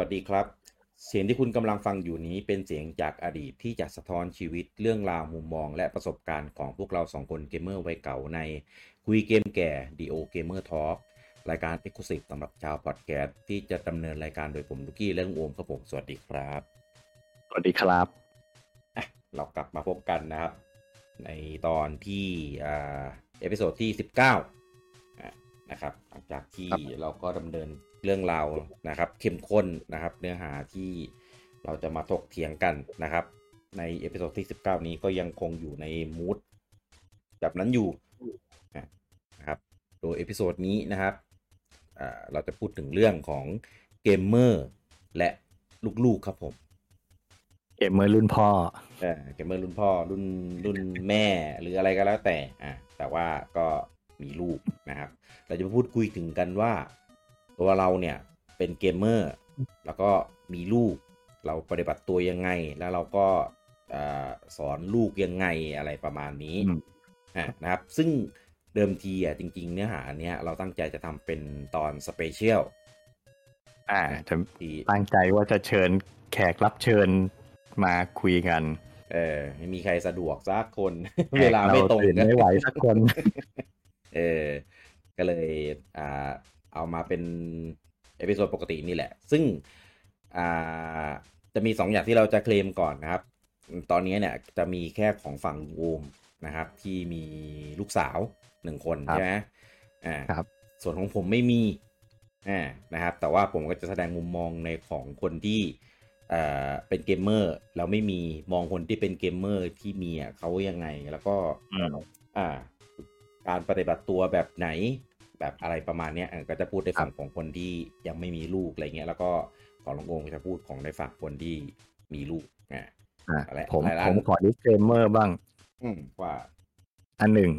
วัสดีครับ เสียงที่คุณกำลังฟังอยู่นี้เป็นเสียงจากอดีตที่จะสะท้อนชีวิตเรื่องราวมุมมอง และประสบการณ์ของพวกเราสองคนเกมเมอร์วัยเก่าในคุยเกมแก่ Old Gamer Talk รายการ e x c l u s i v e สำหรับชาวพอดแคสต์ที่จะดำเนินรายการโดยผมลูกี้และลุงโอมครับผมสวัสดีครับ สวัสดีครับอะเรากลับมาพบกันนะครับ ในตอนที่อ่า episode ที่ 19อะ นะครับ หลังจากที่ครับเราก็ดำเนินเรื่องราวนะครับ เข้มข้นนะครับ เนื้อหาที่เราจะมาถกเถียงกันนะครับ ใน episode ที่ 19 นี้ก็ยังคงอยู่ใน mood แบบนั้นอยู่อะนะครับ โดย episode นี้นะครับอ่าเราจะพูดถึงเรื่องของเกมเมอร์และลูกๆครับผม เกมเมอร์รุ่นพ่อเออเกมเมอร์รุ่นพ่อรุ่นรุ่นแม่หรืออะไรก็แล้วแต่อะแต่ว่าก็ มีลูกนะครับ เราจะมาพูดคุยถึงกันว่า ตัวเราเนี่ยเป็นเกมเมอร์แล้วก็มีลูก เราปฏิบัติตัวยังไง แล้วเราก็เอ่อสอนลูกยังไงอะไรประมาณนี้อืมอะนะครับ ซึ่งเดิมทีอะจริง ๆ เนื้อหาเนี้ยเราตั้งใจจะทำเป็นตอน special อ่าจะที่ตั้งใจว่าจะเชิญแขกรับเชิญมาคุยกัน เออไม่มีใครสะดวกสักคน เวลาไม่ตรงแขกเาตื่นกันไม่ไหวสักคน เออ ก็เลยอ่าเอามาเป็น episode ปกตินี่แหละ ซึ่งอ่าจะมีสองอย่างที่เราจะเคลมก่อนนะครับ ตอนนี้เนี่ยจะมีแค่ของฝั่งโอมนะครับ ที่มีลูกสาวหนึ่งคนครับใช่ไหมอ่าครับ ส่วนของผมไม่มีอ่านะครับ แต่ว่าผมก็จะแสดงมุมมองในของคนที่เอ่อเป็นเกมเมอร์แล้วไม่มีมองคนที่เป็นเกมเมอร์ที่มีอะเขายังไงแล้วก็อืมอ่า การปฏิบัติตัวแบบไหน แบบอะไรประมาณเนี้ยเออก็จะพูดในฝั่งของคนที่ยังไม่มีลูกอะไรเงี้ย แล้วก็ของหลวงองค์จะพูดของในฝั่งคนที่มีลูกอ่าอะอะไรผมอะไรล่ะผมขอ disclaimer บ้าง อืมว่า อันหนึ่ง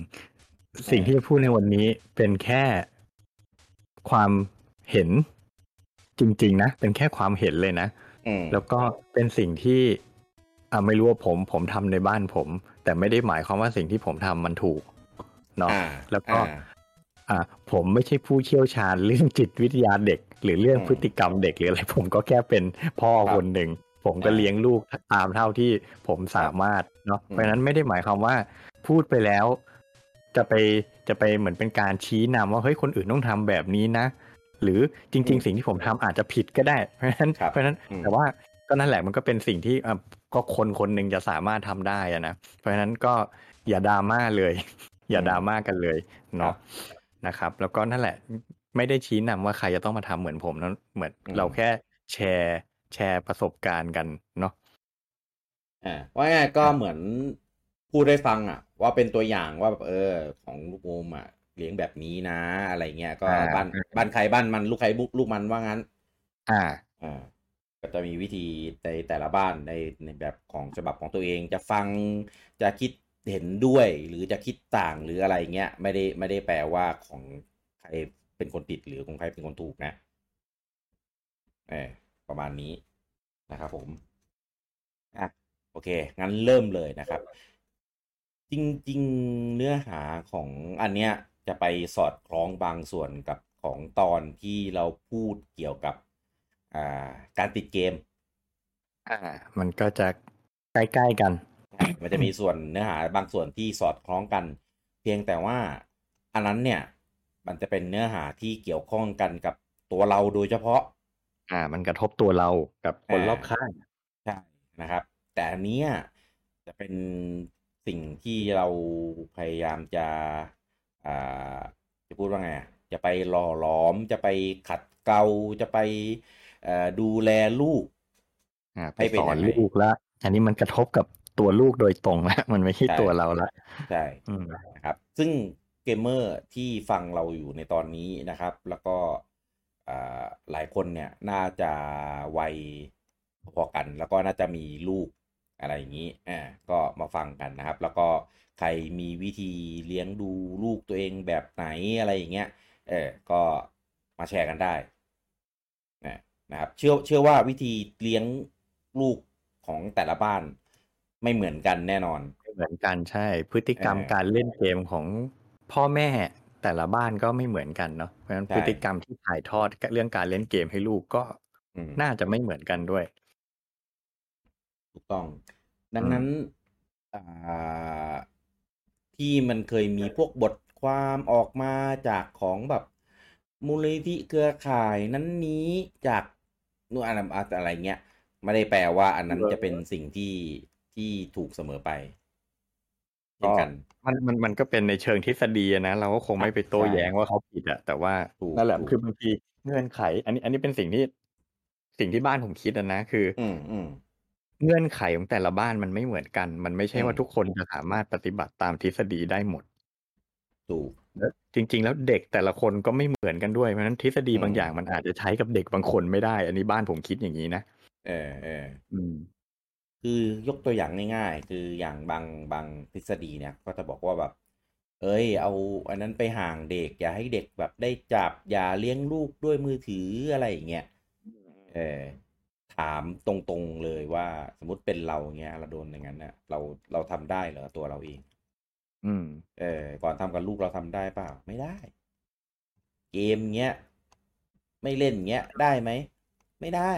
สิ่งที่จะพูดในวันนี้เป็นแค่ความเห็นจริง ๆ นะ เป็นแค่ความเห็นเลยนะอืมแล้วก็เป็นสิ่งที่อ่าไม่รู้ว่าผม ผมทำในบ้านผม แต่ไม่ได้หมายความว่าสิ่งที่ผมทำมันถูก เนาะอ่าแล้วก็อ่าอ่าผมไม่ใช่ผู้เชี่ยวชาญเรื่องจิตวิทยาเด็ก หรือเรื่องอืมพฤติกรรมเด็กหรืออะไร ผมก็แค่เป็นพ่อครับคนหนึ่งผมก็อ่าเลี้ยงลูกตามเท่าที่ผมสามารถเนาะอืมเพราะฉะนั้นไม่ได้หมายความว่า พูดไปแล้ว จะไปจะไปเหมือนเป็นการชี้นำว่าเฮ้ยคนอื่นต้องทำแบบนี้นะ หรือจริง ๆ สิ่งที่ผมทำอาจจะผิดก็ได้ เพราะฉะนั้นครับเพราะฉะนั้นอืมแต่ว่าก็นั่นแหละมันก็เป็นสิ่งที่อะก็คนคนหนึ่งจะสามารถทำได้อะนะเพราะฉะนั้นก็อย่าดราม่าเลย อย่าดราม่ากันเลยเนาะนะครับ แล้วก็นั่นแหละไม่ได้ชี้นำว่าใครจะต้องมาทำเหมือนผมนะเหมือนอืมเราแค่แชร์แชร์ประสบการณ์กันเนาะอ่าว่าไงายๆก็เหมือนพูดได้ฟังอะ ว่าเป็นตัวอย่างว่าแบบเออ ของลูกโอมอะเลี้ยงแบบนี้นะ อะไรเงี้ยก็อ่าบ้านบ้านใครบ้านมันลูกใครบุลูกมันว่างั้น อ่าอ่าก็จะมีวิธีในแต่ละบ้านในในแบบของฉบับของตัวเองจะฟังจะคิด เห็นด้วยหรือจะคิดต่างหรืออะไรเงี้ยไม่ได้ไม่ได้แปลว่าของใครเป็นคนติดหรือของใครเป็นคนถูกนะเออประมาณนี้นะครับผมอะโอเค งั้นเริ่มเลยนะครับ จริง ๆ เนื้อหาของอันเนี้ยจะไปสอดคล้องบางส่วนกับของตอนที่เราพูดเกี่ยวกับอ่าการติดเกม อ่า มันก็จะใกล้ๆกัน มันจะมีส่วนเนื้อหาบางส่วนที่สอดคล้องกัน เพียงแต่ว่าอันนั้นเนี่ย มันจะเป็นเนื้อหาที่เกี่ยวข้องกันกับตัวเราโดยเฉพาะ อ่า มันกระทบตัวเรากับคนอ่ารรอบข้างใช่นะครับ แต่อันเนี้ยจะเป็นสิ่งที่เราพยายามจะอ่าจะพูดว่าไงอะจะไปหล่อหลอมจะไปขัดเกลาจะไปเอ่อดูแลลูกอ่าไปให้เป็นสอนยังไงลูกแล้วอันนี้มันกระทบกับ ตัวลูกโดยตรงแล้วมันไม่ใช่ใช่ตัวเราละใช่อืมนะครับ ซึ่งเกมเมอร์ที่ฟังเราอยู่ในตอนนี้นะครับ แล้วก็อ่าหลายคนเนี่ยน่าจะวัยพอๆกัน แล้วก็น่าจะมีลูกอะไรอย่างนี้อ่าก็มาฟังกันนะครับ แล้วก็ใครมีวิธีเลี้ยงดูลูกตัวเองแบบไหนอะไรอย่างเงี้ยเออก็มาแชร์กันได้นะนะครับเชื่อเชื่อว่าวิธีเลี้ยงลูกของแต่ละบ้าน ไม่เหมือนกันแน่นอนไม่เหมือนกันใช่ พฤติกรรมเออการเล่นเกมของพ่อแม่แต่ละบ้านก็ไม่เหมือนกันเนาะเพราะฉะนั้นใช่พฤติกรรมที่ถ่ายทอดเรื่องการเล่นเกมให้ลูกก็อืมน่าจะไม่เหมือนกันด้วยถูกต้อง ดังนั้นอ่าที่มันเคยมีพวกบทความออกมาจากของแบบมูลนิธิเครือข่ายนั้นนี้จากนู่นอะไรอะไรเงี้ยไม่ได้แปลว่า อันนั้นเออจะเป็นสิ่งที่ ที่ถูกเสมอไปก็เช่นกันมันมันมันก็เป็นในเชิงทฤษฎีอะนะ เราก็คงไม่ไปโต้ใช่แย้งว่าเขาผิดอะแต่ว่าถูกนั่นแหละถูกคือบางทีเงื่อนไข อันนี้ อันนี้เป็นสิ่งที่สิ่งที่บ้านผมคิดอะนะคือออืมอืมเงื่อนไขของแต่ละบ้านมันไม่เหมือนกัน มันไม่ใช่อืมว่าทุกคนจะสามารถปฏิบัติตามทฤษฎีได้หมดถูกแล้วจริง ๆ แล้วเด็กแต่ละคนก็ไม่เหมือนกันด้วยเพราะฉะนั้นทฤษฎีอืมบางอย่างมันอาจจะใช้กับเด็กบางคนไม่ได้ อันนี้บ้านผมคิดอย่างนี้นะเออเอออืม คือยกตัวอย่างง่ายๆ คืออย่างบางบางทฤษฎีเนี่ยก็จะบอกว่าแบบ เอ้ย เอาอันนั้นไปห่างเด็ก อย่าให้เด็กแบบได้จับอย่าเลี้ยงลูกด้วยมือถืออะไรอย่างเงี้ยเออถามตรงๆเลยว่าสมมติเป็นเราเงี้ยเราโดนอย่างนั้นเนี่ยเราเราทำได้เหรอตัวเราเอง อืม เออ ก่อนทำกับลูกเราทำได้เปล่าไม่ได้ เกมเงี้ยไม่เล่นเงี้ยได้ไหมไม่ได้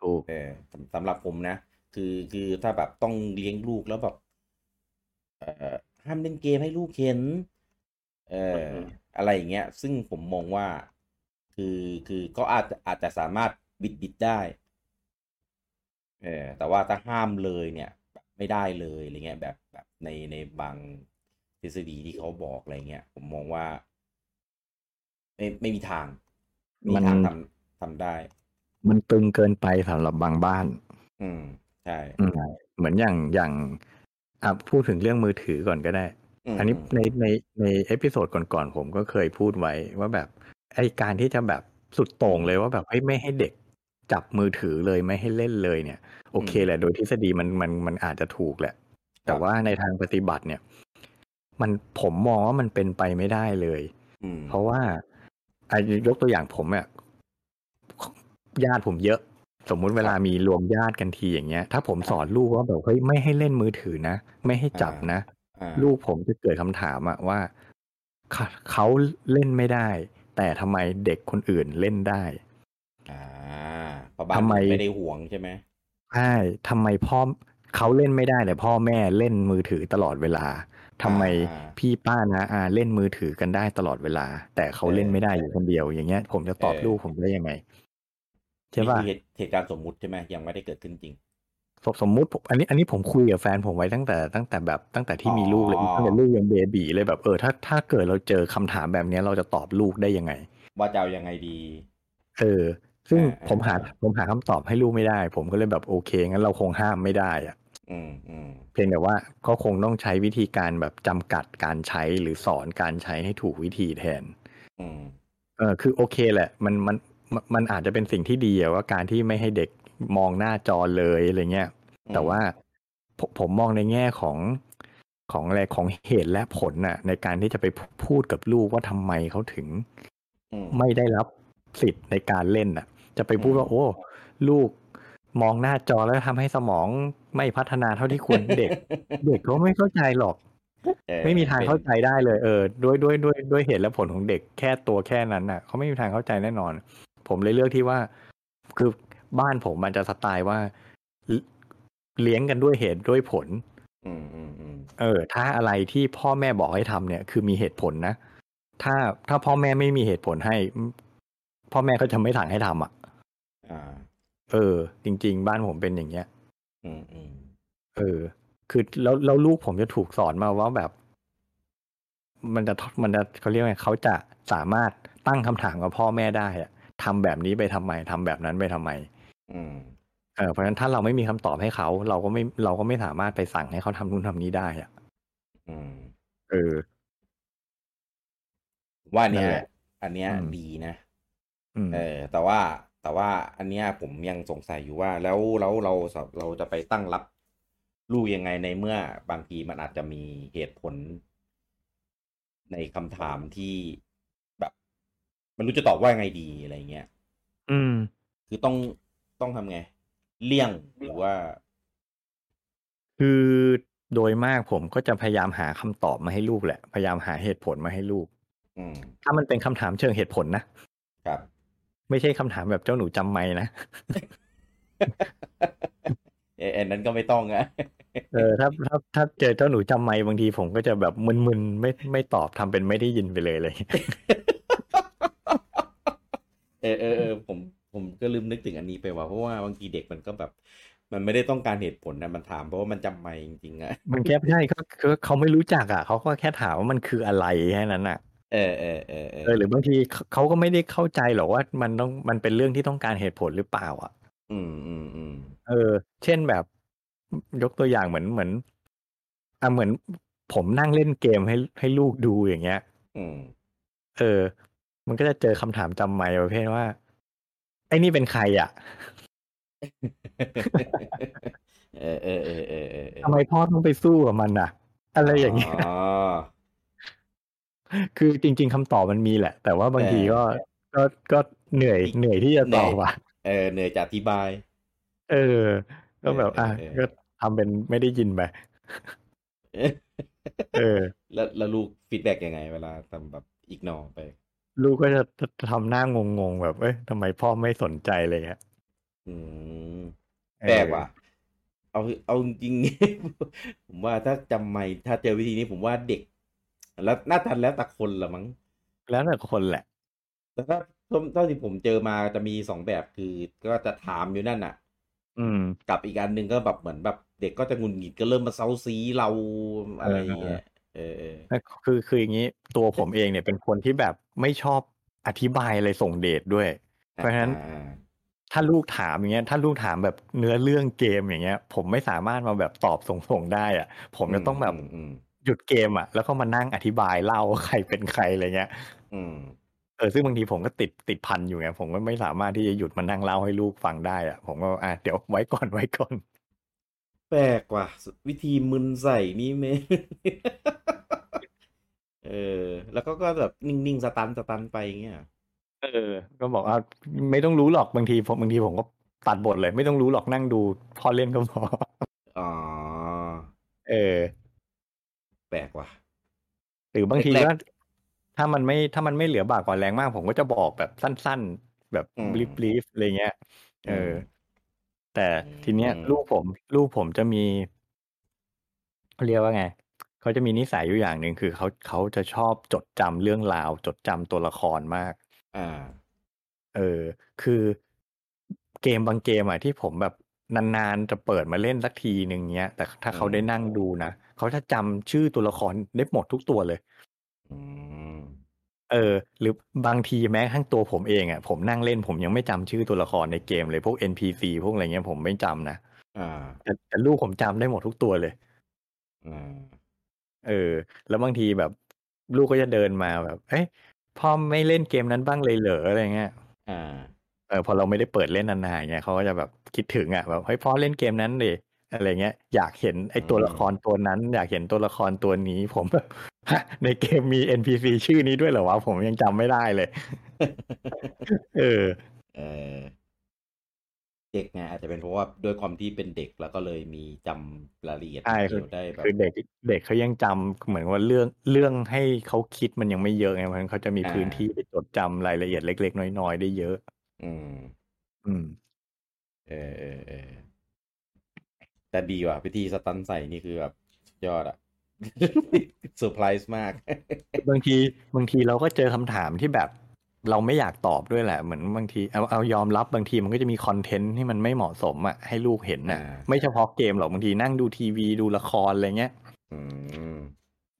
ถูกเออสำสำหรับผมนะ คือคือถ้าแบบต้องเลี้ยงลูกแล้วแบบเอ่อห้ามเล่นเกมให้ลูกเห็นเอ่ออืมอะไรอย่างเงี้ย ซึ่งผมมองว่า คือคือก็อาจจะอาจจะสามารถบิดบิดได้เออแต่ว่าถ้าห้ามเลยเนี่ยแบบไม่ได้เลยอะไรเงี้ยแบบแบบในในบางทฤษฎีที่เขาบอกอะไรเงี้ยผมมองว่า ไม่ไม่มีทางไมันทางทำทำได้ มันตึงเกินไปสำหรับบางบ้าน อืม ใช่อืมเหมือนอย่างอย่างอะพูดถึงเรื่องมือถือก่อนก็ได้มอันนี้มในในใน episode ก่อนๆผมก็เคยพูดไว้ว่าแบบไอการที่จะแบบสุดโต่งเลยว่าแบบเฮ้ยไม่ให้เด็กจับมือถือเลยไม่ให้เล่นเลยเนี่ย โอเคแหละ โดยทฤษฎีมันมันมันอาจจะถูกแหละ แต่ว่าในทางปฏิบัติเนี่ย มันผมมองว่ามันเป็นไปไม่ได้เลยอืมเพราะว่าอายกตัวอย่างผมอะญาติผมเยอะ สมมุติเวลามีรวมญาติกันทีอย่างเงี้ย ถ้าผมสอนลูกว่าแบบเฮ้ยไม่ให้เล่นมือถือนะ ไม่ให้จับนะอ่าลูกผมจะเกิดคำถามอะว่าเขาเขาเล่นไม่ได้ แต่ทำไมเด็กคนอื่นเล่นได้อ่าเพราะบ้านทำไมไม่ได้ห่วงใช่ไหมใช่ทำไมพ่อเขาเล่นไม่ได้แต่พ่อแม่เล่นมือถือตลอดเวลาทำไมอ่าพี่ป้านะอาเล่นมือถือกันได้ตลอดเวลา แต่เขาเล่นไม่ได้อยู่คนเดียว อย่างเงี้ย ผมจะตอบเออลูกผมได้ยังไง ใช่นี่ป่ะคือเหตุเหตุการณ์สมมุติใช่ไหมยังไม่ได้เกิดขึ้นจริงสมสมมุติผมอันนี้อันนี้ผมคุยกับแฟนผมไว้ตั้งแต่ตั้งแต่แบบตั้งแต่ที่มีลูกเลยอ๋อตั้งแต่ลูกยังเบบีเลยแบบเออถ้าถ้าเกิดเราเจอคำถามแบบเนี้ยเราจะตอบลูกได้ยังไง ว่าจะเอายังไงดี เออ ซึ่งอ่าผมหาอ่าผมหาคำตอบให้ลูกไม่ได้ ผมก็เลยแบบโอเคงั้นเราคงห้ามไม่ได้อะอืมอืมเพียงแต่ว่าก็คงต้องใช้วิธีการแบบจำกัดการใช้หรือสอนการใช้ให้ถูกวิธีแทนอืมเออคือโอเคแหละ มันมัน มันมันอาจจะเป็นสิ่งที่ดีอะว่าการที่ไม่ให้เด็กมองหน้าจอเลยอะไรเงี้ยอืมแต่ว่าผมผมมองในแง่ของของอะไรของเหตุและผลน่ะ ในการที่จะไปพูดกับลูกว่าทำไมเขาถึงอืมไม่ได้รับสิทธิ์ในการเล่นน่ะ จะไปพูดว่าอืมโอ้ ลูกมองหน้าจอแล้วทำให้สมองไม่พัฒนาเท่าที่ควรเด็ก เด็กเขาไม่เข้าใจหรอกเออไม่มีทางป็นเข้าใจได้เลย เออด้วยด้วยด้วยด้วยเหตุและผลของเด็กแค่ตัวแค่นั้นน่ะเขาไม่มีทางเข้าใจแน่นอน ผมเลยเลือกที่ว่า คือบ้านผมมันจะสไตล์ว่าเลเลี้ยงกันด้วยเหตุด้วยผลอืมอืมอืมเออ ถ้าอะไรที่พ่อแม่บอกให้ทำเนี่ย คือมีเหตุผลนะ ถ้าถ้าพ่อแม่ไม่มีเหตุผลให้ พ่อแม่ก็จะไม่สั่งให้ทำอะอ่าเออ จริง ๆ บ้านผมเป็นอย่างเงี้ยอืมอืมเออ คือแล้วแล้วลูกผมจะถูกสอนมาว่าแบบ มันจะมันจะเขาเรียกว่าไงเขาจะสามารถตั้งคำถามกับพ่อแม่ได้อะ ทำแบบนี้ไปทำไมทำแบบนั้นไปทำไม อืมเออเพราะฉะนั้นถ้าเราไม่มีคำตอบให้เขา เราก็ไม่เราก็ไม่สามารถไปสั่งให้เขาทำนู่นทำนี้ได้อะอืม เออ ว่าเนี้นั่ยนแหละอันเนี้ยอืมดีนะอืมเออ แต่ว่าแต่ว่าอันเนี้ยผมยังสงสัยอยู่ว่า แล้วแล้วเราเราจะไปตั้งรับลูกยังไงในเมื่อบางทีมันอาจจะมีเหตุผลในคำถามที่แบบ มันรู้จะตอบว่ายังไงดีอะไรเงี้ย อืม คือต้องต้องทำไง เลี่ยงหรือว่า คือโดยมากผมก็จะพยายามหาคำตอบมาให้ลูกแหละ พยายามหาเหตุผลมาให้ลูกอืมถ้ามันเป็นคำถามเชิงเหตุผลนะครับ ไม่ใช่คำถามแบบเจ้าหนูจำไม่นะเอออันนั้นก็ไม่ต้องอะเออถ้าถ้าถ้าเจอเจ้าหนูจำไม่บางทีผมก็จะแบบมึนๆไม่ไม่ตอบทำเป็นไม่ได้ยินไปเลยเลย เออเออเออผมผมก็ลืมนึกถึงอันนี้ไปว่าเพราะว่าบางทีเด็กมันก็แบบ มันไม่ได้ต้องการเหตุผลนะมันถามเพราะว่ามันจำไม่จริงๆอะมันแค่ใช่ก็คือเขาไม่รู้จักอะเขาก็แค่ถามว่ามันคืออะไรแค่นั้นอะเออเออเออเอเออหรือบางทีเขาเขาก็ไม่ได้เข้าใจหรอกว่ามันต้องมันเป็นเรื่องที่ต้องการเหตุผลหรือเปล่า อะ อืมอืมอืมเออ เช่นแบบ ยกตัวอย่างเหมือนเหมือนอะเหมือนผมนั่งเล่นเกมให้ให้ลูกดูอย่างเงี้ย อืมเออ มันก็จะเจอคำถามจำไม่ประเภทว่า ไอ้นี่เป็นใครอะเออเออเออเออเออทำไมพ่อต้องไปสู้กับมันอะ อะไรอย่างเงี้ยอ๋อคือจริง ๆคำตอบมันมีแหละ แต่ว่าบางทีก็ก็ก็เหนื่อยเหนื่อยที่จะตอบอะเออเหนื่อยจะอธิบาย เออ ก็แบบอะเออเออก็ทำเป็นไม่ได้ยินไปเออ แล้วแล้วลูกฟีดแบ็กยังไง เวลาทำแบบอีกนอไป ลูกก็จะทำหน้างงๆแบบเอ้ยทำไมพ่อไม่สนใจเลยอะอืมเออแปลกว่ะ เอาเอาจริงๆผมว่าถ้าจำไม่ถ้าเจอวิธีนี้ผมว่าเด็ก แล้วน่าทันแล้วแต่คนละมั้ง แล้วแต่คนแหละ แต่ถ้าเท่าเท่าที่ผมเจอมาจะมีสองแบบคือก็จะถามอยู่นั่นน่ะ อืม กับอีกอันหนึ่งก็แบบเหมือนแบบ เด็กก็จะหงุนหงิดก็เริ่มมาเซาซีเราอะไรอย่างเงี้ย เออเออคือคืออย่างนี้ตัวผมเองเนี่ยเป็นคนที่แบบไม่ชอบอธิบายอะไรส่งเดทด้วย เพราะฉะนั้นอ่าถ้าลูกถามอย่างเงี้ย ถ้าลูกถามแบบเนื้อเรื่องเกมอย่างเงี้ย ผมไม่สามารถมาแบบตอบส่งๆได้อะผมจะต้องแบบอืมหยุดเกมอะ แล้วก็มานั่งอธิบายเล่าว่าใครเป็นใครอะไรเงี้ยอืมเออซึ่งบางทีผมก็ติดติดพันอยู่ไงผมก็ไม่สามารถที่จะหยุดมานั่งเล่าให้ลูกฟังได้อะ ผมก็อะเดี๋ยวไว้ก่อนไว้ก่อน แปลกว่ะวิธีมึนใส่นี่ไหมเออ แล้วก็ก็แบบนิ่งๆสตันสตันไปอย่างเงี้ยเออ ก็บอกว่าไม่ต้องรู้หรอกบางทีผมบางทีผมก็ตัดบทเลย ไม่ต้องรู้หรอกนั่งดูพอเล่นก็พออ๋อเออ แปลกว่ะหรือบางทีแรกๆก็ถ้ามันไม่ถ้ามันไม่เหลือบากกว่าแรงมาก ผมก็จะบอกแบบสั้น ๆ แบบอืมบลีฟบลีฟอะไรเงี้ยเออม แต่อืมทีเนี้ยอืมลูกผม ลูกผมจะมีเขาเรียกว่าไงเขาจะมีนิสัยอยู่อย่างหนึ่งคือเขาเขาจะชอบจดจำเรื่องราว จดจำตัวละครมาก อ่า เออ คือเกมบางเกมอะที่ผมแบบนานๆจะเปิดมาเล่นสักทีหนึ่งเนี้ย แต่ถ้าเขาอืมได้นั่งดูนะเขาจะจำชื่อตัวละครได้หมดทุกตัวเลยอืม เออ หรือบางทีแม้กระทั่งตัวผมเองอะผมนั่งเล่นผมยังไม่จำชื่อตัวละครในเกมเลยพวก NPC พวกอะไรเงี้ยผมไม่จำนะอ่าแต่แต่ลูกผมจำได้หมดทุกตัวเลยอ่าเออ แล้วบางทีแบบ ลูกก็จะเดินมาแบบ เอ้ยพ่อไม่เล่นเกมนั้นบ้างเลยเหรออะไรเงี้ยอ่าเออพอเราไม่ได้เปิดเล่นนานๆเงี้ยเขาก็จะแบบคิดถึงอะแบบเฮ้ยพ่อเล่นเกมนั้นดิอะไรเงี้ย อยากเห็นไอ้ตัวอืมละครตัวนั้น อยากเห็นตัวละครตัวนี้ผมแบบฮะ ในเกมมี NPC ชื่อนี้ด้วยเหรอวะ ผมยังจำไม่ได้เลย เออ เออ เด็กไงอาจจะเป็นเพราะว่าด้วยความที่เป็นเด็กแล้วก็เลยมีจำรายละเอียดใช่เกี่ยวได้แบบคือเด็กเด็กเขายังจำเหมือนว่าเรื่องเรื่องให้เขาคิดมันยังไม่เยอะไงเพราะฉะนั้นเขาจะมีอ่าพื้นที่ไปจดจำรายละเอียดเล็ก ๆ น้อย ๆ ได้เยอะ อืม อืม เออเออเออแต่ดีว่ะพิธีสตันใส่นี่คือแบบสุดยอดอะ เซอร์ไพรส์มาก บางทีบางทีเราก็เจอคำถามที่แบบเราไม่อยากตอบด้วยแหละ เหมือนบางทีเอาเอายอมรับบางทีมันก็จะมี content ที่มันไม่เหมาะสมอะให้ลูกเห็นน่ะอ่าไม่เฉพาะเกมหรอกบางทีนั่งดูทีวีดูละครอะไรเงี้ยอืม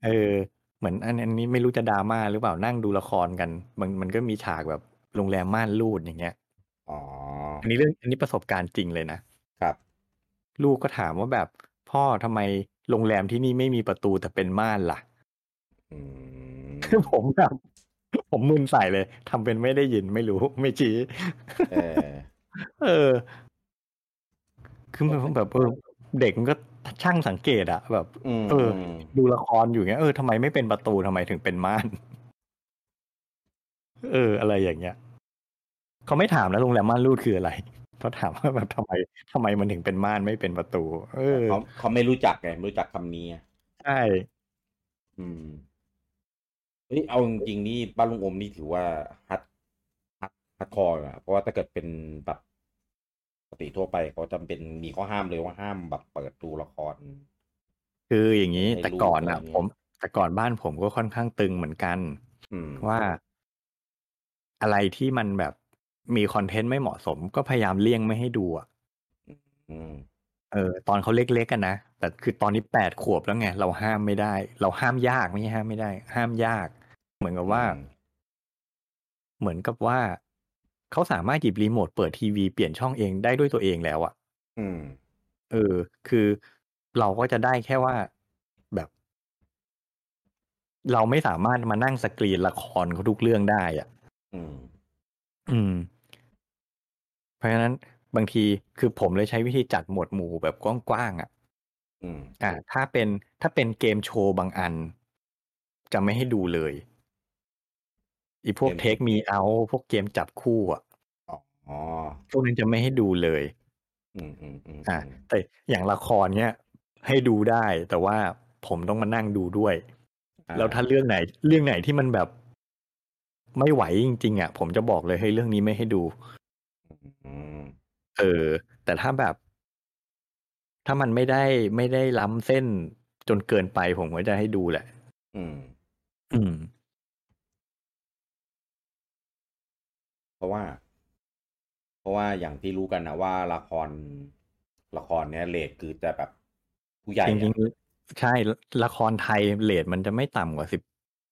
เออ เหมือนอันอันนี้ไม่รู้จะดราม่าหรือเปล่านั่งดูละครกันมันมันก็มีฉากแบบโรงแรมม่านรูดอย่างเงี้ยอ๋ออันนี้เรื่องอันนี้ประสบการณ์จริงเลยนะครับ ลูกก็ถามว่าแบบพ่อทำไม โรงแรมที่นี่ไม่มีประตูแต่เป็นม่านล่ะอืมผมแบบผมมึนใส่เลยทำเป็นไม่ได้ยินไม่รู้ไม่ชี้เออเออคือมันแบบเออเด็กมันก็ช่างสังเกตอะแบบอืมเออมดูละครอยู่เงี้ยเออทำไมไม่เป็นประตูทำไมถึงเป็นม่าน เออ อะไรอย่างเงี้ยเขาไม่ถามนะโรงแรมม่านรูดคืออะไร เขาถามว่าแบบทำไมทำไมมันถึงเป็นม่านไม่เป็นประตู เออเขาเขาไม่รู้จักไงไม่รู้จักคำนี้ไงใช่ อืมเฮ้ยเอาจริงๆนี่บ้านลุงอมนี่ถือว่าฮัดฮัดฮัดดคอร์อะเพราะว่าถ้าเกิดเป็นแบบปกติทั่วไปเขาจำเป็นมีข้อห้ามเลยว่าห้ามแบบเปิดดูละคร คืออย่างนี้ให้แต่ลูกก่อนอะไรอะเงี้ยผม แต่ก่อนบ้านผมก็ค่อนข้างตึงเหมือนกันอืมว่าอะไรที่มันแบบ มีคอนเทนต์ไม่เหมาะสม ก็พยายามเลี่ยงไม่ให้ดูอะอืมเออ ตอนเขาเล็กๆกันนะ แต่คือตอนนี้แปดขวบแล้วไง เราห้ามไม่ได้ เราห้ามยากไม่ใช่ห้ามไม่ได้ ห้ามยาก เหมือนกับว่าอืมเหมือนกับว่า เขาสามารถหยิบรีโมทเปิดทีวีเปลี่ยนช่องเองได้ด้วยตัวเองแล้วอะอืมเออ คือเราก็จะได้แค่ว่าแบบ เราไม่สามารถมานั่งสกรีนละครเขาทุกเรื่องได้อะอืม อืม เพราะฉะนั้นบางทีคือผมเลยใช้วิธีจัดหมวดหมู่แบบกว้างๆอะอืมอ่า ถ้าเป็นถ้าเป็นเกมโชว์บางอัน จะไม่ให้ดูเลยอีพวกเกมเทคมีเอาพวกเกมจับคู่อะอ๋อพวกนั้นจะไม่ให้ดูเลยอืมอืมอืมอ่าแต่อย่างละครเนี้ยให้ดูได้ แต่ว่าผมต้องมานั่งดูด้วยอ่แล้วถ้าเรื่องไหน เรื่องไหนที่มันแบบ ไม่ไหวจริงๆอะผมจะบอกเลยเฮ้ยเรื่องนี้ไม่ให้ดูอืม เออ แต่ถ้าแบบ ถ้ามันไม่ได้ไม่ได้ล้ำเส้นจนเกินไปผมก็จะให้ดูแหละ อืม อืม เพราะว่า เพราะว่าอย่างที่รู้กันนะว่าละครละครเนี้ยเลทคือจะแบบผู้ใหญ่จอะริงๆใช่ละครไทยเลทมันจะไม่ต่ำกว่าสิบ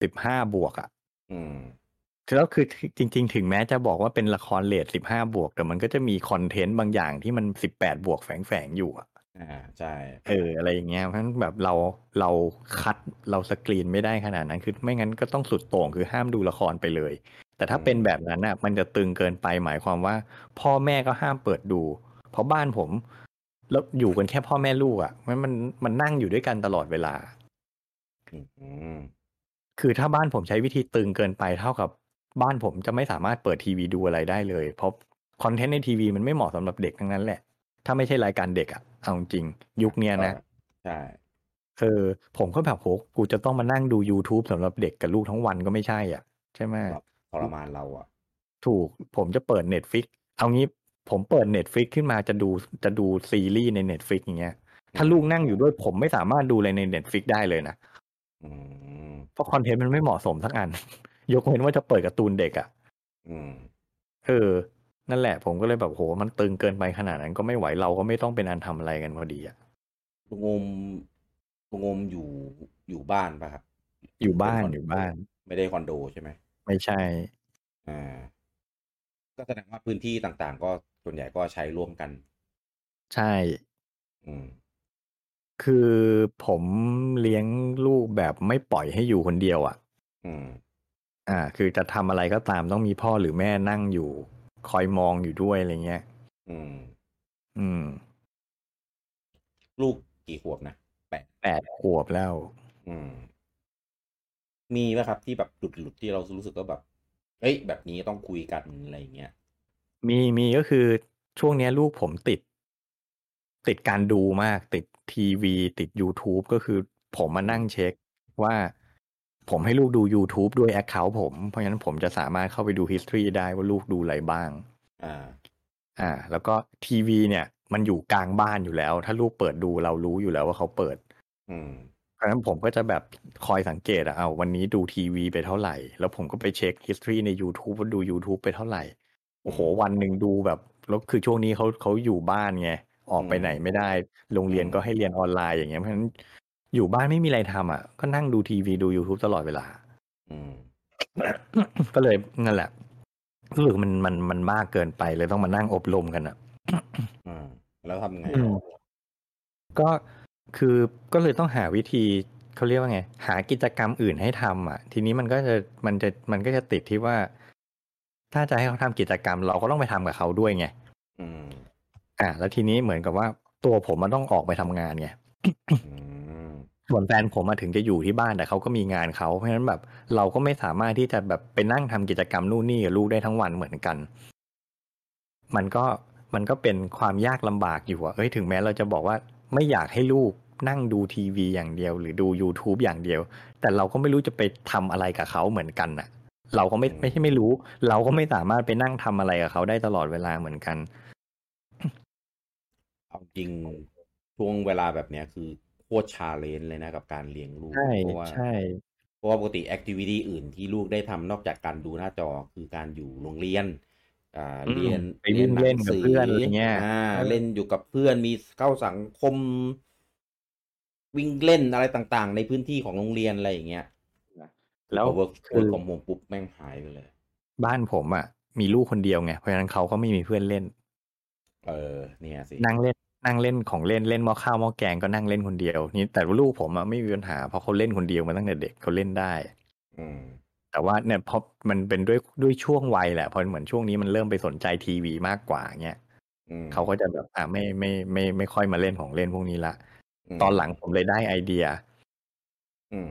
สิบห้าบวกอะ อืมคือ แล้วคือจริง ๆ ถึงแม้จะบอกว่าเป็นละครเลทสิบห้าบวก แต่มันก็จะมีคอนเทนต์บางอย่างที่มันสิบแปดบวกแฝงๆอยู่อะอ่าใช่เอออะไรอย่างเงี้ยเพราะฉะนั้นแบบเราเราคัดเราสกรีนไม่ได้ขนาดนั้นคือไม่งั้นก็ต้องสุดโต่งคือห้ามดูละครไปเลย แต่ถ้าเป็นแบบนั้นน่ะมันจะตึงเกินไปหมายความว่า พ่อแม่ก็ห้ามเปิดดู เพราะบ้านผม แล้วอยู่กันแค่พ่อแม่ลูกอะมันมันมันนั่งอยู่ด้วยกันตลอดเวลาอืมคือถ้าบ้านผมใช้วิธีตึงเกินไปเท่ากับ บ้านผมจะไม่สามารถเปิดทีวีดูอะไรได้เลย เพราะคอนเทนต์ในทีวีมันไม่เหมาะสำหรับเด็กทั้งนั้นแหละ ถ้าไม่ใช่รายการเด็กอะเอาจริง ยุคเนี้ยนะใช่เออผมก็แบบโหกูจะต้องมานั่งดู YouTube สำหรับเด็กกับลูกทั้งวันก็ไม่ใช่อะ ใช่ไหมแบบทรมานเราอะ ถูกผมจะเปิด Netflix เอางี้ผมเปิด Netflix ขึ้นมาจะดูจะดูซีรีส์ใน Netflix อย่างเงี้ย ถ้าลูกนั่งอยู่ด้วยผมไม่สามารถดูอะไรใน Netflix ได้เลยนะอืมเพราะคอนเทนต์มันไม่เหมาะสมสักอัน ยกเว้นว่าจะเปิดการ์ตูนเด็กอะอืมเออ นั่นแหละ ผมก็เลยแบบโห มันตึงเกินไปขนาดนั้นก็ไม่ไหวเราก็ไม่ต้องเป็นอันทำอะไรกันพอดีอะลุงงมลุงงมอยู่อยู่บ้านปะครับ อยู่บ้านเป็คอยู่บ้าน ไม่ได้คอนโดใช่ไหมไม่ใช่ อ่า ก็แสดงว่าพื้นที่ต่างๆ ก็ส่วนใหญ่ก็ใช้ร่วมกัน ใช่ อืมคือผมเลี้ยงลูกแบบไม่ปล่อยให้อยู่คนเดียวอะอืม อ่า คือจะทำอะไรก็ตามต้องมีพ่อหรือแม่นั่งอยู่ คอยมองอยู่ด้วยอะไรเงี้ย อืม อืม ลูกกี่ขวบนะแปดแปดขวบแล้ว อืม มีไหมครับที่แบบหลุดหลุดที่เรารู้สึกว่าแบบ เอ้ย แบบนี้ต้องคุยกันอะไรอย่างเงี้ย มีมีก็คือช่วงเนี้ยลูกผมติด ติดการดูมาก ติดทีวี ติด YouTube ก็คือผมมานั่งเช็คว่า ผมให้ลูกดู YouTube ด้วย Account ผม เพราะฉะนั้นผมจะสามารถเข้าไปดู history ได้ว่าลูกดูอะไรบ้าง อ่า อ่า แล้วก็ทีวีเนี่ย มันอยู่กลางบ้านอยู่แล้ว ถ้าลูกเปิดดูเรารู้อยู่แล้วว่าเขาเปิด อืมเพราะฉะนั้นผมก็จะแบบคอยสังเกตอะเอาวันนี้ดูทีวีไปเท่าไหร่ แล้วผมก็ไปเช็ค history ใน YouTube ว่าดู YouTube ไปเท่าไหร่ โอ้โห วันหนึ่งดูแบบแล้วคือช่วงนี้เขาเขาอยู่บ้านไงออกไปไหนไม่ได้ โรงเรียนก็ให้เรียนออนไลน์อย่างเงี้ยเพราะฉะนั้น อยู่บ้านไม่มีอะไรทำอะ ก็นั่งดูทีวีดู YouTube ตลอดเวลา อืมก็เลยนั่นแหละรู้สึกมันมันมันมากเกินไปเลยต้องมานั่งอบรมกันอะอ่าแล้วทำไงอืมก็คือก็เลยต้องหาวิธีเขาเรียกว่าไง หากิจกรรมอื่นให้ทำอะ ทีนี้มันก็จะมันจะมันก็จะติดที่ว่า ถ้าจะให้เขาทำกิจกรรม เราก็ต้องไปทำกับเขาด้วยไงอืม อ่า แล้วทีนี้เหมือนกับว่า ตัวผมมันต้องออกไปทำงานไงอืม ส่วนแฟนผมมาถึงจะอยู่ที่บ้านแต่เขาก็มีงานเขาเพราะฉะนั้นแบบ เราก็ไม่สามารถที่จะแบบไปนั่งทำกิจกรรมนู่นนี่กับลูกได้ทั้งวันเหมือนกัน มันก็มันก็เป็นความยากลำบากอยู่อะเอ้ยถึงแม้เราจะบอกว่าไม่อยากให้ลูกนั่งดูทีวีอย่างเดียว หรือดู YouTube อย่างเดียว แต่เราก็ไม่รู้จะไปทำอะไรกับเขาเหมือนกันน่ะเราก็ไม่ไม่ใช่ไม่รู้ เราก็ไม่สามารถไปนั่งทำอะไรกับเขาได้ตลอดเวลาเหมือนกันเอาจริงช่วงเวลาแบบเนี้ยคือ โคตร challenge เลยนะกับการเลี้ยงลูกใช่เพราะว่าใช่เพราะว่าปกติ activity อื่นที่ลูกได้ทำนอกจากการดูหน้าจอคือการอยู่โรงเรียนอ่าอืมเรียนไปวิ่งหเล่นกับเพื่อนอะไรเงี้ยอ่าเออเล่นอยู่กับเพื่อนมีเข้าสังคม วิ่งเล่นอะไรต่างๆ ในพื้นที่ของโรงเรียนอะไรอย่างเงี้ยแล้วพอ work from home ปุ๊บแม่งหายไปเลย บ้านผมอะ มีลูกคนเดียวไงเพราะฉะนั้นเขาก็ไม่มีเพื่อนเล่น เออเนี่ยสินั่งเล่น นั่งเล่นของเล่นเล่นหม้อข้าวหม้อแกงก็นั่งเล่นคนเดียวนี่แต่ว่าลูกผมอะไม่มีปัญหาเพราะเขาเล่นคนเดียวมาตั้งแต่เด็กเขาเล่นได้ อืมแต่ว่าเนี่ยเพราะมันเป็นด้วยด้วยช่วงวัยแหละเพราะเหมือนช่วงนี้มันเริ่มไปสนใจทีวีมากกว่าเงี้ยอืมเขาก็จะแบบอ่าไม่ไม่ไม่ไม่ไม่ค่อยมาเล่นของเล่นพวกนี้ละมตอนหลังผมเลยได้ไอเดียอืม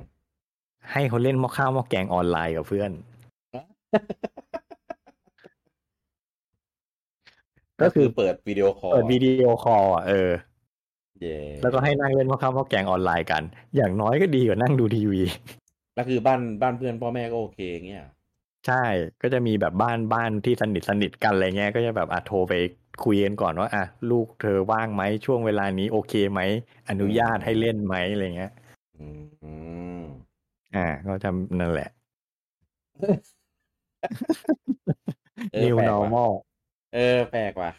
ให้เขาเล่นหม้อข้าวหม้อแกงออนไลน์กับเพื่อน ก็ก็คืคืออเปิด video call เปิดวิดีโอคอลอะเออเย่แล้วก็ให้นั่งเล่นหม้อข้าวหม้อแกงออนไลน์กัน อย่างน้อยก็ดีกว่านั่งดูทีวีแล้วคือบ้านบ้านเพื่อนพ่อแม่ก็โอเคเงี้ยใช่ก็จะมีแบบบ้านบ้านที่สนิทสนิทกันอะไรเงี้ยก็จะแบบอะโทรไปคุยกันก่อนว่าอะลูกเธอว่างไหมช่วงเวลานี้โอเคไหมอนุญาตให้เล่นไหมอะไรเงี้ยอืมอืมอ่า ก็จะนั่นแหละเออ new แปลกว่ะ normal เออ แปลกว่ะ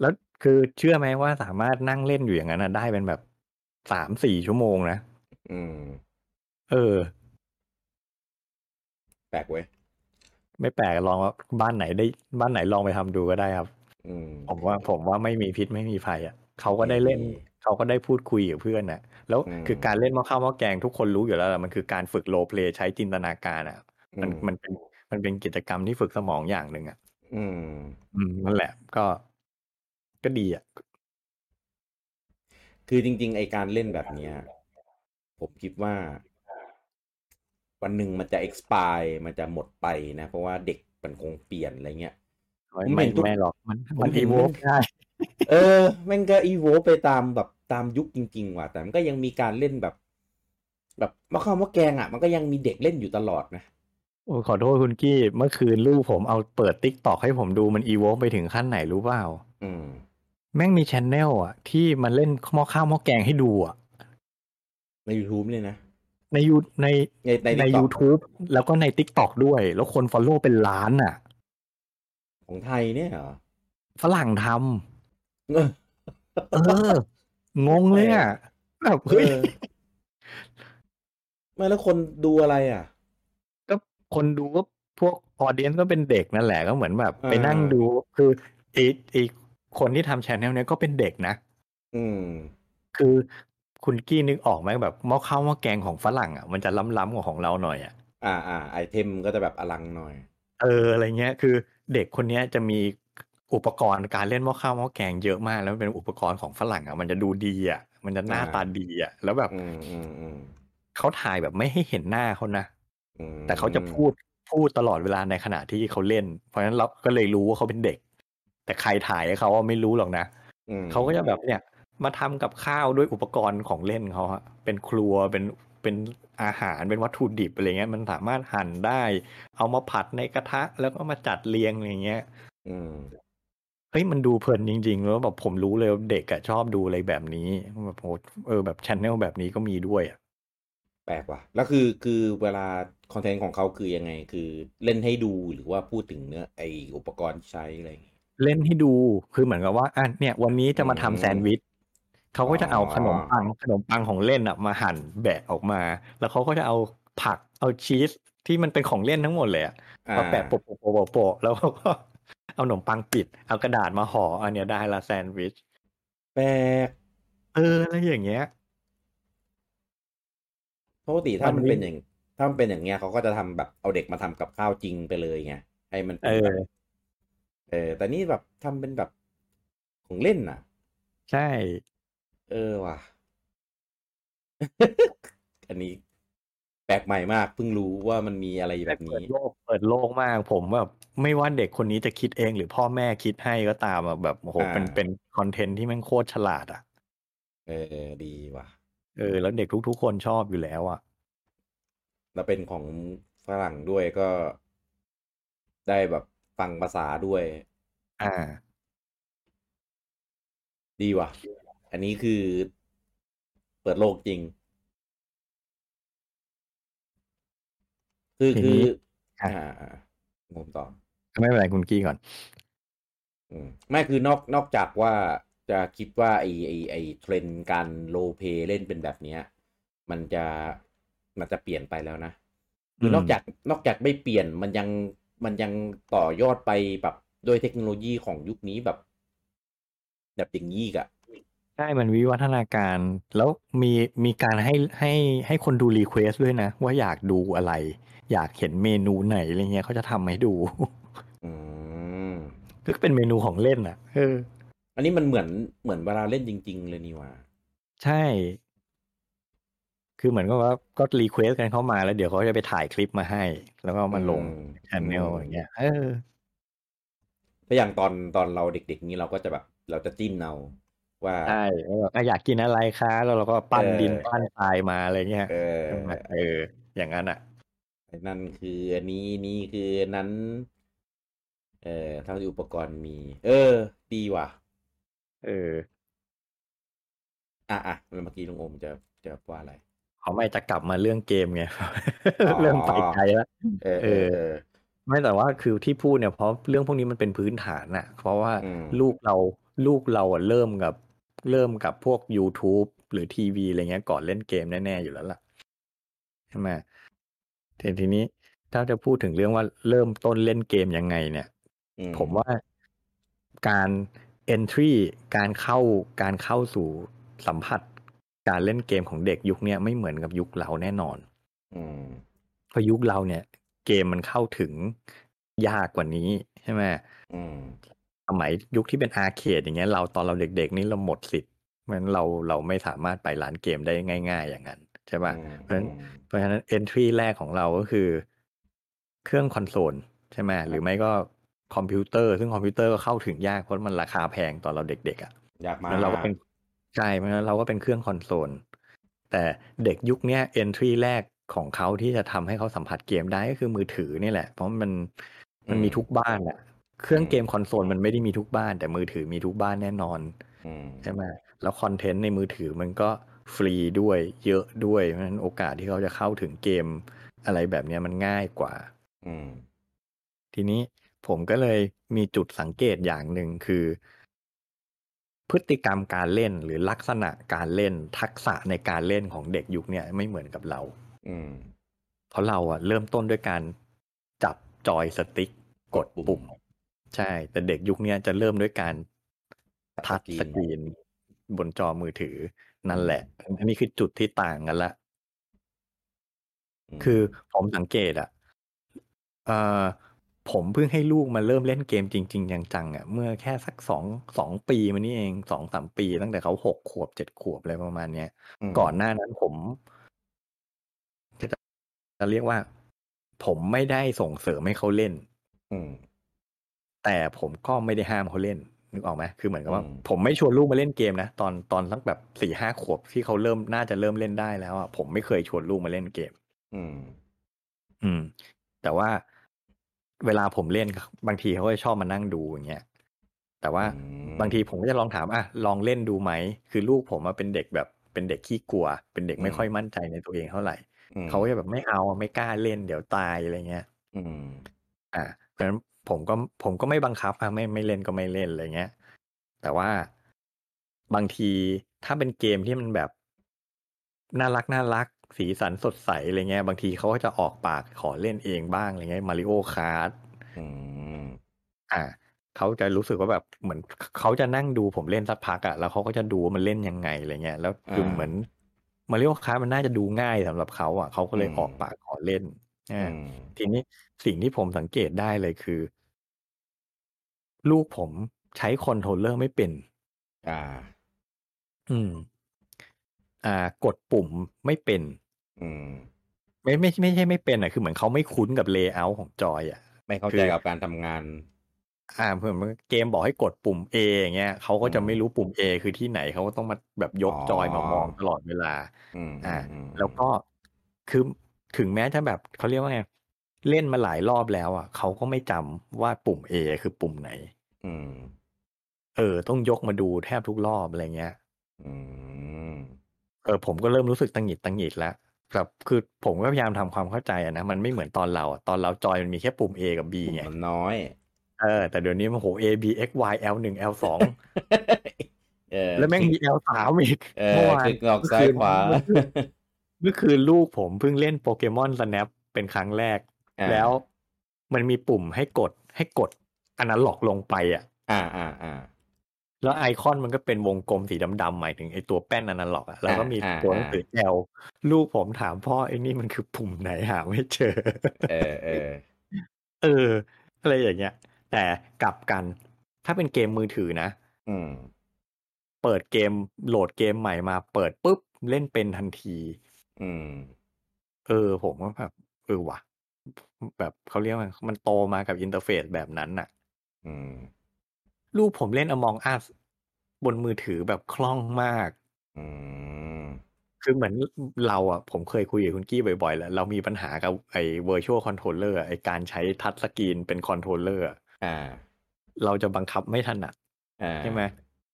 แล้วคือเชื่อไหมว่าสามารถนั่งเล่นอยู่อย่างนั้นนะได้เป็นแบบสามสี่ชั่วโมงนะ อืม เออ แปลกเว้ย ไม่แปลกลองว่าบ้านไหนได้บ้านไหนลองไปทำดูก็ได้ครับ อืม ผมว่าผมว่าไม่มีพิษไม่มีภัยอะเขาก็ได้เล่นดีเขาก็ได้พูดคุยกับเพื่อนน่ะ แล้วอืม คือการเล่นหม้อข้าวหม้อแกงทุกคนรู้อยู่แล้วล่ะมันคือการฝึกโรลเพลย์ใช้จินตนาการอะมันอืมันเป็น มันเป็นกิจกรรมที่ฝึกสมองอย่างหนึ่งอะ อืม อืมนั่นแหละ ก็ ก็ดีอะ คือจริง ๆ ไอการเล่นแบบเนี้ย ผมคิดว่า วันหนึ่งมันจะ expire มันจะหมดไปนะ เพราะว่าเด็กมันคงเปลี่ยนอะไรเงี้ย ไม่ผมไม่เห็นทุก ไม่หรอกมันผมเห็นมัน evo มันได้เออแม่งก็อีโวไปตามแบบตามยุคจริง ๆ ว่ะ แต่มันก็ยังมีการเล่นแบบ แบบหม้อข้าวหม้อแกงอะ มันก็ยังมีเด็กเล่นอยู่ตลอดนะ โอ้ยขอโทษคุณกี้ เมื่อคืนลูกผมเอาเปิด TikTok ให้ผมดูมันอีโวไปถึงขั้นไหนรู้เปล่าอืม แม่งมี channel อะ ที่มันเล่นหม้อข้าวหม้อแกงให้ดูอะ ใน YouTube เลยนะ ในยูในในใน ใน TikTok YouTube แล้วก็ใน t ิ k t o k ด้วย แล้วคนฟอลโล่เป็นล้านอะ ของไทยเนี่ยเหรอฝรั่งทเออำเออ งงเลยอะแบบเอเฮ้ยอไม่แล้วคนดูอะไรอะก็ คนดูก็พวกออเดียนก็เป็นเด็กนั่นแหละก็เหมือนแบบอ่าไปนั่งดูคือไอไอคนที่ทำชแนลเนี้ยก็เป็นเด็กนะ อืม คือคุณกี้นึกออกไหมแบบหม้อข้าวหม้อแกงของฝรั่งอะมันจะล้ำๆกว่าของเราหน่อยอะอ่าอ่าไอเทมก็จะแบบอลังหน่อย เอออะไรเงี้ย คือเด็กคนเนี้ยจะมีอุปกรณ์การเล่นหม้อข้าวหม้อแกงเยอะมาก แล้วมันเป็นอุปกรณ์ของฝรั่งอะมันจะดูดีอะมันจะหน้าอ่าตาดีอะแล้วแบบอืมอืมอืมเขาถ่ายแบบไม่ให้เห็นหน้าเขานะอืม แต่เขาจะพูดพูดตลอดเวลาในขณะที่เขาเล่น เพราะฉะนั้นเราก็เลยรู้ว่าเขาเป็นเด็ก แต่ใครถ่ายให้เขาอะไม่รู้หรอกนะอืมเขาก็จะแบบเนี่ย มาทำกับข้าวด้วยอุปกรณ์ของเล่นเขาฮะเป็นครัวเป็นเป็นอาหารเป็นวัตถุดิบอะไรเงี้ย มันสามารถหั่นได้ เอามาผัดในกระทะแล้วก็มาจัดเรียงอะไรเงี้ยอืมเฮ้ยมันดูเพลินจริงๆแล้วแบบผมรู้เลยว่าเด็กอะชอบดูอะไรแบบนี้แบบโหเออแบบชแนลแบบนี้ก็มีด้วยอะ แปลกว่ะแล้วคือคือเวลาคอนเทนต์ของเขาคือยังไง คือเล่นให้ดูหรือว่าพูดถึงเนื้อไออุปกรณ์ที่ใช้อะไรอย่างงี้เล่นให้ดูคือเหมือนกับว่าอะเนี่ย วันนี้จะมาทำอืมแซนด์วิชเขาก็จะเอาอ๋อขนมปังขนมปังของเล่นอะมาหั่นแบะออกมา แล้วเขาก็จะเอาผักเอาชีสที่มันเป็นของเล่นทั้งหมดเลยอะอ่ามาแปะโปะโปะโปะโปะโปะแล้วเขาก็เอาขนมปังปิด เอากระดาษมาห่ออันเนี้ยได้ละแซนด์วิชแปลกเอออะไรอย่างเงี้ย ปกติถ้ามัมันนเป็นอย่าง ถ้ามันเป็นอย่างเงี้ยเขาก็จะทำแบบเอาเด็กมาทำกับข้าวจริงไปเลยไงให้มันเป็เอนแบอบเออ แต่นี่แบบทำเป็นแบบของเล่นน่ะ ใช่ เออว่ะ อันนี้แปลกใหม่มากเพิ่งรู้ว่ามันมีอะไรแบบเปินี้ดโลกเปิดโลกมาก ผมแบบไม่ว่าเด็กคนนี้จะคิดเองหรือพ่อแม่คิดให้ก็ตามอะแบบโอ้โหอ่าเป็นเป็นคอนเทนต์ที่แม่งโคตรฉลาดอะ เออดีว่ะ เออ แล้วเด็กทุก ๆ คนชอบอยู่แล้วอะ แล้วเป็นของฝรั่งด้วยก็ได้แบบฟังภาษาด้วย อ่า ดีว่ะ อันนี้คือเปิดโลกจริง คือทีคือนี้อ่าอะอ่าผมต่อไม่เป็นไรคุณกี้ก่อน อืมไม่คือนอกนอกจากว่า จะคิดว่าไอไอไอเทรนด์การ role play เล่นเป็นแบบเนี้ย มันจะมันจะเปลี่ยนไปแล้วนะคือมันนอกจากนอกจากไม่เปลี่ยนมันยังมันยังต่อยอดไปแบบด้วยเทคโนโลยีของยุคนี้แบบ แบบอย่างนี้อีกอะใช่มันวิวัฒนาการ แล้วมีมีการให้ให้ให้คนดู request ด้วยนะ ว่าอยากดูอะไร อยากเห็นเมนูไหนอะไรเงี้ยเขาจะทำให้ดู อืมก็เป็นเมนูของเล่นอะเออ อันนี้มันเหมือนเหมือนเวลาเล่นจริง ๆ เลยนี่หว่า ใช่ คือเหมือนกับว่าก็ request กันเข้ามาแล้วเดี๋ยวเขาจะไปถ่ายคลิปมาให้ แล้วก็เอามาลงอืม channel อืมอย่างเงี้ยเออถ้าอย่างตอนตอนเราเด็ก ๆ นี้เราก็จะแบบ เราจะจิ้มเอาว่าใช่แล้วเราก็อยากกินอะไรคะแล้วเราก็ปั้นเออดินปั้นทรายมาอะไรเงี้ยเออใช่ไหมเออ อย่างนั้นอะนั่นคืออันนี้นี่คืออันนั้น เออเท่าที่อุปกรณ์มี เออ ดีว่ะ เออ อะอะแล้วเมื่อกี้ลุงโอมจะจะว่าอะไรเขาไม่จะกลับมาเรื่องเกมไงอ๋อเริ่มไปไกลแล้วเออเอเอออเออไม่แต่ว่าคือที่พูดเนี่ยเพราะเรื่องพวกนี้มันเป็นพื้นฐานอะเพราะว่าอืมลูกเราลูกเราอะเริ่มกับเริ่มกับพวก YouTube หรือทีวีอะไรเงี้ยก่อนเล่นเกมแน่ๆอยู่แล้วล่ะใช่ไหมทีทีนี้ถ้าจะพูดถึงเรื่องว่าเริ่มต้นเล่นเกมยังไงเนี่ยอืผมว่าการ entry การเข้าการเข้าสู่สัมผัสการเล่นเกมของเด็กยุคเนี้ยไม่เหมือนกับยุคเราแน่นอนอืมเพราะยุคเราเนี่ย เกมมันเข้าถึงยากกว่านี้ใช่ไหมอืมสมัยยุคที่เป็นอาร์เคดอย่างเงี้ยเราตอนเราเด็ก ๆ นี่เราหมดสิทธิ์เพราะฉะนั้นเราเราไม่สามารถไปร้านเกมได้ง่าย ๆ อย่างนั้นใช่ป่ะอืมเพราะฉะนั้นเพราะฉะนั้น entry แรกของเราก็คือ เครื่องคอนโซลใช่ไหมหรือไม่ก็ คอมพิวเตอร์ ซึ่งคอมพิวเตอร์ก็เข้าถึงยากเพราะมันราคาแพงตอนเราเด็กๆอะอยากมาแล้วเราก็เป็นใช่เพราะฉะนั้นเราก็เป็นเครื่องคอนโซลแต่เด็กยุคเนี้ย entry แรกของเขาที่จะทำให้เขาสัมผัสเกมได้ก็คือมือถือนี่แหละ เพราะมันมันมีทุกบ้านอะเครื่องเกมคอนโซลมันไม่ได้มีทุกบ้าน แต่มือถือมีทุกบ้านแน่นอนอืมใช่ไหมแล้วคอนเทนต์ในมือถือมันก็ฟรีด้วยเยอะด้วยเพราะฉะนั้นโอกาสที่เขาจะเข้าถึงเกมอะไรแบบเนี้ยมันง่ายกว่าอืมทีนี้ ผมก็เลยมีจุดสังเกตอย่างหนึ่งคือ พฤติกรรมการเล่นหรือลักษณะการเล่นทักษะในการเล่นของเด็กยุคเนี้ยไม่เหมือนกับเรา อืม เพราะเราอะเริ่มต้นด้วยการจับจอยสติ๊กกดปุ่ม ใช่ แต่เด็กยุคเนี้ยจะเริ่มด้วยการทัชสกรีนบนจอมือถือ นั่นแหละ อันนี้คือจุดที่ต่างกันละมคือผมสังเกตอะเอ่อ ผมเพิ่งให้ลูกมาเริ่มเล่นเกมจริง ๆ จังๆอะเมื่อแค่สักสองสองปีมานี่เองสองสามปี ตั้งแต่เขาหกขวบเจ็ดขวบอะไรประมาณเนี้ยมก่อนหน้านั้นผมจะจะเรียกว่า ผมไม่ได้ส่งเสริมให้เขาเล่น อืมแต่ผมก็ไม่ได้ห้ามเขาเล่นนึกออกไหมคือเหมือนกับว่าอืมผมไม่ชวนลูกมาเล่นเกมนะตอนตอนสักแบบสี่ห้าขวบที่เขาเริ่มน่าจะเริ่มเล่นได้แล้วอะผมไม่เคยชวนลูกมาเล่นเกม อืม อืม แต่ว่า เวลาผมเล่นบางทีเขาก็ชอบมานั่งดูอย่างเงี้ยแต่ว่าอืบางทีผมก็จะลองถามอะลองเล่นดูไหมคือลูกผมอะเป็นเด็กแบบเป็นเด็กขี้กลัว เป็นเด็กไม่ค่อยมั่นใจในตัวเองเท่าไหร่อืมเขาก็จะแบบไม่เอาไม่กล้าเล่นเดี๋ยวตายอะไรเงี้ยอืมอ่าเพราะฉะนั้นผมก็ผมก็ไม่บังคับอะไม่ไม่เล่นก็ไม่เล่นอะไรเงี้ย แต่ว่าบางทีถ้าเป็นเกมที่มันแบบน่ารักน่ารัก สีสันสดใสอะไรเงี้ยบางทีเขาก็จะออกปากขอเล่นเองบ้างอะไรเงี้ย Mario Kartอืมอ่าเขาจะรู้สึกว่าแบบเหมือนเขาจะนั่งดูผมเล่นสักพักอะแล้วเขาก็จะดูว่ามันเล่นยังไงอะไรเงี้ยแล้วคือเหมือน Mario Kart มันน่าจะดูง่ายสำหรับเขาอะเขาก็เลยออกปากขอเล่นอ่าอืมทีนี้สิ่งที่ผมสังเกตได้เลยคือ ลูกผมใช้ controller ไม่เป็น อ่า อืม อ่ากดปุ่มไม่เป็น อืม ไม่ไม่ไม่ใช่ไม่เป็นอะคือเหมือนเขาไม่คุ้นกับ layer ของจอยอะ คือไม่เข้าใจกับการทำงาน อ่าเพื่อนเกมบอกให้กดปุ่ม A อย่างเงี้ยเขาก็จะอืมไม่รู้ปุ่ม A คือที่ไหนเขาก็ต้องมาแบบยกอ๋อจอยมามองตลอดเวลาอืมอ่าอืมแล้วก็คือถึงแม้จะแบบเขาเรียกว่าไงเล่นมาหลายรอบแล้ว อะเขาก็ไม่จำว่าปุ่ม A คือปุ่มไหน อืม เออ ต้องยกมาดูแทบทุกรอบอะไรเงี้ย อืม เออผมก็เริ่มรู้สึกตังหงิดตังหงิดแล้วแบบคือผมก็พยายามทำความเข้าใจอะนะ มันไม่เหมือนตอนเราอะตอนเราจอยมันมีแค่ปุ่ม A กับ B ไง มันน้อย เออแต่เดี๋ยวนี้มันโห A B X Y L หนึ่ง L สองเออแล้วแม่งมี L สามอีกเอเมื่ออวานคลิกออกซ้ายขวา เมื่อคืนลูกผมเพิ่งเล่นโปเกมอน Snap เป็นครั้งแรก อ่า แล้วมันมีปุ่มให้กดให้กดอนาล็อกลงไปอะอ่าอ่าอ่า แล้วไอคอนมันก็เป็นวงกลมสีดำๆหมายถึงไอตัวแป้นอนาล็อกอะแล้วก็มีอ่าตัวหอ่านังสือ L ลูกผมถามพ่อไอ้นี่มันคือปุ่มไหนหาไม่เจอ เออเออเอออะไรอย่างเงี้ย แต่กลับกัน ถ้าเป็นเกมมือถือนะ อืม เปิดเกมโหลดเกมใหม่มาเปิดปุ๊บเล่นเป็นทันที อืม เออ ผมว่าแบบเออว่ะ แบบเขาเรียกว่ามันโตมากับ interface แบบนั้นน่ะ อืมลูกผมเล่น Among Us บนมือถือแบบคล่องมากอืมคือเหมือนเราอะ ผมเคยคุยกับคุณกี้บ่อยๆ แล้ว เรามีปัญหากับไอ้ virtual controller อะไอ้การใช้ touchscreen เป็น controller อะอ่า เราจะบังคับไม่ถนัดอ่าใช่ไหม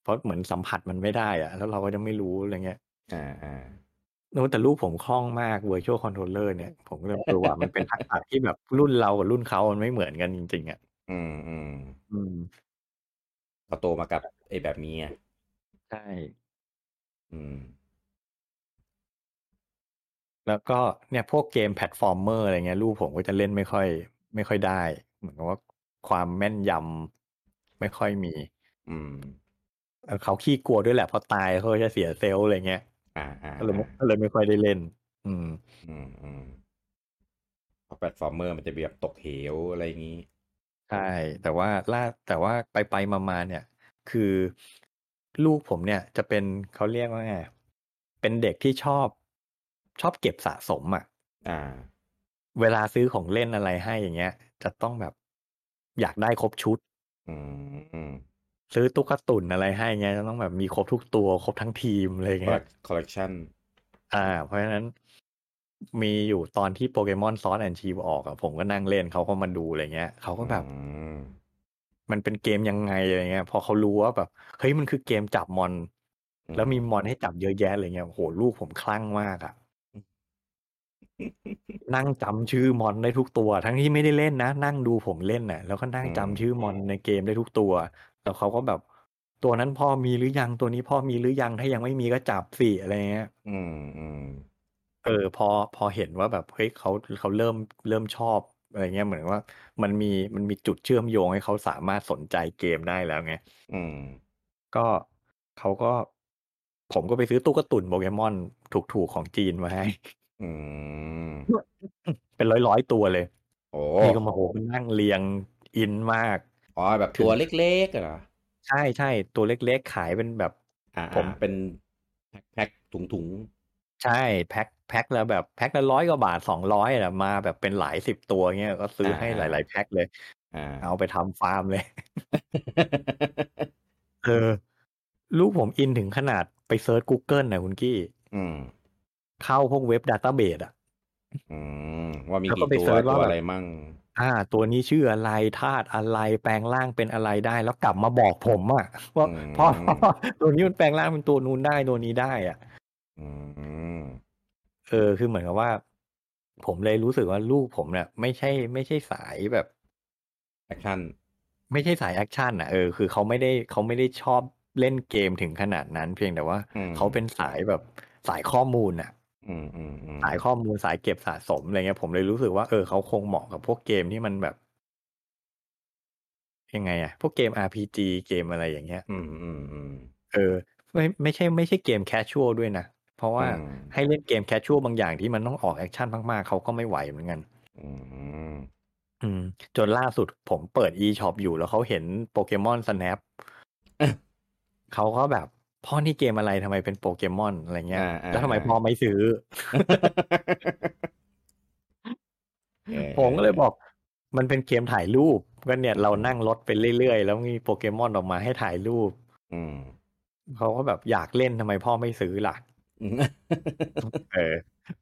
เพราะเหมือนสัมผัสมันไม่ได้อะแล้วเราก็จะไม่รู้อะไรเงี้ยอ่าอ่าโน้ตแต่ลูกผมคล่องมาก virtual controller เนี่ย ผมก็เลยเออว่ามันเป็นทักษะที่แบบรุ่นเรากับรุ่นเขามันไม่เหมือนกันจริงๆอะ อืมอืมอืมเขาโตมากับ ไอ้แบบนี้ไงใช่ อืม แล้วก็เนี่ยพวกเกม platformer อะไรเงี้ยลูกผมก็จะเล่นไม่ค่อย ไม่ค่อยได้ เหมือนกับว่าความแม่นยำไม่ค่อยมี อืมเออเขาขี้กลัวด้วยแหละพอตายเขาก็จะเสีย self อะไรเงี้ยอ่าอ่าก็เลยไม่ก็เลยไม่ค่อยได้เล่น อืม อืมอืมเพราะ platformer มันจะแบบตกเหวอะไรอย่างนี้ ใช่ แต่ว่าล่าแต่ว่าไปไปมามาเนี่ย คือลูกผมเนี่ยจะเป็นเขาเรียกว่าไงเป็นเด็กที่ชอบชอบเก็บสะสมอะ อ่า เวลาซื้อของเล่นอะไรให้อย่างเงี้ย จะต้องแบบอยากได้ครบชุด อืมอืมซื้อตุ๊กตาอะไรให้เงี้ยจะต้องแบบมีครบทุกตัว ครบทั้งทีมอะไรเงี้ยคอลเลกชันอ่า เพราะฉะนั้นมีอยู่ตอนที่ Pokémon Sword and Shield ออกอะผมก็นั่งเล่นเขาก็มาดูอะไรเงี้ยเขาก็แบบอื มมันเป็นเกมยังไงอะไรเงี้ย พอเขารู้ว่าแบบเฮ้ยมันคือเกมจับมอน แล้วมีมอนให้จับเยอะแยะอะไรเงี้ยโหลูกผมคลั่งมากอะนั่งจำชื่อมอนได้ทุกตัว ทั้งที่ไม่ได้เล่นนะ นั่งดูผมเล่นน่ะ แล้วก็นั่งจำชื่อมอนในเกมได้ทุกตัว แล้วเขาก็แบบตัวนั้นพ่อมีหรือยังตัวนี้พ่อมีหรือยังถ้ายังไม่มีก็จับสิอะไรเงี้ย อืมอืมเออ พอพอเห็นว่าแบบเฮ้ยเขาเขาเริ่มเริ่มชอบ อะไรเงี้ยเหมือนว่ามันมีมันมีจุดเชื่อมโยงให้เขาสามารถสนใจเกมได้แล้วไงอืม ก็เขาก็ ผมก็ไปซื้อตุ๊กตุนโปเกมอนถูกๆของจีนมาให้อืมเป็นร้อยร้อยๆตัวเลยโอ้นี่ก็มาโหมันนั่งเรียงอินมากอ๋อแบบตัวเล็กๆอะเหรอใช่ใช่ตัวเล็กๆขายเป็นแบบอ่าผมอ่าเป็นแพ็คๆถุงใช่แพ็ค แพ็คแล้วแบบแพ็คละร้อยกว่าบาทสองร้อยอะมาแบบเป็นหลายสิบตัวเงี้ยก็ซื้อให้หลาย ๆ แพ็คเลยๆอ่าเอาไปทำฟาร์มเลยเออลูกผมอินถึงขนาดไปเซิร์ช Google นะคุณกี้อืมเข้าพวกเว็บ database อะอืมแล้วก็ไป search ว่าแบบอะไรมั่ง อ่า ตัวนี้ชื่ออะไรธาตุอะไรแปลงร่างเป็นอะไรได้ แล้วกลับมาบอกผมอะว่าอืมพ่อตัวนี้มันแปลงร่างเป็นตัวนู้นได้ตัวนี้ได้อะอืม เออ คือเหมือนกับว่า ผมเลยรู้สึกว่าลูกผมเนี่ยไม่ใช่ไม่ใช่สายแบบ action ไม่ใช่สาย action อะเออคือเขาไม่ได้เขาไม่ได้ชอบเล่นเกมถึงขนาดนั้น เพียงแต่ว่าอืม เขาเป็นสายแบบสายข้อมูลอะ อืมอืมอืมสายข้อมูลสายเก็บสะสมอะไรเงี้ยผมเลยรู้สึกว่าเออเขาคงเหมาะกับพวกเกมที่มันแบบยังไงอะพวกเกม RPG เกมอะไรอย่างเงี้ย อืมอืมอืมเออ ไม่ไม่ใช่ไม่ใช่เกม casual ด้วยนะ เพราะว่าอืมให้เล่นเกม casual บางอย่างที่มันต้องออก action มากๆเขาก็ไม่ไหวเหมือนกันอืมอืมจนล่าสุดผมเปิด eShop อยู่แล้วเขาเห็นโปเกมอน Snap เขาก็แบบพ่อนี่เกมอะไรทำไมเป็นโปเกมอนอะไรเงี้ยอ่าอ่าแล้วทำไมอ่าพ่อไม่ซื้อเออผมก็เลยบอก มันเป็นเกมถ่ายรูปก็เนี่ยเรานั่งรถไปเรื่อยๆ แล้วมีโปเกมอนออกมาให้ถ่ายรูปอืมเขาก็แบบอยากเล่นทำไมพ่อไม่ซื้อล่ะอืม เออ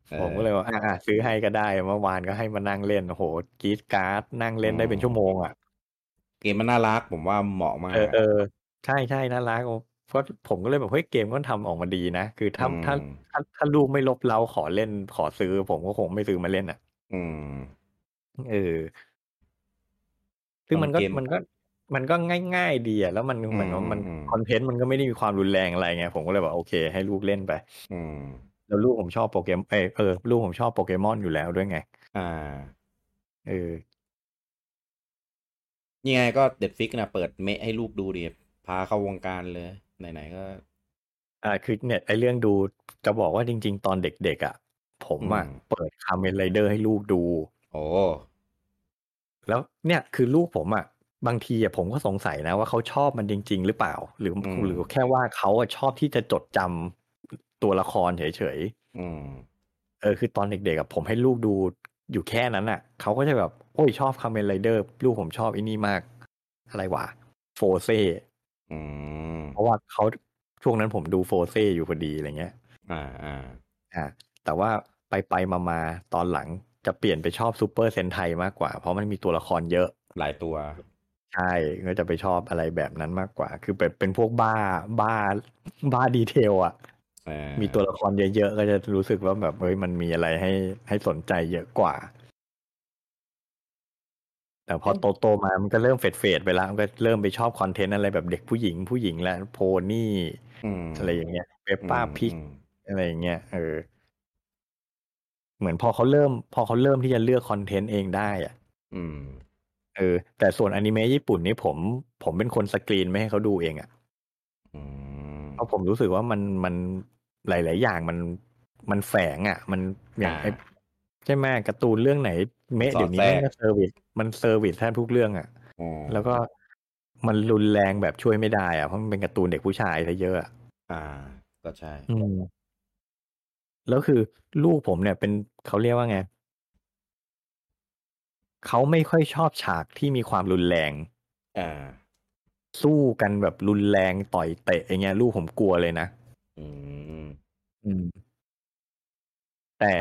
เออผมก็เลยว่าอะอะซื้อให้ก็ได้เมื่อวานก็ให้มานั่งเล่นโอ้โหกรีดการ์ดนั่งเล่นได้เป็นชั่วโมงอะเกมมันน่ารักผมว่าเหมาะมากเออเออใช่ใช่น่ารักเพราะผมก็เลยแบบเฮ้ยเกมก็ทำออกมาดีนะคือถ้าอืมถ้าถ้าถ้าลูกไม่ลบเล้าขอเล่นขอซื้อ ผมก็คงไม่ซื้อมาเล่นอะ อืม เออซึ่งมันก็บางเกมมันก็ มันก็ง่ายๆดีอะแล้วมันเหมือนว่ามันอืมอืมคอนเทนต์มันก็ไม่ได้มีความรุนแรงอะไรไงผมก็เลยบอกโอเค ให้ลูกเล่นไป อืมแล้วลูกผมชอบโปเกมเออเออลูกผมชอบโปเกมอนอยู่แล้วด้วยไง อ่า เออยังไงก็เด็ดฟิกนะเปิดเมะให้ลูกดูดิพาเข้าวงการเลย ไหนๆก็ อ่าคือเนี่ยไอเรื่องดูจะบอกว่าจริง ๆ ตอนเด็กๆอะผมอะอืมเปิดคาเมนไรเดอร์ให้ลูกดู โอ้แล้วเนี่ยคือลูกผมอะ บางทีอะผมก็สงสัยนะว่าเขาชอบมันจริง ๆ หรือเปล่า หรือหรือแค่ว่าเขาอะชอบที่จะจดจำตัวละครเฉยอืมๆเออ คือตอนเด็กๆอะผมให้ลูกดูอยู่แค่นั้นอะเขาก็จะแบบ โอ้ยชอบคาเมนไรเดอร์ลูกผมชอบอินี่มาก อะไรวะโฟเซอืมเพราะว่าเขาช่วงนั้นผมดูโฟเซอยู่พอดีอะไรเงี้ย อ่าอ่าอ่าแต่ว่าไปไปมามาตอนหลังจะเปลี่ยนไปชอบซูเปอร์เซนไทมากกว่า เพราะมันมีตัวละครเยอะหลายตัว ใช่ ก็จะไปชอบอะไรแบบนั้นมากกว่า คือเป็นเป็นพวกบ้าบ้าบ้าดีเทลอะอ่ามีตัวละครเยอะๆ ก็จะรู้สึกว่าแบบเฮ้ยมันมีอะไรให้ให้สนใจเยอะกว่า แต่พอโตโตๆมามันก็เริ่มเฟดเฟดๆไปแล้วมันก็เริ่มไปชอบคอนเทนต์อะไรแบบเด็กผู้หญิงผู้หญิงและโพนี่อืมอะไรอย่างเงี้ยเปปป้าอืมพิกอืมอะไรอย่างเงี้ยเออ เหมือนพอเขาเริ่ม พอเขาเริ่มที่จะเลือกคอนเทนต์เองได้อะอืม เออแต่ส่วนอนิเมะญี่ปุ่นนี่ผม ผมเป็นคนสกรีนไม่ให้เขาดูเองอะอืมเพราะผมรู้สึกว่ามันมันหลาย ๆ อย่างมันมันแฝงอะมันอย่างไอ้ใช่ไหมการ์ตูนเรื่องไหน เมะสอดเดี๋ยวนี้แทรกมันก็ service มัน service แทบทุกเรื่องอะอืมแล้วก็มันรุนแรงแบบช่วยไม่ได้อะเพราะมันเป็นการ์ตูนเด็กผู้ชายซะเยอะอะอ่า ก็ใช่อืมแล้วคือลูกผมเนี่ยเป็นเขาเรียกว่าไง เขาไม่ค่อยชอบฉากที่มีความรุนแรงอ่าสู้กันแบบรุนแรงต่อยเตะอย่างเงี้ยลูกผมกลัวเลยนะอืมอืม แต่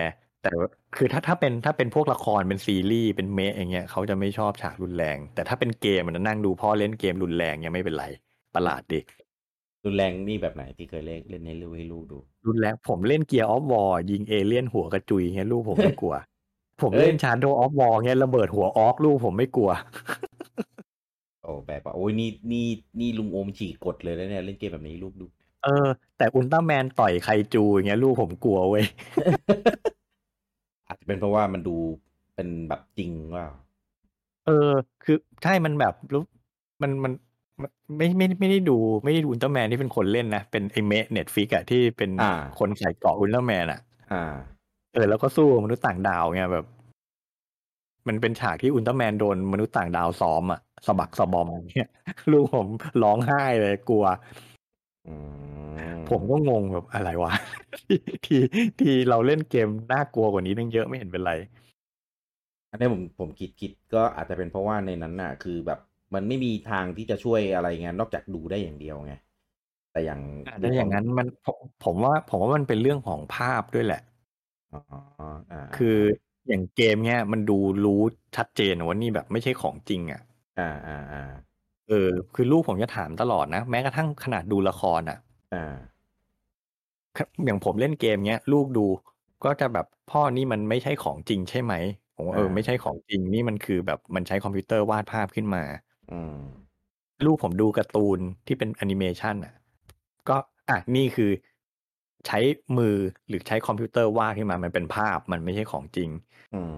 แต่ว่าคือถ้าถ้าเป็นถ้าเป็นพวกละครเป็นซีรีส์เป็นเมะอย่างเงี้ยเขาจะไม่ชอบฉากรุนแรง แต่ถ้าเป็นเกมมันนั่งดูพ่อเล่นเกมรุนแรงเนี่ยไม่เป็นไรประหลาดดิรุนแรงนี่แบบไหนที่เคยเล่นเล่นให้ลูกให้ลูกดู รุนแรงผมเล่น Gears of War ยิงเอเลี่ยนหัวกระจุยเงี้ยลูกผมไม่กลัว ผมเอ้ยเล่น Shadow of War เงี้ยระเบิดหัวออกลูกผมไม่กลัว โอ้แบบว่าโอ้ยนี่นี่นี่ลุงโอมฉีกกฎเลยแล้วเนี่ยเล่นเกมแบบนี้ลูกดูเออ แต่อุลตร้าแมนต่อยไคจูอย่างเงี้ยลูกผมกลัวเว้ย อาจจะเป็นเพราะว่ามันดูเป็นแบบจริงว่า เออ คือใช่มันแบบรู้มันมันมันไม่ไม่ไม่ได้ดูไม่ได้ดูอุลตร้าแมนที่เป็นคนเล่นนะ เป็นไอเมะเน็ตฟิกอะที่เป็นอ่าคนใส่เกราะอุลตร้าแมนอะอ่าเออแล้วก็สู้กับมนุษย์ต่างดาวไงแบบ มันเป็นฉากที่อุลตร้าแมนโดนมนุษย์ต่างดาวซ้อมอะสะบักสะบอมเนี่ยลูกผมร้องไห้เลยกลัวอืมผมก็งงแบบอะไรวะที่ที่ที่เราเล่นเกมน่ากลัวกว่านี้ตั้งเยอะไม่เห็นเป็นไร อันนี้ผมผมคิดคิดก็อาจจะเป็นเพราะว่าในนั้นน่ะ คือแบบมันไม่มีทางที่จะช่วยอะไรเงี้ยนอกจากดูได้อย่างเดียวไงแต่อย่างอาจจะอย่างนั้นมันผมผมว่าผมว่ามันเป็นเรื่องของภาพด้วยแหละ อ๋ออ่าคืออย่างเกมเนี้ยมันดูรู้ชัดเจนว่านี่แบบไม่ใช่ของจริงอะ อ่าอ่าอ่าเออ คือลูกผมจะถามตลอดนะ แม้กระทั่งขนาดดูละครอะ อ่าอย่างผมเล่นเกมเนี้ยลูกดูก็จะแบบพ่อนี่มันไม่ใช่ของจริงใช่ไหมผมว่าเอออ่าไม่ใช่ของจริงนี่มันคือแบบมันใช้คอมพิวเตอร์วาดภาพขึ้นมา อืมลูกผมดูการ์ตูนที่เป็นแอนิเมชันอะ ก็อะนี่คือ ใช้มือหรือใช้คอมพิวเตอร์วาดขึ้นมา มันเป็นภาพมันไม่ใช่ของจริง อืม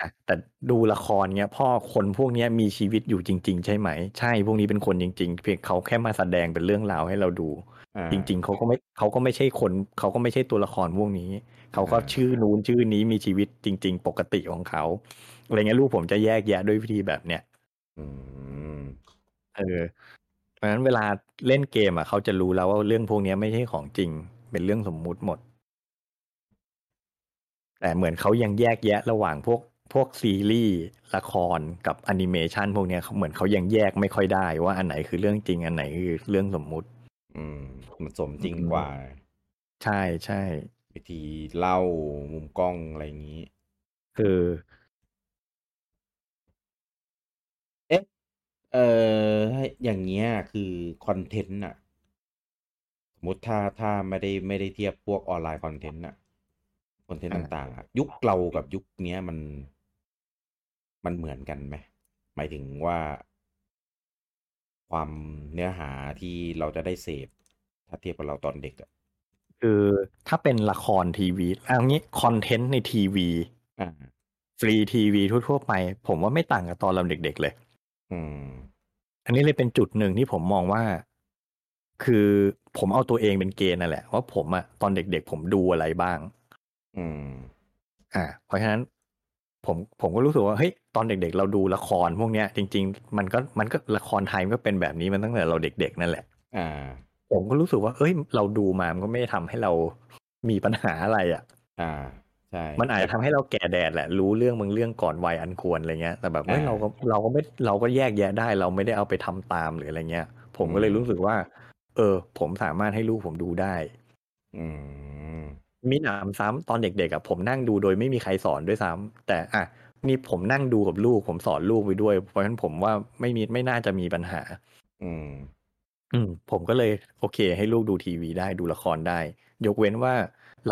อะแต่ดูละครเนี้ยพ่อคนพวกเนี้ยมีชีวิตอยู่จริง ๆ ใช่ไหม ใช่พวกนี้เป็นคนจริง ๆ เพียงเขาแค่มาแสดงเป็นเรื่องราวให้เราดูอ่าจริง ๆเขาก็ไม่เขาก็ไม่ใช่คนเขาก็ไม่ใช่ตัวละครพวกนี้ เขาก็อ่าชื่อนู้นชื่อนี้มีชีวิตจริง ๆ ปกติของเขาอะไรเงี้ยลูกผมจะแยกแยะด้วยวิธีแบบเนี้ยอืมเออเพราะฉะนั้นเวลาเล่นเกมอะเขาจะรู้แล้วว่าเรื่องพวกเนี้ยไม่ใช่ของจริง เป็นเรื่องสมมุติหมด แต่เหมือนเขายังแยกแยะระหว่างพวกพวกซีรีส์ละครกับแอนิเมชันพวกเนี้ยเขาเหมือนเขายังแยกไม่ค่อยได้ว่าอันไหนคือเรื่องจริงอันไหนคือเรื่องสมมุติ อืม มันสมจริงกว่า ใช่ใช่วิธีเล่ามุมกล้องอะไรอย่างนี้ คือ เอ๊ะเอออย่างเงี้ยคือคอนเทนต์อะส มมติถ้าถ้าไม่ได้ไม่ได้เทียบพวกออนไลน์คอนเทนต์อะคอนเทนต์อ่าต่างๆอะยุคเรากับยุคเนี้ยมันมันเหมือนกันไหมหมายถึงว่าความเนื้อหาที่เราจะได้เสพถ้าเทียบกับเราตอนเด็กอะคือถ้าเป็นละครทีวีเอางี้คอนเทนต์ในทีวีอ่าฟรีทีวีทั่วๆไป ผมว่าไม่ต่างกับตอนเราเด็กๆเลย อืม อันนี้เลยเป็นจุดหนึ่งที่ผมมองว่า คือผมเอาตัวเองเป็นเกณฑ์นั่นแหละว่าผมอะตอนเด็กๆ ผมดูอะไรบ้าง อืม อ่า เพราะฉะนั้น ผมผมก็รู้สึกว่าเฮ้ยตอนเด็ก ๆ เราดูละครพวกเนี้ย จริง ๆ มันก็มันก็ละครไทยมันก็เป็นแบบนี้มันตั้งแต่เราเด็ก ๆ นั่นแหละ อ่า ผมก็รู้สึกว่า เอ้ย เราดูมามันก็ไม่ได้ทำให้เรามีปัญหาอะไรอะ่ะ อ่าใช่มันอาจจะทำให้เราแก่แดดแหละ รู้เรื่องบางเรื่องก่อนวัยอันควรอะไรเงี้ยแต่แบบเฮ้ยอ่าเราก็เราก็ไม่เราก็แยกแยะได้ เราไม่ได้เอาไปทำตามหรืออะไรเงี้ย ผมก็เลยอืมรู้สึกว่า เออ ผมสามารถให้ลูกผมดูได้ อืมมีหนามซ้ำตอนเด็กๆอะผมนั่งดูโดยไม่มีใครสอนด้วยซ้ำแต่อะนี่ผมนั่งดูกับลูก ผมสอนลูกไปด้วย เพราะฉะนั้นผมว่าไม่มีไม่น่าจะมีปัญหา อืม อืม ผมก็เลยโอเค ให้ลูกดูทีวีได้ดูละครได้ ยกเว้นว่า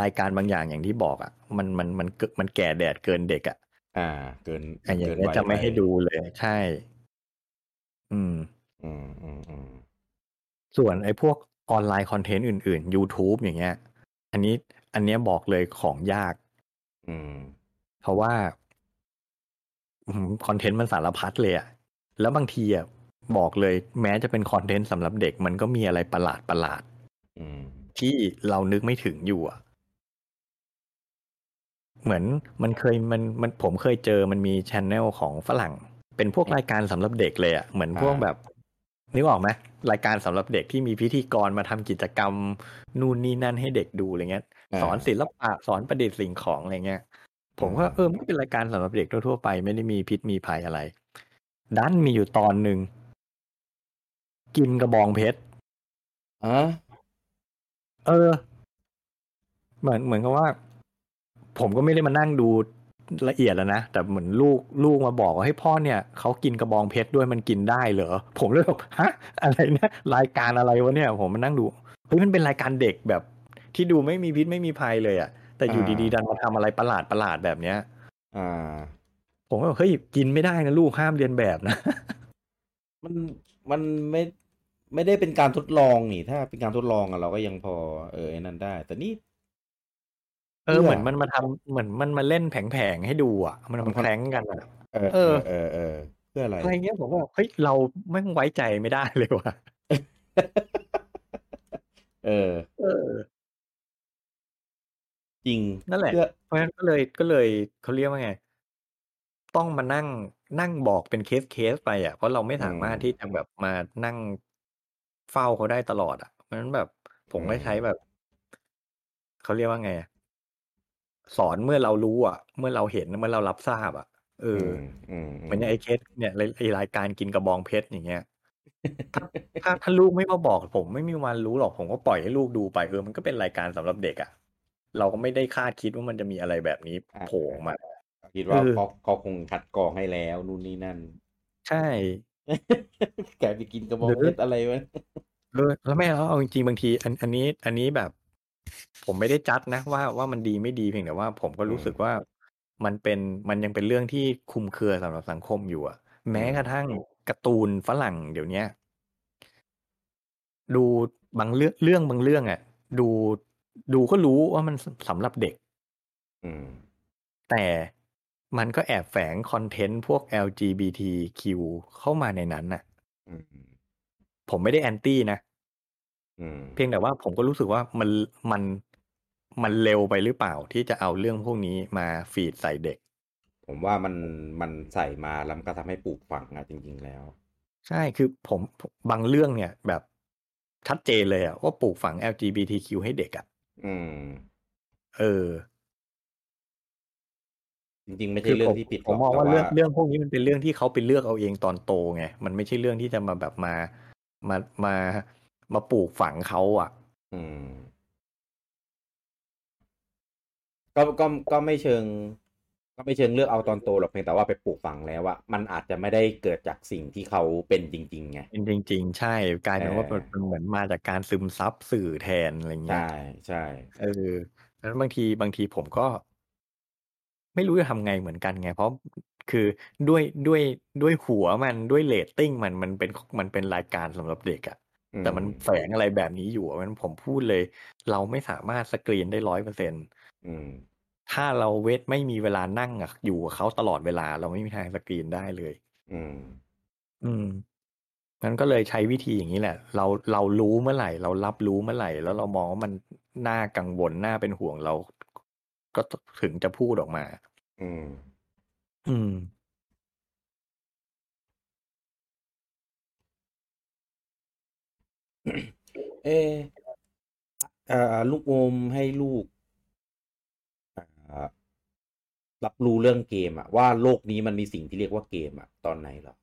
รายการบางอย่างอย่างที่บอกอะมันมันมันเกิมันแก่แดดเกินเด็กอะอ่า เกินอะอย่างเกินเงี้ยวัยจะไม่ปให้ดูเลย ใช่ อืม อืมอืมอืม ส่วนไอ้พวกออนไลน์คอนเทนต์อื่น ๆ YouTube อย่างเงี้ย อันนี้อันเนี้ยบอกเลยของยาก อืม เพราะว่าคอนเทนต์มันสารพัดเลยอะแล้วบางทีอะบอกเลยแม้จะเป็นคอนเทนต์สำหรับเด็กมันก็มีอะไรประหลาดประหลาดอืมๆที่เรานึกไม่ถึงอยู่อะเหมือนมันเคยมันมันผมเคยเจอมันมีชแนลของฝรั่ง เป็นพวกรายการสำหรับเด็กเลยอะเหมือนพวกอ่าแบบ นึกออกไหมรายการสำหรับเด็กที่มีพิธีกรมาทำกิจกรรม นู่นนี่นั่นให้เด็กดูอะไรเงี้ยอ่าสอนศิลปะสอนประดิษฐ์สิ่งของอะไรเงี้ย ผมก็อืมเออมันก็เป็นรายการสำหรับเด็กทั่วๆไปไม่ได้มีพิษมีภัยอะไร ดันมีอยู่ตอนหนึ่งกินกระบองเพชรอะเออ เหมือนเหมือนกับว่า ผมก็ไม่ได้มานั่งดู ละเอียดแล้วนะ แต่เหมือนลูกลูกมาบอกว่าให้ยพ่อเนี่ยเขากินกระบองเพชรด้วยมันกินได้เหรอ ผมเลยแบบฮะอะไรเนี่ยรายการอะไรวะเนี่ย ผมมานั่งดูเฮ้ยมันเป็นรายการเด็กแบบ ที่ดูไม่มีพิษไม่มีภัยเลยอะแต่อยู่ดีๆดันมาทำอะไรประหลาดประหลาดแบบเนี้ย อ่า ผมก็บอกเฮ้ยกินไม่ได้นะลูกห้ามเรียนแบบนะ มันมันไม่ไม่ได้เป็นการทดลองนี่ ถ้าเป็นการทดลองอะเราก็ยังพอเออไอ้นั่นได้ แต่นี่ เออเพื่อเหมือนมันมาทำเหมือนมันมาเล่นแผงๆให้ดูอะ มันมัมานแคล้งกันอะเออเอเอออ เออเออเพื่ออะไรอะไรเงี้ยผมก็บอกเฮ้ยเราไม่งไว้ใจไม่ได้เลยว่ะเออ เออ จริงนั่นแหละเพื่อเพราะฉะนั้นก็เลยก็เลยเขาเรียกว่าไง ต้องมานั่งนั่งบอกเป็นเคสเคสไปอะเพราะเราไม่สามารถที่จะแบบมานั่งเฝ้าเขาได้ตลอด อะเพราะฉะนั้นแบบผมก็ใช้แบบเขาเรียกว่าไงอะ สอนเมื่อเรารู้อะ เมื่อเราเห็นเมื่อเรารับทราบอะเอออืมอืมเหมือนอย่างไอ้เคสเนี่ยรายไอ้รายการกินกระบองเพชรอย่างเงี้ยถ้าถ้าถ้าลูกไม่มาบอก ผมไม่มีวันรู้หรอกผมก็ปล่อยให้ลูกดูไปเออมันก็เป็นรายการสำหรับเด็กอะ่ะเราก็ไม่ได้คาดคิดว่ามันจะมีอะไรแบบนี้โผล่ออกมาคิดว่าเออเขาเขาคงคัดกรองให้แล้วนู่นนี่นั่น ใช่แกไปกินกระบองหรือเพชรอะไรวะเออแล้วไม่แล้วเอาจริงๆบางที อันอันนี้ อันนี้แบบ ผมไม่ได้จัดนะว่า ว่ามันดีไม่ดี เพียงแต่ว่าผมก็รู้สึกว่า มันเป็น มันยังเป็นเรื่องที่คลุมเครือสำหรับสังคมอยู่อะแม้กระทั่งการ์ตูนฝรั่งเดี๋ยวเนี้ย ดูบางเรื่อง เรื่องบางเรื่องอะดู ดูก็รู้ว่ามันสำหรับเด็ก อืม แต่มันก็แอบแฝงคอนเทนต์พวก LGBTQ เข้ามาในนั้นน่ะ อืม ผมไม่ได้แอนตี้นะอืม เพียงแต่ว่าผมก็รู้สึกว่ามันมันมันเร็วไปหรือเปล่าที่จะเอาเรื่องพวกนี้มาฟีดใส่เด็ก ผมว่ามันมันใส่มาแล้วมันก็ทำให้ปลูกฝังอะจริง ๆ แล้ว ใช่คือผมบางเรื่องเนี่ยแบบชัดเจนเลยอะว่าปลูกฝัง LGBTQ ให้เด็กอะอืม เออ จริง ๆ ไม่คืใช่เรื่อผงมที่ผิดหผรมอกมองแต่ว่าว่าเรื่องเรื่องพวกนี้มันเป็นเรื่องที่เขาไปเลือกเอาเองตอนโตไงมันไม่ใช่เรื่องที่จะมาแบบมามามา มาปลูกฝังเขาอะ อืม ก็ก็ก็ไม่เชิง ก็ไม่เชิงเลือกเอาตอนโตหรอกเพียงแต่ว่าไปปลูกฝังแล้วว่ามันอาจจะไม่ได้เกิดจากสิ่งที่เขาเป็นจริงๆไงเป็นจริง ๆ ใช่กลายเป็นว่าเออมันเหมือนมาจากการซึมซับสื่อแทนอะไรเงี้ยใช่ใช่เออแล้วบางทีบางทีผมก็ ไม่รู้จะทำไงเหมือนกันไง เพราะคือด้วยด้วยด้วยหัวมันด้วยเรตติ้งมันมันเป็นมันเป็นรายการสำหรับเด็กอะอื แต่มันแฝงอะไรแบบนี้อยู่อะมันผมพูดเลย เราไม่สามารถสกรีนได้ร้อยเปอร์เซ็นอืมถ้าเราเวทไม่มีเวลานั่งอะอยู่กับเขาตลอดเวลา เราไม่มีทางสกรีนได้เลย อืม อืมมันก็เลยใช้วิธีอย่างนี้แหละ เราเรารู้เมื่อไหร่ เรารับรู้เมื่อไหร่ แล้วเรามองว่ามันน่ากังวลน่าเป็นห่วงเรา ก็ถึงจะพูดออกมา อืม อืม เออเอ่อลูกอมให้ลูกอ่ารับรู้เรื่องเกมอะว่าโลกนี้มันมีสิ่งที่เรียกว่าเกมอะตอนไหนเหรอ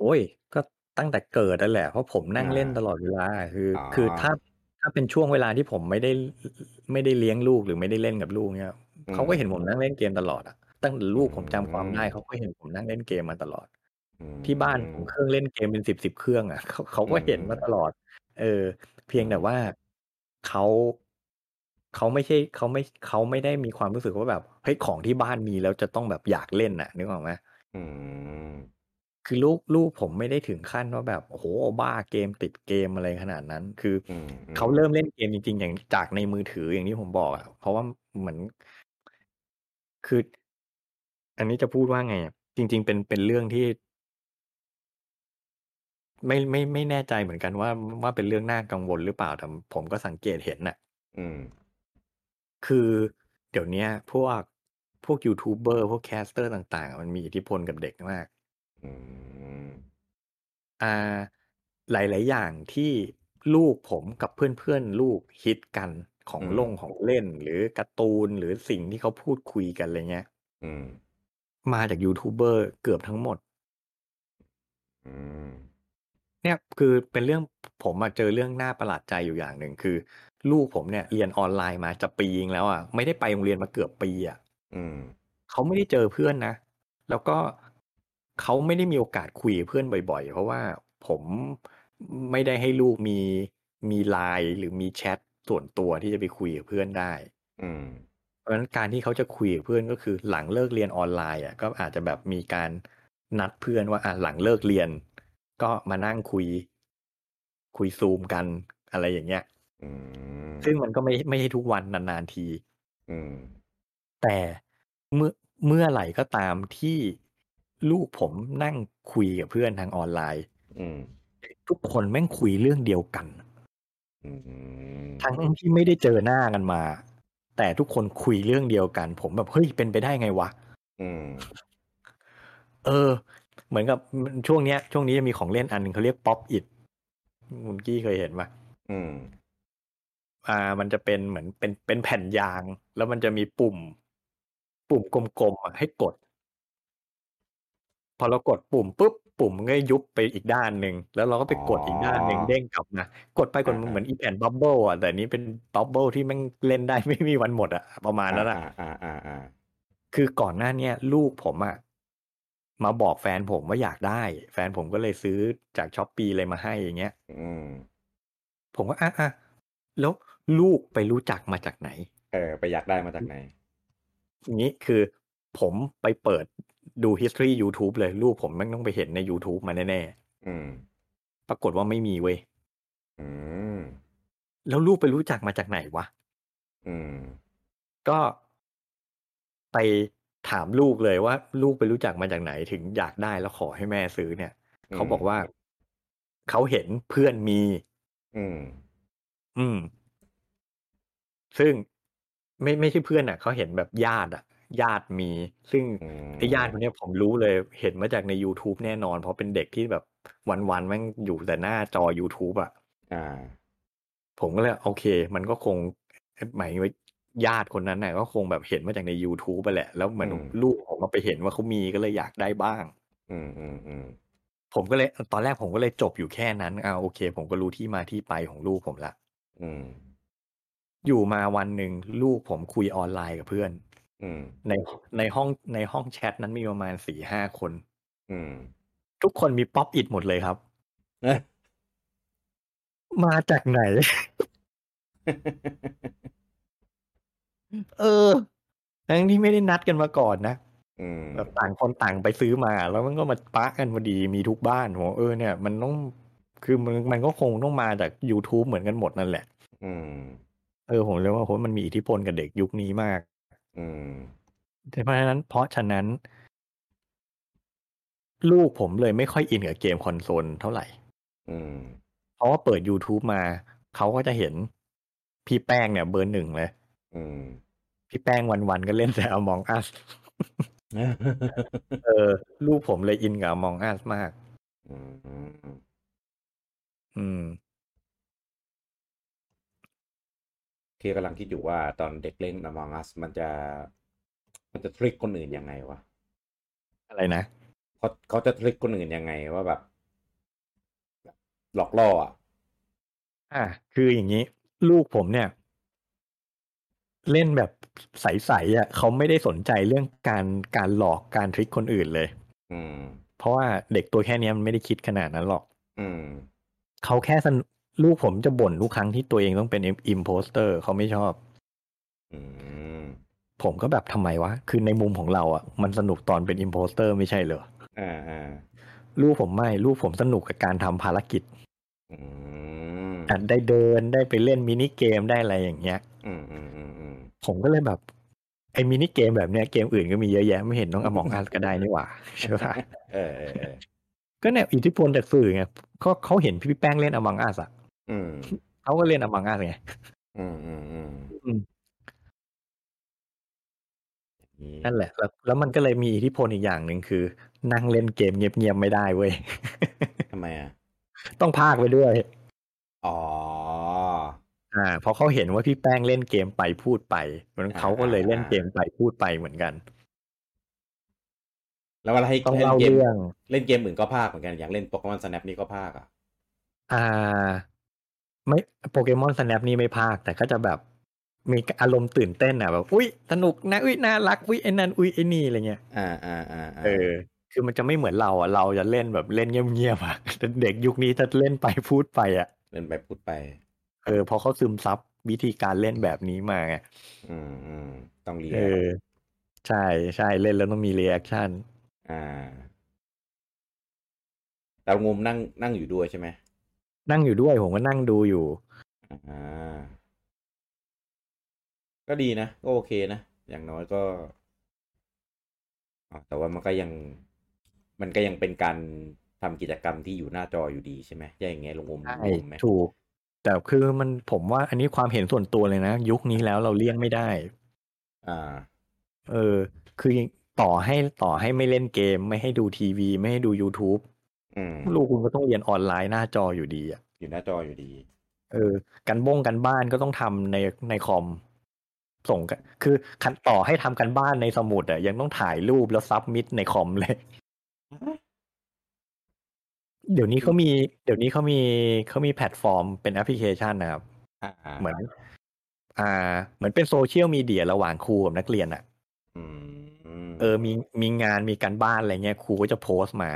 โอ้ย ก็ตั้งแต่เกิดนั่นแหละ เพราะผมนั่งอ่าเล่นตลอดเวลา คืออ๋อคือถ้าถ้าเป็นช่วงเวลาที่ผมไม่ได้ไม่ได้เลี้ยงลูกหรือไม่ได้เล่นกับลูกเนี่ยเขาก็เห็นผมนั่งเล่นเกมตลอดอะตั้งแต่ลูกผมจำความได้เขาก็เห็นผมนั่งเล่นเกมมาตลอดอืม ที่บ้านผมเครื่องเล่นเกมเป็นสิบสิบเครื่องอะเขาเขาก็เห็นมาตลอด เออ เพียงแต่ว่าเขาเขาไม่ใช่เขาไม่เขาไม่ได้มีความรู้สึกว่าแบบเฮ้ยของที่บ้านมีแล้วจะต้องแบบอยากเล่นน่ะนึกออกไหมอืมคือลูกลูกผมไม่ได้ถึงขั้นว่าแบบโอ้โหบ้าเกมติดเกมอะไรขนาดนั้น คือออืมเขาเริ่มเล่นเกมจริง ๆ อย่างจากในมือถืออย่างที่ผมบอกอะเพราะว่าเหมือน คือ อันนี้จะพูดว่าไงอะจริง ๆ เป็นเป็นเรื่องที่ ไม่ไม่ไม่แน่ใจเหมือนกันว่าว่าเป็นเรื่องน่ากังวลหรือเปล่าแต่ผมก็สังเกตเห็นน่ะ อืม คือเดี๋ยวเนี้ยพวกพวกยูทูบเบอร์พวก caster ต่างๆ มันมีอิทธิพลกับเด็กมาก อืม อ่า หลาย ๆ อย่างที่ลูกผมกับเพื่อนๆ ลูกฮิตกันของอืม ลงของเล่น หรือการ์ตูนหรือสิ่งที่เขาพูดคุยกันอะไรเงี้ย อืม มาจากยูทูบเบอร์เกือบทั้งหมด อืม เนี่ยคือเป็นเรื่องผมมาเจอเรื่องน่าประหลาดใจอยู่อย่างหนึ่งคือ ลูกผมเนี่ยเรียนออนไลน์มาจะปีนึงแล้วอะไม่ได้ไปโรงเรียนมาเกือบปีอะอืมเขาไม่ได้เจอเพื่อนนะ แล้วก็เขาไม่ได้มีโอกาสคุยกับเพื่อนบ่อย ๆ เพราะว่าผมไม่ได้ให้ลูกมีมีไลน์หรือมีแชทส่วนตัวที่จะไปคุยกับเพื่อนได้ อืมเพราะฉะนั้นการที่เขาจะคุยกับเพื่อนก็คือหลังเลิกเรียนออนไลน์อะก็อาจจะแบบมีการนัดเพื่อนว่าอะหลังเลิกเรียน ก็มานั่งคุย คุยซูมกันอะไรอย่างเงี้ยอืมซึ่งมันก็ไม่ไม่ใช่ทุกวันนานๆทีอืมแต่เมื่อเมื่อไหร่ก็ตามที่ลูกผมนั่งคุยกับเพื่อนทางออนไลน์อืมทุกคนแม่งคุยเรื่องเดียวกันอืมทั้งที่ไม่ได้เจอหน้ากันมา แต่ทุกคนคุยเรื่องเดียวกัน ผมแบบเฮ้ยเป็นไปได้ไงวะอืมเออ เหมือนกับช่วงเนี้ย ช่วงนี้จะมีของเล่นอันหนึ่งเขาเรียกป๊อปอิดคุณกี้เคยเห็นปะอืม อ่า มันจะเป็นเหมือนเป็นเป็นแผ่นยาง แล้วมันจะมีปุ่ม ปุ่มกลมๆอะให้กด พอเรากดปุ่มปุ๊บปุ่มมันก็ยุบไปอีกด้านหนึ่งแล้วเราก็ไปกดอีกด้านหนึ่งอ๋อเด้งกลับมากดไปกดมาอ่าเหมือนอีแผ่น bubble อะแต่อันนี้เป็น bubble ที่มันเล่นได้ไม่มีวันหมดอะประมาณนั้นอะอ่าอ่าอ่าอ่าคือก่อนหน้าเนี้ยลูกผมอะ มาบอกแฟนผมว่าอยากได้ แฟนผมก็เลยซื้อจากช้อปปีเลยมาให้อย่างเงี้ยอืมผมก็อะอะแล้วลูกไปรู้จักมาจากไหน เออ ไปอยากได้มาจากไหนอย่างนี้คือผมไปเปิดดู history YouTube เลยลูกผมแม่งต้องไปเห็นใน YouTube มาแน่อืมๆปรากฏว่าไม่มีเว้ยอืม แล้วลูกไปรู้จักมาจากไหนวะ อืม ก็ไป ถามลูกเลยว่า ลูกไปรู้จักมาจากไหนถึงอยากได้แล้วขอให้แม่ซื้อเนี่ยอืมเขาบอกว่าเขาเห็นเพื่อนมี อืม อืม ซึ่งไม่ไม่ใช่เพื่อนอะเขาเห็นแบบญาติอะ ญาติมี ซึ่งอืมไอ้ญาติคนเนี้ยผมรู้เลยเห็นมาจากใน YouTube แน่นอน เพราะเป็นเด็กที่แบบวันๆแม่งอยู่แต่หน้าจอ YouTube อะ อ่า ผมก็เลยโอเค มันก็คงหมายว่า ญาติคนนั้นน่ะก็คงแบบเห็นมาจากใน YouTube ไปแหละ แล้วเหมือนอืมลูกผมมาไปเห็นว่าเขามีก็เลยอยากได้บ้าง อืมอืมอืมผมก็เลยตอนแรกผมก็เลยจบอยู่แค่นั้นอ่าโอเค ผมก็รู้ที่มาที่ไปของลูกผมละอืม อยู่มาวันหนึ่งลูกผมคุยออนไลน์กับเพื่อน อืม ในในห้องในห้องแชทนั้นมีประมาณสี่ห้าคน อืม ทุกคนมีป๊อปอิดหมดเลยครับเอ๊ะมาจากไหน เออ ทั้งที่ไม่ได้นัดกันมาก่อนนะอืมแบบต่างคนต่างไปซื้อมา แล้วมันก็มาปะกันพอดีมีทุกบ้านผมว่าเออเนี่ย มันต้องคือมันมันก็คงต้องมาจาก YouTube เหมือนกันหมดนั่นแหละ อืม เออผมเลยว่าโหมันมีอิทธิพลกับเด็กยุคนี้มาก อืมเพราะฉะนั้นเพราะฉะนั้น ลูกผมเลยไม่ค่อยอินกับเกมคอนโซลเท่าไหร่ อืม เพราะว่าเปิด YouTube มา เขาก็จะเห็นพี่แป้งเนี่ยเบอร์หนึ่งเลย อืม พี่แป้งวันๆก็เล่นแต่ Among Us เออ ลูกผมเลยอินกับ Among Us มาก อืมอืมเคกำลังคิดอยู่ว่าตอนเด็กเล่น Among Us มันจะ มันจะทริคคนอื่นยังไงวะ อะไรนะเขาเขาจะทริคคนอื่นยังไงว่าแบบแบบ หลอกล่ออะ อะคืออย่างนี้ ลูกผมเนี่ย เล่นแบบใสๆอะเขาไม่ได้สนใจเรื่องการการหลอกการทริคคนอื่นเลย อืม เพราะว่าเด็กตัวแค่เนี้ยมันไม่ได้คิดขนาดนั้นหรอก อืมเขาแค่สนุกลูกผมจะบ่นทุกครั้งที่ตัวเองต้องเป็น impostor เขาไม่ชอบ อืมผมก็แบบทำไมวะ คือในมุมของเราอะ มันสนุกตอนเป็น impostor ไม่ใช่เหรออ่าอ่าลูกผมไม่ ลูกผมสนุกกับการทำภารกิจอืมอะได้เดินได้ไปเล่นมินิเกมได้อะไรอย่างเงี้ย อืมอืมอืมอืม ผมก็เลยแบบไอ้มินิเกมแบบเนี้ยเกมอื่นก็มีเยอะแยะไม่เห็นต้อง Among Us ก็ได้นี่หว่าใช่ปะเออเออเออก็เนี่ยอิทธิพลจากสื่อไงเขาเขาเห็นพี่แป้งเล่นอมองอัสอะอืมเขาก็เล่นอมองอัสไงอืมอืมอืมอืมนี่นั่นแหละ แล้วแล้วมันก็เลยมีอิทธิพลอีกอย่างหนึ่งคือ นั่งเล่นเกมเงียบๆไม่ได้เว้ยทำไมอะ ต้องพากไปด้วย อ๋อ อ่าเพราะเขาเห็นว่าพี่แป้งเล่นเกมไปพูดไปเพราะฉะนั้นเขาก็เลยเล่นเกมไปพูดไปเหมือนกัน แล้วเวลาให้ต้องให้เล่าเล่นเกมเรื่อง เล่นเกมอื่นก็พากเหมือนกันอย่างเล่นโปเกมอนสแนปนี่ก็พากอะอ่า ไม่โปเกมอนสแนปนี่ไม่พากแต่ก็จะแบบมีอารมณ์ตื่นเต้นอะแบบอุ้ยสนุกนะอุ้ยน่ารักอุ้ยไอ้นั่นอุ้ยไอ้นี่อะไรเงี้ยอ่าอ่าอ่าาเออ คือมันจะไม่เหมือนเราอะเราจะเล่นแบบเล่นเงียบๆอะแต่เด็กยุคนี้จะเล่นไปพูดไปอะเล่นไปพูดไป เออเพอเขาซึมซับวิธีการเล่นแบบนี้มาไงอืมอืมต้องเรียเอนอใช่ใช่เล่นแล้วต้องมี reactionอ่าแต่โอมนั่งนั่งอยู่ด้วยใช่ไหมนั่งอยู่ด้วยผมก็นั่งดูอยู่ อ่า ก็ดีนะ ก็โอเคนะ อย่างน้อยก็อ่าแต่ว่ามันก็ยัง มันก็ยังเป็นการทำกิจกรรมที่อยู่หน้าจออยู่ดีใช่ไหมอย่างเงี้ยลงอมใช่ลงไหมถูก แต่คือมันผมว่าอันนี้ความเห็นส่วนตัวเลยนะ ยุคนี้แล้วเราเลี่ยงไม่ได้ อ่า เออ คือต่อให้ต่อให้ไม่เล่นเกม ไม่ให้ดูทีวี ไม่ให้ดู YouTube อืมลูกคุณก็ต้องเรียนออนไลน์หน้าจออยู่ดีอะอยู่หน้าจออยู่ดี เออ กันบ้งกันบ้านก็ต้องทำในในคอมส่งกันคือคันต่อให้ทำกันบ้านในสมุดอะยังต้องถ่ายรูปแล้วซับมิดในคอมเลย เดี๋ยวนี้เขามี เดี๋ยวนี้เขามีเขามีแพลตฟอร์มเป็นแอปพลิเคชันนะครับอ่าเหมือน อ่า เหมือนเป็นโซเชียลมีเดียระหว่างครูกับนักเรียนอะอืมเออมีมีงานมีการบ้านอะไรเงี้ยครูก็จะโพสต์มา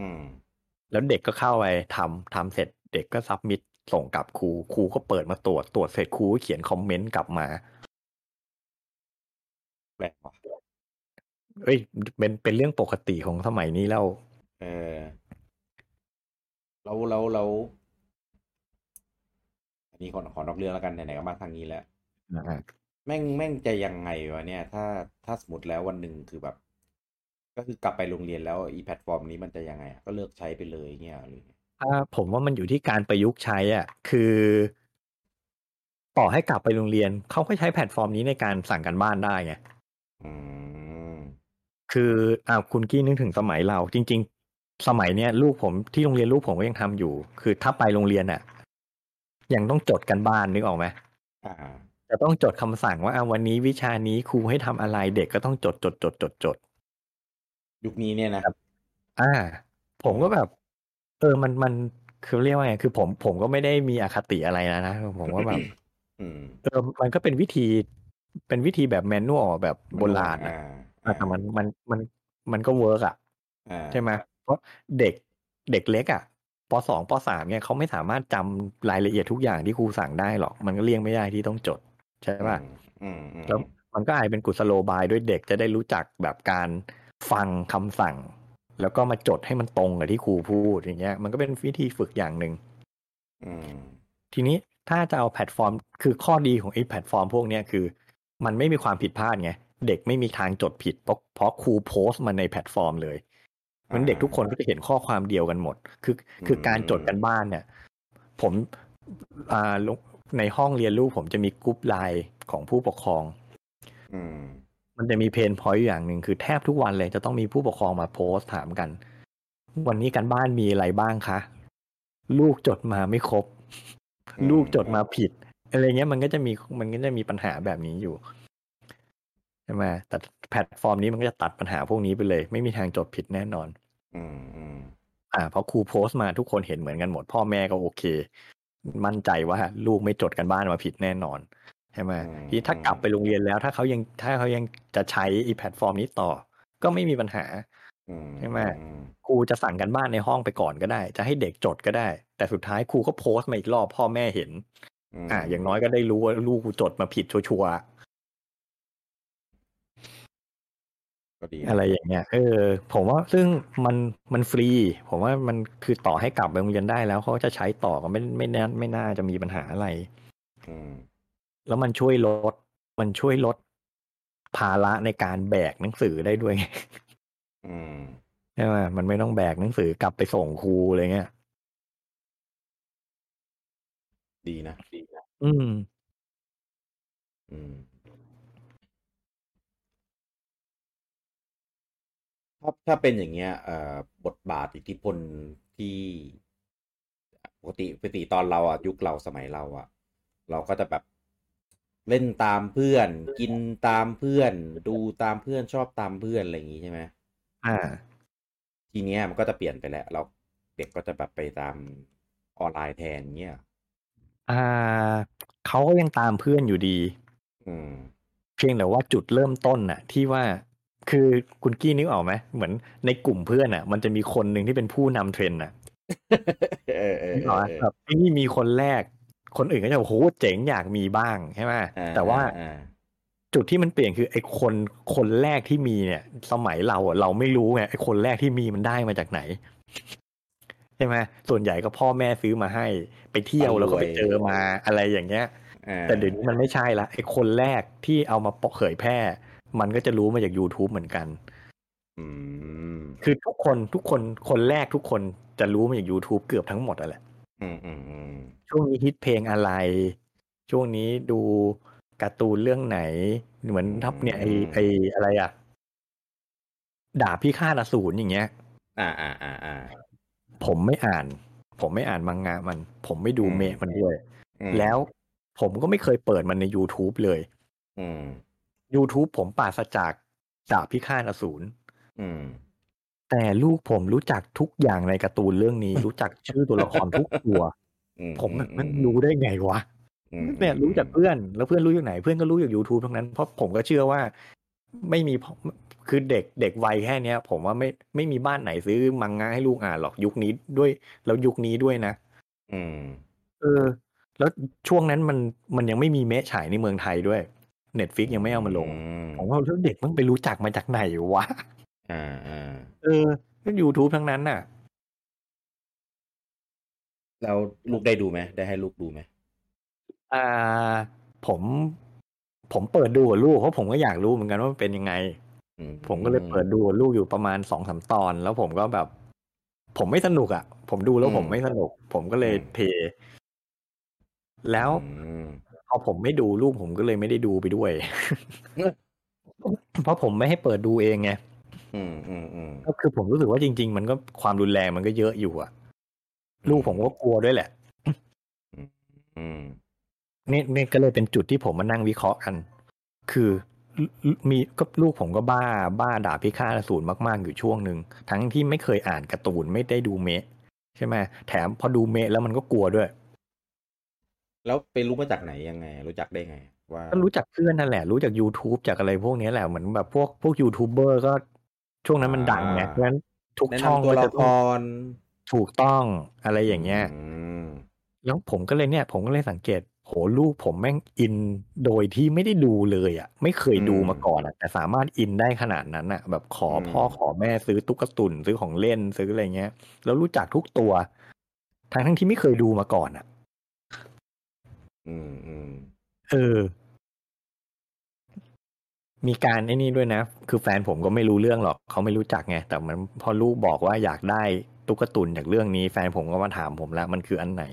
อืม แล้วเด็กก็เข้าไปทำทำเสร็จ เด็กก็ submit ส่งกลับครูครูก็เปิดมาตรวจตรวจเสร็จครูก็เขียนคอมเมนต์กลับมาแปลกว่ะเอ้ยเป็นเป็นเรื่องปกติของสมัยนี้แล้ว เออ เราเราเราอันนี้ขอขอนอกเรื่องแล้วกันไหนๆก็มาทางนี้แล้วอ่าแม่งแม่งจะยังไงวะเนี่ย ถ้าถ้าสมมติแล้ววันหนึ่งคือแบบ ก็คือกลับไปโรงเรียนแล้วอีแพลตฟอร์มนี้มันจะยังไงอะก็เลิกใช้ไปเลยเงี้ยหรือไงอ่าผมว่ามันอยู่ที่การประยุกต์ใช้อะ คือต่อให้กลับไปโรงเรียนเขาก็ใช้แพลตฟอร์มนี้ในการสั่งการบ้านได้ไงอืมคืออ่าคุณกี้นึกถึงสมัยเรา จริงๆ สมัยเนี้ยลูกผมที่โรงเรียนลูกผมก็ยังทำอยู่ คือถ้าไปโรงเรียนอะ ยังต้องจดกันบ้านนึกออกไหมอ่าจะต้องจดคำสั่งว่าอ่าวันนี้วิชานี้ครูให้ทำอะไรเด็กก็ต้องจดจดจดจดจดยุคนี้เนี่ยนะอ่า ผมก็แบบ เออมันมันคือเรียกว่าไงคือผมผมก็ไม่ได้มีอคติอะไรนะนะผมว่าแบบอืมเออมันก็เป็นวิธีเป็นวิธีแบบแมนนวลแบบโบราณอ่าอะอ่าแต่มันมันมันมันก็เวิร์กอะอ่าใช่ไหม เพราะเด็กเด็กเล็กอะปสองปสามเนี่ยเขาไม่สามารถจำรายละเอียดทุกอย่างที่ครูสั่งได้หรอก มันก็เลี่ยงไม่ได้ที่ต้องจด ใช่ป่ะอืมอืมแล้วมันก็อาจเป็นกุศโลบายด้วยเด็กจะได้รู้จักแบบการฟังคำสั่ง แล้วก็มาจดให้มันตรงกับที่ครูพูดอย่างเงี้ย มันก็เป็นวิธีฝึกอย่างหนึ่งอืมทีนี้ถ้าจะเอาแพลตฟอร์ม คือข้อดีของไอ้แพลตฟอร์มพวกเนี้ยคือ มันไม่มีความผิดพลาดไงเด็กไม่มีทางจดผิดเพราะเพราะครูโพสต์มันในแพลตฟอร์มเลย มันเด็กทุกคนก็จะเห็นข้อความเดียวกันหมด คือคือการจดการบ้านเนี่ย ผมอ่าลงในห้องเรียนลูกผมจะมีกรุ๊ปไลน์ของผู้ปกครอง อืมมันจะมี pain point อย่างหนึ่งคือแทบทุกวันเลยจะต้องมีผู้ปกครองมาโพสต์ถามกัน วันนี้การบ้านมีอะไรบ้างคะ ลูกจดมาไม่ครบอืมลูกจดมาผิด อะไรเงี้ยมันก็จะมีมันก็จะมีปัญหาแบบนี้อยู่ ใช่ไหมแต่แพลตฟอร์มนี้มันก็จะตัดปัญหาพวกนี้ไปเลย ไม่มีทางจดผิดแน่นอนอืมอืมอ่าเพราะครูโพสต์มาทุกคนเห็นเหมือนกันหมด พ่อแม่ก็โอเค มั่นใจว่าลูกไม่จดกันบ้านมาผิดแน่นอนใช่ไหมที่ถ้ากลับไปโรงเรียนแล้ว ถ้าเขายังถ้าเขายังจะใช้อีแพลตฟอร์มนี้ต่อ ก็ไม่มีปัญหาอืมใช่ไหมอืมครูจะสั่งกันบ้านในห้องไปก่อนก็ได้ จะให้เด็กจดก็ได้ แต่สุดท้ายครูก็โพสต์มาอีกรอบพ่อแม่เห็นมอ่า อย่างน้อยก็ได้รู้ว่าลูกกูจดมาผิดชัวร์ ก็ดีๆอะไรอย่างเงี้ยเออผมว่าซึ่งมันมันฟรี ผมว่ามันคือต่อให้กลับไปโรงเรียนได้แล้วเขาจะใช้ต่อก็ไม่ไม่น่าไม่น่าจะมีปัญหาอะไรอืมแล้วมันช่วยลด มันช่วยลดภาระในการแบกหนังสือได้ด้วยอืมใช่ไหมมันไม่ต้องแบกหนังสือกลับไปส่งครูอะไรเงี้ยดีนะดีนะอืม อืม ถ้าถ้าเป็นอย่างเงี้ยเอ่อบทบาทอิทธิพลที่ปกติปกติตอนเราอะยุคเราสมัยเราอะ เราก็จะแบบเล่นตามเพื่อน กินตามเพื่อน ดูตามเพื่อนชอบตามเพื่อนอะไรอย่างงี้ใช่ไหมอ่า ทีเนี้ยมันก็จะเปลี่ยนไปแล้วเราเด็กก็จะแบบไปตามออนไลน์แทนเงี้ยอ่าเขาก็ยังตามเพื่อนอยู่ดี อืม เพียงแต่ว่าจุดเริ่มต้นน่ะ ที่ว่า คือคุณกี้นึกออกไหมเหมือนในกลุ่มเพื่อนน่ะ มันจะมีคนหนึ่งที่เป็นผู้นำเทรนด์น่ะเออเออนึกเอออกอไหมเออแบบไอ้นี่มีคนแรก คนอื่นก็จะโอ้โหเจ๋งอยากมีบ้างใช่ไหมอ่แต่ว่าอ่าจุดที่มันเปลี่ยนคือไอ้คนคนแรกที่มีเนี่ย สมัยเราอะเราไม่รู้ไงไอ้คนแรกที่มีมันได้มาจากไหนใช่ไหมส่วนใหญ่ก็พ่อแม่ซื้อมาให้ ไปเที่ยวแล้วก็ไปเจอมาอะไรอย่างเงี้ยอ่าแต่เดี๋ยวนี้มันไม่ใช่ละไอ้คนแรกที่เอามาเผยแพร่ มันก็จะรู้มาจาก YouTube เหมือนกันอืมคือทุกคนทุกคนคนแรกทุกคนจะรู้มาจาก YouTube เกือบทั้งหมดอะแหละอืมอืมอืมช่วงนี้ฮิตเพลงอะไร ช่วงนี้ดูการ์ตูนเรื่องไหน เหมือนทับเนี่ยไอไออะไรอะดาบพิฆาตอสูรอย่างเงี้ย อ่าอ่าอ่าอ่าผมไม่อ่าน ผมไม่อ่านมังงะมัน ผมไม่ดูอืมเมะมันด้วยอืมแล้วผมก็ไม่เคยเปิดมันใน YouTube เลยอืม YouTube ผมปราศจากดาบพิฆาตอสูรอืมแต่ลูกผมรู้จักทุกอย่างในการ์ตูนเรื่องนี้ รู้จักชื่อตัวละครทุกตัวอืผมแบบอืมันรู้ได้ไงวะอืมเนี่ยรู้จากเพื่อน แล้วเพื่อนรู้จากไหน เพื่อนก็รู้จาก YouTube ทั้งนั้นเพราะผมก็เชื่อว่า ไม่มีพ่อคือเด็กเด็กวัยแค่เนี้ย ผมว่าไม่ไม่มีบ้านไหนซื้อมังงะให้ลูกอ่านหรอกยุคนี้ด้วย แล้วยุคนี้ด้วยนะอืม เออ แล้วช่วงนั้นมันมันยังไม่มีเมะฉายในเมืองไทยด้วย เน็ตฟิกยังไม่เอามาลงอืมผมว่าแล้วเด็กมันไปรู้จักมาจากไหนวะอ่าอ่าเออก็ YouTube ทั้งนั้นน่ะแล้วลูกได้ดูไหมได้ให้ลูกดูไหมอ่า ผม ผมเปิดดูกับลูกเพราะผมก็อยากรู้เหมือนกันว่ามันเป็นยังไงอืมผมก็เลยเปิดดูกับลูกอยู่ประมาณสองสามตอน แล้วผมก็แบบ ผมไม่สนุกอะ ผมดูแล้วผมไม่สนุก ผมก็เลยเท แล้ว อืมพอผมไม่ดูลูกผมก็เลยไม่ได้ดูไปด้วย เพราะผมไม่ให้เปิดดูเองไงอืมอืมอืมก็คือผมรู้สึกว่าจริง ๆ มันก็ความรุนแรงมันก็เยอะอยู่อะลูกผมก็กลัวด้วยแหละอืมนี่นี่ก็เลยเป็นจุดที่ผมมานั่งวิเคราะห์กัน คือมีก็ลูกผมก็บ้าบ้าด่าพิฆาตอสูรมาก ๆ อยู่ช่วงหนึ่งทั้งที่ไม่เคยอ่านการ์ตูนไม่ได้ดูเมะใช่ไหมแถมพอดูเมะแล้วมันก็กลัวด้วย แล้วไปรู้มาจากไหนยังไง รู้จักได้ไง ว่าก็รู้จักเพื่อนนั่นแหละ รู้จาก YouTube จากอะไรพวกนี้แหละเหมือนแบบพวกพวกยูทูบเบอร์ก็ช่วงนั้นมันดังไงอ่าเพราะฉะนั้นทุกแนะช่องนำตัวก็ละจะคต้องรถูกต้องอะไรอย่างเงี้ยอืมแล้วผมก็เลยเนี่ย ผมก็เลยสังเกตโหลูกผมแม่งอินโดยที่ไม่ได้ดูเลยอะ ไม่เคยดูมาก่อนอะ แต่สามารถอินได้ขนาดนั้นอะ แบบขออมพ่อขอแม่ซื้อตุ๊กตุนซื้อของเล่นซื้ออะไรเงี้ย แล้วรู้จักทุกตัว ทั้งทั้งที่ไม่เคยดูมาก่อนอะ อืมอืมเออ มีการไอ้นี่ด้วยนะ คือแฟนผมก็ไม่รู้เรื่องหรอก เขาไม่รู้จักไง แต่มันพอลูกบอกว่าอยากได้ตุ๊กตุนจากเรื่องนี้แฟนผมก็มาถามผมแล้วมันคืออันไหน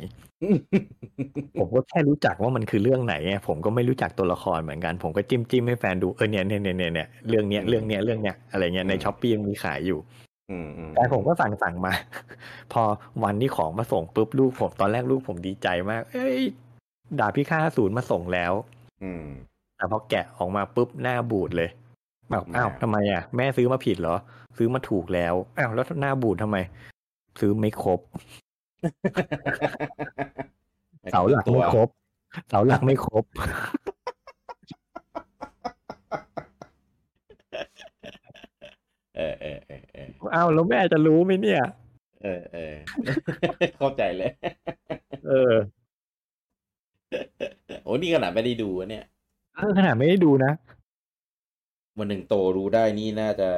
ผมก็แค่รู้จักว่ามันคือเรื่องไหนไงผมก็ไม่รู้จักตัวละครเหมือนกัน ผมก็จิ้มจิ้มให้แฟนดูเออเนี่ยเนี่ยเนี่ยเนี่ยเนี่ยเรื่องเนี้ยอืมเรื่องเนี้ยเรื่องเนี้ยอะไรเงี้ยในอืมช้อปปี้ยังมีขายอยู่อืมอืมแฟนผมก็สั่งสั่งมา พอวันที่ของมาส่งปุ๊บลูกผมตอนแรกลูกผมดีใจมาก เอ้ย ดาบพิฆาตศูนย์มาส่งแล้ว อืมแต่พอแกะออกมาปุ๊บหน้าบูดเลยแบบทำไมอ้าวอะทำไมอะ แม่ซื้อมาผิดเหรอ ซื้อมาถูกแล้วอ้าวแล้วหน้าบูดทำไม ซื้อไม่ครบ เสาหลักไม่ครบ เสาหลักไม่ครบ เออเออเออเอออ้าวแล้วแม่จะรู้ไหมเนี่ย เออเออเข้าใจเลย เออ โอ้นี่ขนาดไม่ได้ดูอะเนี่ยเออขนาดไม่ได้ดูนะวันหนึ่งโตรู้ได้นี่น่าจะ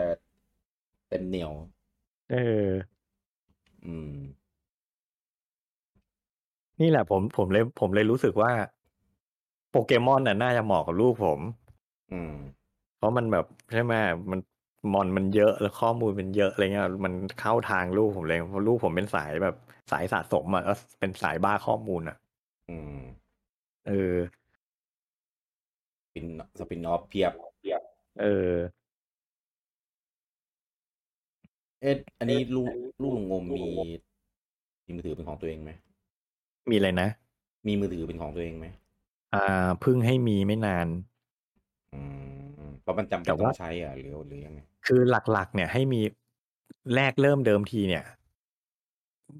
เต็มเหนียว เออ อืม นี่แหละผมผมเลย ผมเลยรู้สึกว่า โปเกมอนน่ะน่าจะเหมาะกับลูกผม อืม เพราะมันแบบใช่ไหมมันมอนมันเยอะแล้วข้อมูลมันเยอะอะไรเงี้ยมันเข้าทางลูกผมเลยเพราะลูกผมเป็นสายแบบสายสะสมอะแล้วเป็นสายบ้าข้อมูลอะ อืม เออสปินสปินออฟเพียบ เออ เอ๊ะอันนี้ลูกลูกลุงงมมีมีมือถือเป็นของตัวเองไหม มีอะไรนะ มีมือถือเป็นของตัวเองไหมอ่าเพิ่งให้มีไม่นาน อืมเพราะมันจำเป็แต่นต้อว่า งใช้อะหรือหรือยังไง คือหลักๆ เนี่ยให้มีแรกเริ่มเดิมทีเนี่ย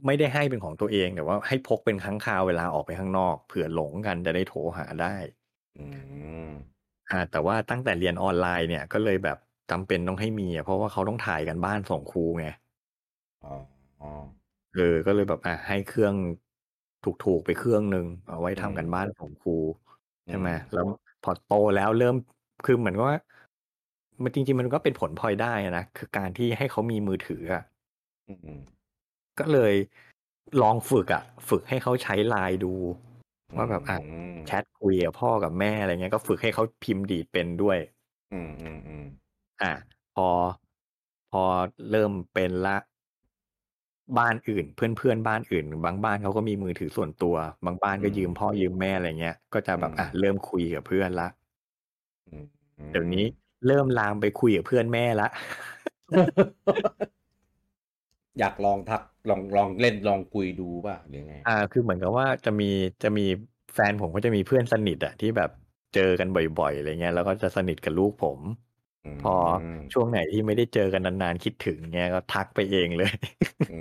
ไม่ได้ให้เป็นของตัวเองแต่ว่าให้พกเป็นครั้งคราวเวลาออกไปข้างนอกเผื่อหลงกันจะได้โทรหาได้อืมอ่าแต่ว่าตั้งแต่เรียนออนไลน์เนี่ยก็เลยแบบจำเป็นต้องให้มีอะเพราะว่าเขาต้องถ่ายกันบ้านส่งครูไงอ๋ออ๋อเออก็เลยแบบอะให้เครื่องถูกๆไปเครื่องหนึ่งเอาไว้ทำกันบ้านส่งครูใช่ไหมแล้วพอโตแล้วเริ่มคือเหมือนกับว่ามันจริงๆมันก็เป็นผลพลอยได้อะนะคือการที่ให้เขามีมือถืออะอืมอืม ก็เลยลองฝึกอะฝึกให้เขาใช้ไลน์ดู ว่าแบบอะอืมแชทคุยกับพ่อกับแม่อะไรเงี้ยก็ฝึกให้เขาพิมพ์ดีดเป็นด้วย อืมอืมอืมอะพอพอเริ่มเป็นละบ้านอื่น เพื่อนเพื่อนบ้านอื่น บางบ้านเขาก็มีมือถือส่วนตัว บางบ้านก็ยืมพ่อยืมแม่อะไรเงี้ยก็จะแบบอะเริ่มคุยกับเพื่อนละอืมอืมเดี๋ยวนี้เริ่มลามไปคุยกับเพื่อนแม่ละ อยากลองทักลองลองเล่นลองคุยดูป่ะหรือไงอ่า คือเหมือนกับว่าจะมีจะมีแฟนผมก็จะมีเพื่อนสนิทอะที่แบบเจอกันบ่อยๆอะไรเงี้ยแล้วก็จะสนิทกับลูกผมมพอช่วงไหนที่ไม่ได้เจอกันนานๆคิดถึงเงี้ยก็ทักไปเองเลยอื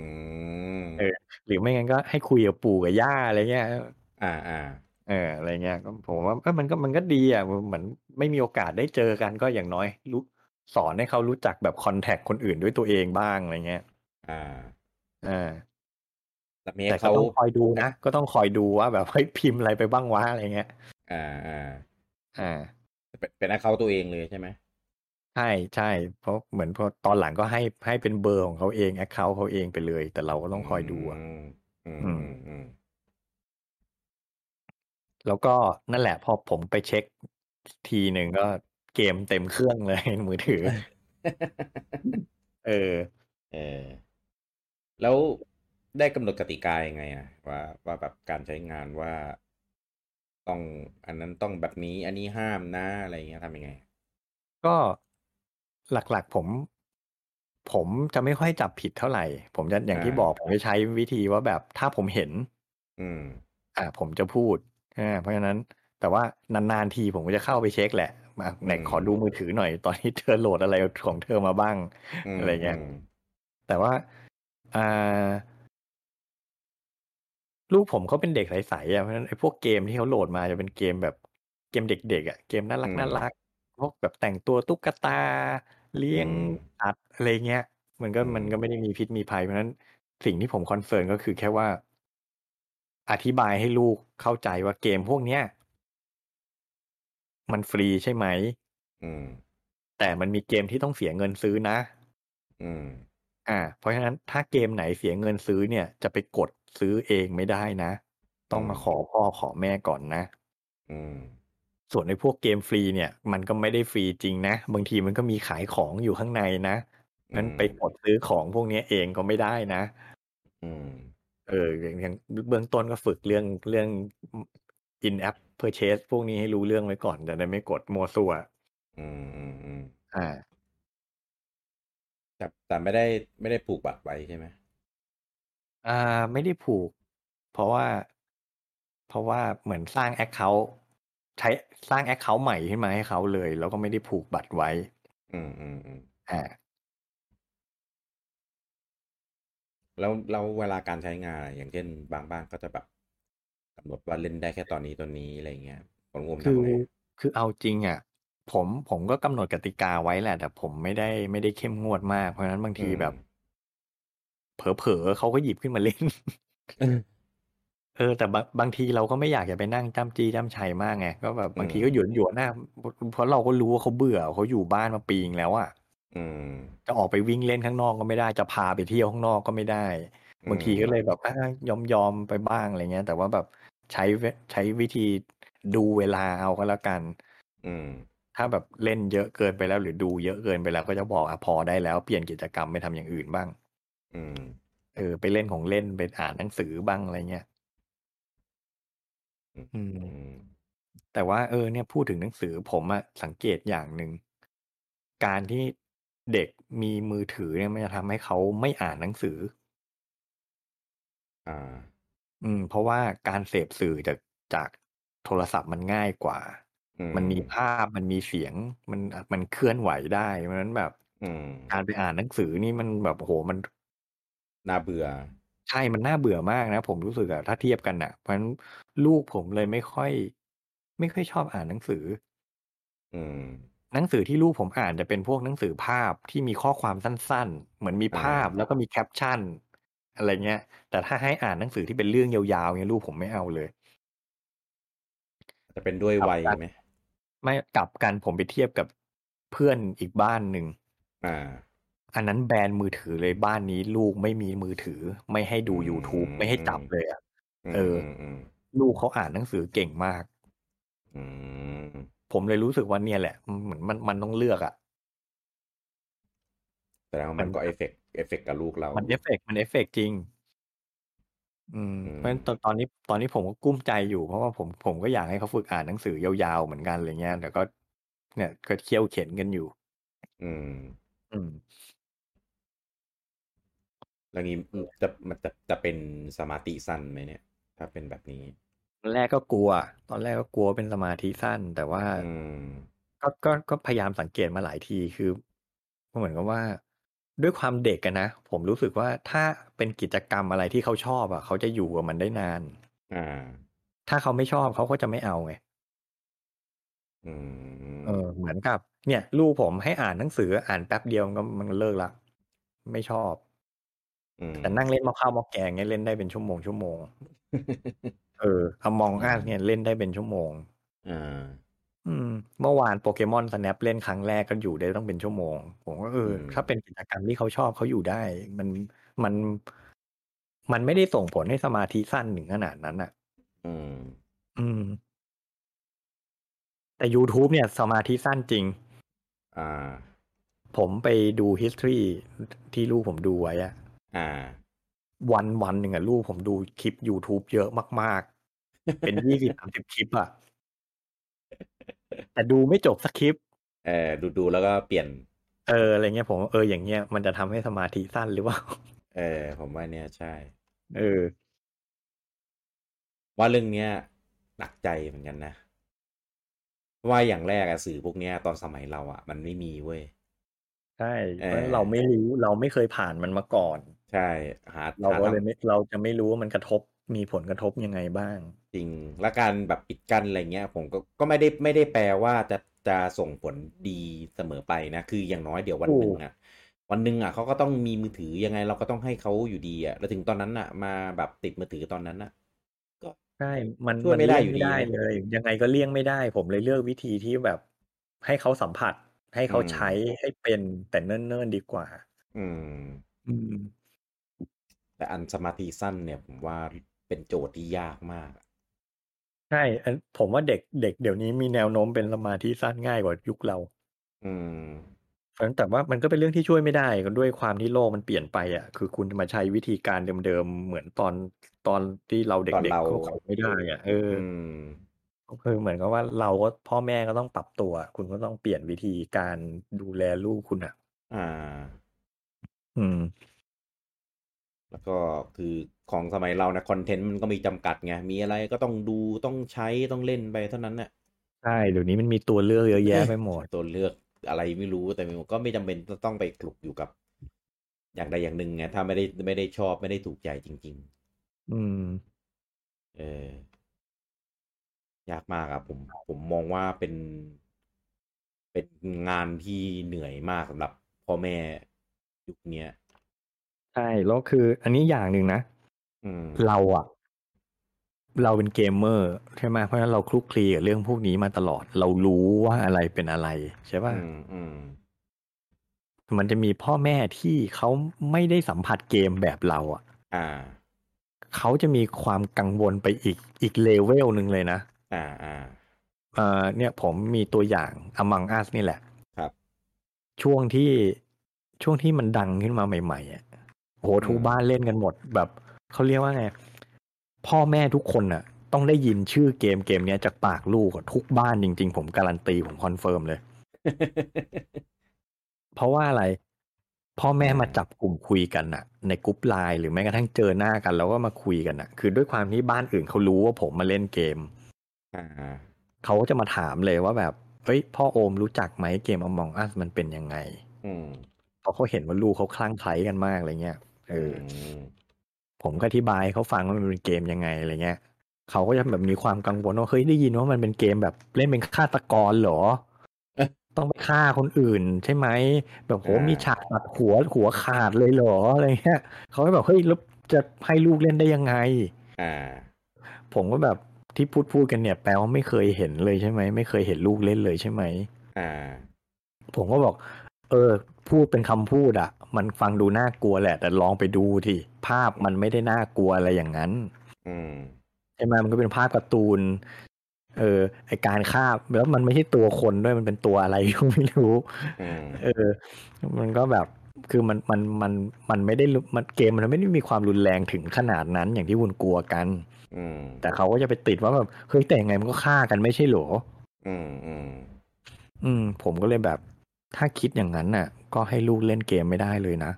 มเออ หรือไม่งั้นก็ให้คุยกับปู่กับย่าอะไรเงี้ย อ่าอ่าเอออะไรเงี้ยก็ผมว่าเออมันก็มันก็ดีอะเหมือนไม่มีโอกาสได้เจอกันก็อย่างน้อยรู้สอนให้เขารู้จักแบบ contact คนอื่นด้วยตัวเองบ้างอะไรเงี้ย อ่าอ่าแต่เมียแต่ก็เขาต้องคอยดูนะ ก็ต้องคอยดูว่าแบบเฮ้ยพิมพ์อะไรไปบ้างวะอะไรเงี้ย อ่าอ่าอ่า เป็นเป็น account ตัวเองเลยใช่ไหมใช่ใช่เพราะเหมือนพอตอนหลังก็ให้ให้เป็นเบอร์ของเขาเอง account เขาเองไปเลย แต่เราก็ต้องคอยดูอะอืมอืมอือืมมอืมแล้วก็นั่นแหละ พอผมไปเช็คทีหนึ่งก็เกมเต็มเครื่องเลยมือถือ เออ เออ แล้วได้กำหนดกติกายังไงอะว่าว่าแบบการใช้งานว่าต้องอันนั้นต้องแบบนี้อันนี้ห้ามนะอะไรเงี้ยทำยังไง ก็หลักๆผม ผมจะไม่ค่อยจับผิดเท่าไหร่ ผมจะอย่างที่อ่าบอกผมจะใช้วิธีว่าแบบถ้าผมเห็น อืม อ่า ผมจะพูดอ่าเพราะฉะนั้น แต่ว่านานๆทีผมก็จะเข้าไปเช็คแหละมาไหนอืมขอดูมือถือหน่อยตอนนี้เธอโหลดอะไรของเธอมาบ้างมอะไรเงี้ยมแต่ว่า อ่าลูกผมเขาเป็นเด็กใสๆอะเพราะฉะนั้นไอ้พวกเกมที่เขาโหลดมาจะเป็นเกมแบบเกมเด็กๆอะเกมน่ารักน่ารักพวกแบบแต่งตัวตุ๊กตา เลี้ยงสัตว์อะไรเงี้ย มันก็มันก็ไม่ได้มีพิษมีภัยเพราะฉะนั้นสิ่งที่ผมคอนเซิร์นก็คือแค่ว่า อธิบายให้ลูกเข้าใจว่าเกมพวกเนี้ยมันฟรีใช่ไหมอืมแต่มันมีเกมที่ต้องเสียเงินซื้อนะ อืม อ่า เพราะฉะนั้นถ้าเกมไหนเสียเงินซื้อเนี่ย จะไปกดซื้อเองไม่ได้นะ ต้องมาขอพ่อขอแม่ก่อนนะอืมส่วนในพวกเกมฟรีเนี่ย มันก็ไม่ได้ฟรีจริงนะ บางทีมันก็มีขายของอยู่ข้างในนะงั้นไปกดซื้อของพวกนี้เองก็ไม่ได้นะ อืม เอออย่างเบื้องต้นก็ฝึกเรื่องเรื่อง in app purchase พวกนี้ให้รู้เรื่องไว้ก่อนจะได้ไม่กดมัวซัวอืมอืมอืมอ่า แต่แต่ไม่ได้ไม่ได้ผูกบัตรไว้ใช่ไหมอ่าไม่ได้ผูก เพราะว่า เพราะว่าเหมือนสร้าง account ใช้สร้าง account ใหม่ขึ้นมาให้เขาเลย แล้วก็ไม่ได้ผูกบัตรไว้ อืมอืมอืมอ่าแล้วแล้วเวลาการใช้งานอะอย่างเช่นบางบ้านก็จะแบบกำหนดว่าเล่นได้แค่ตอนนี้ตอนนี้อะไรเงี้ยคนงมคือทำไงคือเอาจริงอะ ผม ผมก็กำหนดกติกาไว้แหละ แต่ผมไม่ได้ ไม่ได้เข้มงวดมาก เพราะฉะนั้นบางทีแบบเผลอ ๆ เขาก็หยิบขึ้นมา เล่นอืมเออ แต่บาง บางทีเราก็ไม่อยากจะไปนั่งจ้ำจี้จ้ำชัยมากไง ก็แบบบางทีก็หยวนหยวนๆนะเพราะเราก็รู้ว่าเขาเบื่อ เขาอยู่บ้านมาปีงแล้วอะอืม จะออกไปวิ่งเล่นข้างนอกก็ไม่ได้ จะพาไปเที่ยวข้างนอกก็ไม่ได้ อืมบางทีก็เลยแบบอะยอมยอมไปบ้าง อะไรเงี้ย แต่ว่าแบบใช้เวใช้วิธีดูเวลาเอาก็แล้วกัน อืม ถ้าแบบเล่นเยอะเกินไปแล้ว หรือดูเยอะเกินไปแล้วก็จะบอกอะพอได้แล้วเปลี่ยนกิจกรรมไปทำอย่างอื่นบ้าง อืม เออ ไปเล่นของเล่นไปอ่านหนังสือบ้างอะไรเงี้ยอืมอืม แต่ว่าเออเนี่ยพูดถึงหนังสือผมอะสังเกตอย่างหนึ่งการที่เด็กมีมือถือเนี่ยมันจะทำให้เขาไม่อ่านหนังสือ อ่า อืม เพราะว่าการเสพสื่อจากจากโทรศัพท์มันง่ายกว่าอื มันมีภาพมันมีเสียง มันมันเคลื่อนไหวได้เพราะฉะนั้นแบบอืมการไปอ่านหนังสือนี่มันแบบโหมันน่าเบื่อ ใช่มันน่าเบื่อมากนะ ผมรู้สึกอะถ้าเทียบกันอะเพราะฉะนั้นลูกผมเลยไม่ค่อย ไม่ค่อยชอบอ่านหนังสือ อืม หนังสือที่ลูกผมอ่านจะเป็นพวกหนังสือภาพที่มีข้อความสั้น ๆ เหมือนมีอ่าภาพแล้วก็มีแคปชั่น อะไรเงี้ย แต่ถ้าให้อ่านหนังสือที่เป็นเรื่องยาวๆเงี้ยลูกผมไม่เอาเลย จะเป็นด้วยครับวัยการไหม ไม่กลับกันผมไปเทียบกับเพื่อนอีกบ้านหนึ่งอ่า อันนั้นแบนมือถือเลยบ้านนี้ลูกไม่มีมือถือ ไม่ให้ดูอืม YouTube ไม่ให้จับเลยอะมเออมอืมลูกเขาอ่านหนังสือเก่งมากอืมผมเลยรู้สึกว่าเนี่ยแหละเหมือนมันมันต้องเลือกอะแสดงว่ามันก็ effect effect กับลูกเรา มันเอฟเฟกต์มันเอฟเฟกต์จริง อืม อืมเพราะฉะนั้นตอน ตอนนี้ ตอนนี้ผมก็กุ้มใจอยู่ เพราะว่าผม ผมก็อยากให้เขาฝึกอ่านหนังสือยาว ๆ เหมือนกันอะไรเงี้ย แต่ก็ เนี่ย ก็เคี่ยวเข็นกันอยู่ อืม อืม แล้วนี้จะ มันจะ จะเป็นสมาธิสั้นไหมเนี่ย ถ้าเป็นแบบนี้ ตอนแรกก็กลัว ตอนแรกก็กลัวเป็นสมาธิสั้น แต่ว่า อืม ก็ ก็ ก็พยายามสังเกตมาหลายที คือเหมือนกับว่า ด้วยความเด็กกันนะ ผมรู้สึกว่าถ้าเป็นกิจกรรมอะไรที่เขาชอบอะ เขาจะอยู่กับมันได้นาน อ่า ถ้าเขาไม่ชอบเขาก็จะไม่เอาไงอืมเออเหมือนกับ เนี่ย ลูกผมให้อ่านหนังสืออ่านแป๊บเดียวมันก็มันเลิกละไม่ชอบ อืมแต่นั่งเล่นหมอข้าวหมอแกงเนี่ยเล่นได้เป็นชั่วโมงชั่วโมง เออเอามองอาเนี่ยเล่นได้เป็นชั่วโมง อ่า อืม เมื่อวานโปเกมอนสแนปเล่นครั้งแรกก็อยู่ได้ต้องเป็นชั่วโมง ผมก็เออ อืม ถ้าเป็นกิจกรรมที่เขาชอบเขาอยู่ได้ มันมัน มันไม่ได้ส่งผลให้สมาธิสั้นถึงขนาดนั้นอะ อืม อืม แต่ YouTube เนี่ยสมาธิสั้นจริง อ่า ผมไปดู history ที่ลูกผมดูไว้อะอ่า วันวันหนึ่งอะลูกผมดูคลิป YouTube เยอะมาก ๆ เป็นยี่สิบสามสิบคลิปอะ แต่ดูไม่จบสักคลิปเออดูดูแล้วก็เปลี่ยน เอออะไรเงี้ยผมว่าเอออย่างเงี้ยมันจะทำให้สมาธิสั้นหรือเปล่าเออ ผมว่าเนี่ยใช่ เออ ว่าเรื่องเนี้ยหนักใจเหมือนกันนะเพราะว่าอย่างแรกอะสื่อพวกเนี้ยตอนสมัยเราอะมันไม่มีเว้ยใช่เออเพราะเราไม่รู้เราไม่เคยผ่านมันมาก่อน ใช่หาเราหาก็ทำเลยไม่เราจะไม่รู้ว่ามันกระทบ มีผลกระทบยังไงบ้าง จริงและการแบบปิดกั้นอะไรเงี้ย ผมก็ก็ไม่ได้ไม่ได้แปลว่าจะจะส่งผลดีเสมอไปนะ คืออย่างน้อยเดี๋ยววันหนึ่งอะวันหนึ่งอะเขาก็ต้องมีมือถือยังไงเราก็ต้องให้เขาอยู่ดีอะแล้วถึงตอนนั้นอะมาแบบติดมือถือตอนนั้นอะก็ใช่มันช่วยมันไม่ได้เลี่ยองยู่ไม่ดีได้นะเลย ยังไงก็เลี่ยงไม่ได้ ผมเลยเลือกวิธีที่แบบให้เขาสัมผัส ให้เขาอืมใช้ให้เป็นแต่เนิ่นๆดีกว่า อืม อืมแต่อันสมาธิสั้นเนี่ยผมว่า เป็นโจทย์ที่ยากมากอะใช่อันผมว่าเด็กเด็กเดี๋ยวนี้มีแนวโน้มเป็นสมาธิสั้นง่ายกว่ายุคเรา อืมเพราะฉะนั้นแต่ว่ามันก็เป็นเรื่องที่ช่วยไม่ได้ก็ด้วยความที่โลกมันเปลี่ยนไปอะ คือคุณจะมาใช้วิธีการเดิมๆเหมือนตอนตอนที่เราเด็ตอนกเราๆก็คงไม่ได้อะเอออืมก็คือเหมือนกับว่าเราก็พ่อแม่ก็ต้องปรับตัว คุณก็ต้องเปลี่ยนวิธีการดูแลลูกคุณอะ อ่า อืม แล้วก็คือของสมัยเรานะคอนเทนต์มันก็มีจำกัดไงมีอะไรก็ต้องดูต้องใช้ต้องเล่นไปเท่านั้นน่ะใช่เดี๋ยวนี้มันมีตัวเลือกเยอะแยะไปหมดตัวเลือกอะไรไม่รู้แต่มันก็ไม่จำเป็นจะต้องไปคลุกอยู่กับ อย่างใดอย่างหนึ่งไงถ้าไม่ได้ไม่ได้ชอบไม่ได้ถูกใจจริงอืมๆเออยากมากอะผมผมมองว่าเป็น เป็นงานที่เหนื่อยมากสำหรับพ่อแม่ยุคเนี้ย ใช่แล้วคืออันนี้อย่างหนึ่งนะอืม เราอะเราเป็นเกมเมอร์ใช่ไหมเพราะฉะนั้นเราคลุกคลีกับเรื่องพวกนี้มาตลอด เรารู้ว่าอะไรเป็นอะไร ใช่ป่ะอืมอืมมันจะมีพ่อแม่ที่เขาไม่ได้สัมผัสเกมแบบเราอะอ่า เขาจะมีความกังวลไปอีกอีกเลเวลหนึ่งเลยนะ อ่าอ่า เอ่อเนี่ยผมมีตัวอย่าง Among Us นี่แหละครับ ช่วงที่ช่วงที่มันดังขึ้นมาใหม่ๆอะ โอ้โหทุกอืมบ้านเล่นกันหมดแบบเขาเรียกว่าไง พ่อแม่ทุกคนอะ ต้องได้ยินชื่อเกมเกมเนี้ยจากปากลูกอะทุกบ้านจริง ๆ ผมการันตีผมคอนเฟิร์มเลย เพราะว่าอะไร พ่อแม่มาจับกลุ่มคุยกันน่ะ ในกรุ๊ปไลน์หรือแม้กระทั่งเจอหน้ากันแล้วก็มาคุยกันน่ะ คือด้วยความที่บ้านอื่นเขารู้ว่าผมมาเล่นเกมอ่าเขาก็จะมาถามเลยว่าแบบเฮ้ยพ่อโอมรู้จักไหมเกม Among Us มันเป็นยังไง อืมเพราะเขาเห็นว่าลูกเขาคลั่งไคล้กันมากอะไรเงี้ย เอออมผมก็อธิบายให้เขาฟังว่ามันเป็นเกมยังไงอะไรเงี้ยเขาก็จะแบบมีความกังวลว่าเฮ้ยได้ยินว่ามันเป็นเกมแบบเล่นเป็นฆาตกรเหรอเอ๊ะต้องไปฆ่าคนอื่นใช่ไหมแบบโหอ่ามีมีฉากตัดหัวหัวขาดเลยเหรออะไรเงี้ยเขาก็แบบเฮ้ยแล้วจะให้ลูกเล่นได้ยังไง อ่า ผมก็แบบที่พูดพูดกันเนี่ยแปลว่าไม่เคยเห็นเลยใช่ไหมไม่เคยเห็นลูกเล่นเลยใช่ไหมอ่า ผมก็บอก เออ พูดเป็นคำพูดอะมันฟังดูน่ากลัวแหละ แต่ลองไปดูที่ภาพมันไม่ได้น่ากลัวอะไรอย่างนั้น อืมใช่ไหมมันก็เป็นภาพการ์ตูน เออ ไอการฆ่าแล้วมันไม่ใช่ตัวคนด้วยมันเป็นตัวอะไรก็ไม่รู้อืมเออ มันก็แบบคือมันมันมันมันไม่ได้รุมันเกมมันไม่ได้มีความรุนแรงถึงขนาดนั้นอย่างที่คุณกลัวกันอืมแต่เขาก็จะไปติดว่าแบบเฮ้ยแต่ยังไงมันก็ฆ่ากันไม่ใช่เหรออืมอืมอืมผมก็เลยแบบ ถ้าคิดอย่างนั้นน่ะ ก็ให้ลูกเล่นเกมไม่ได้เลยนะ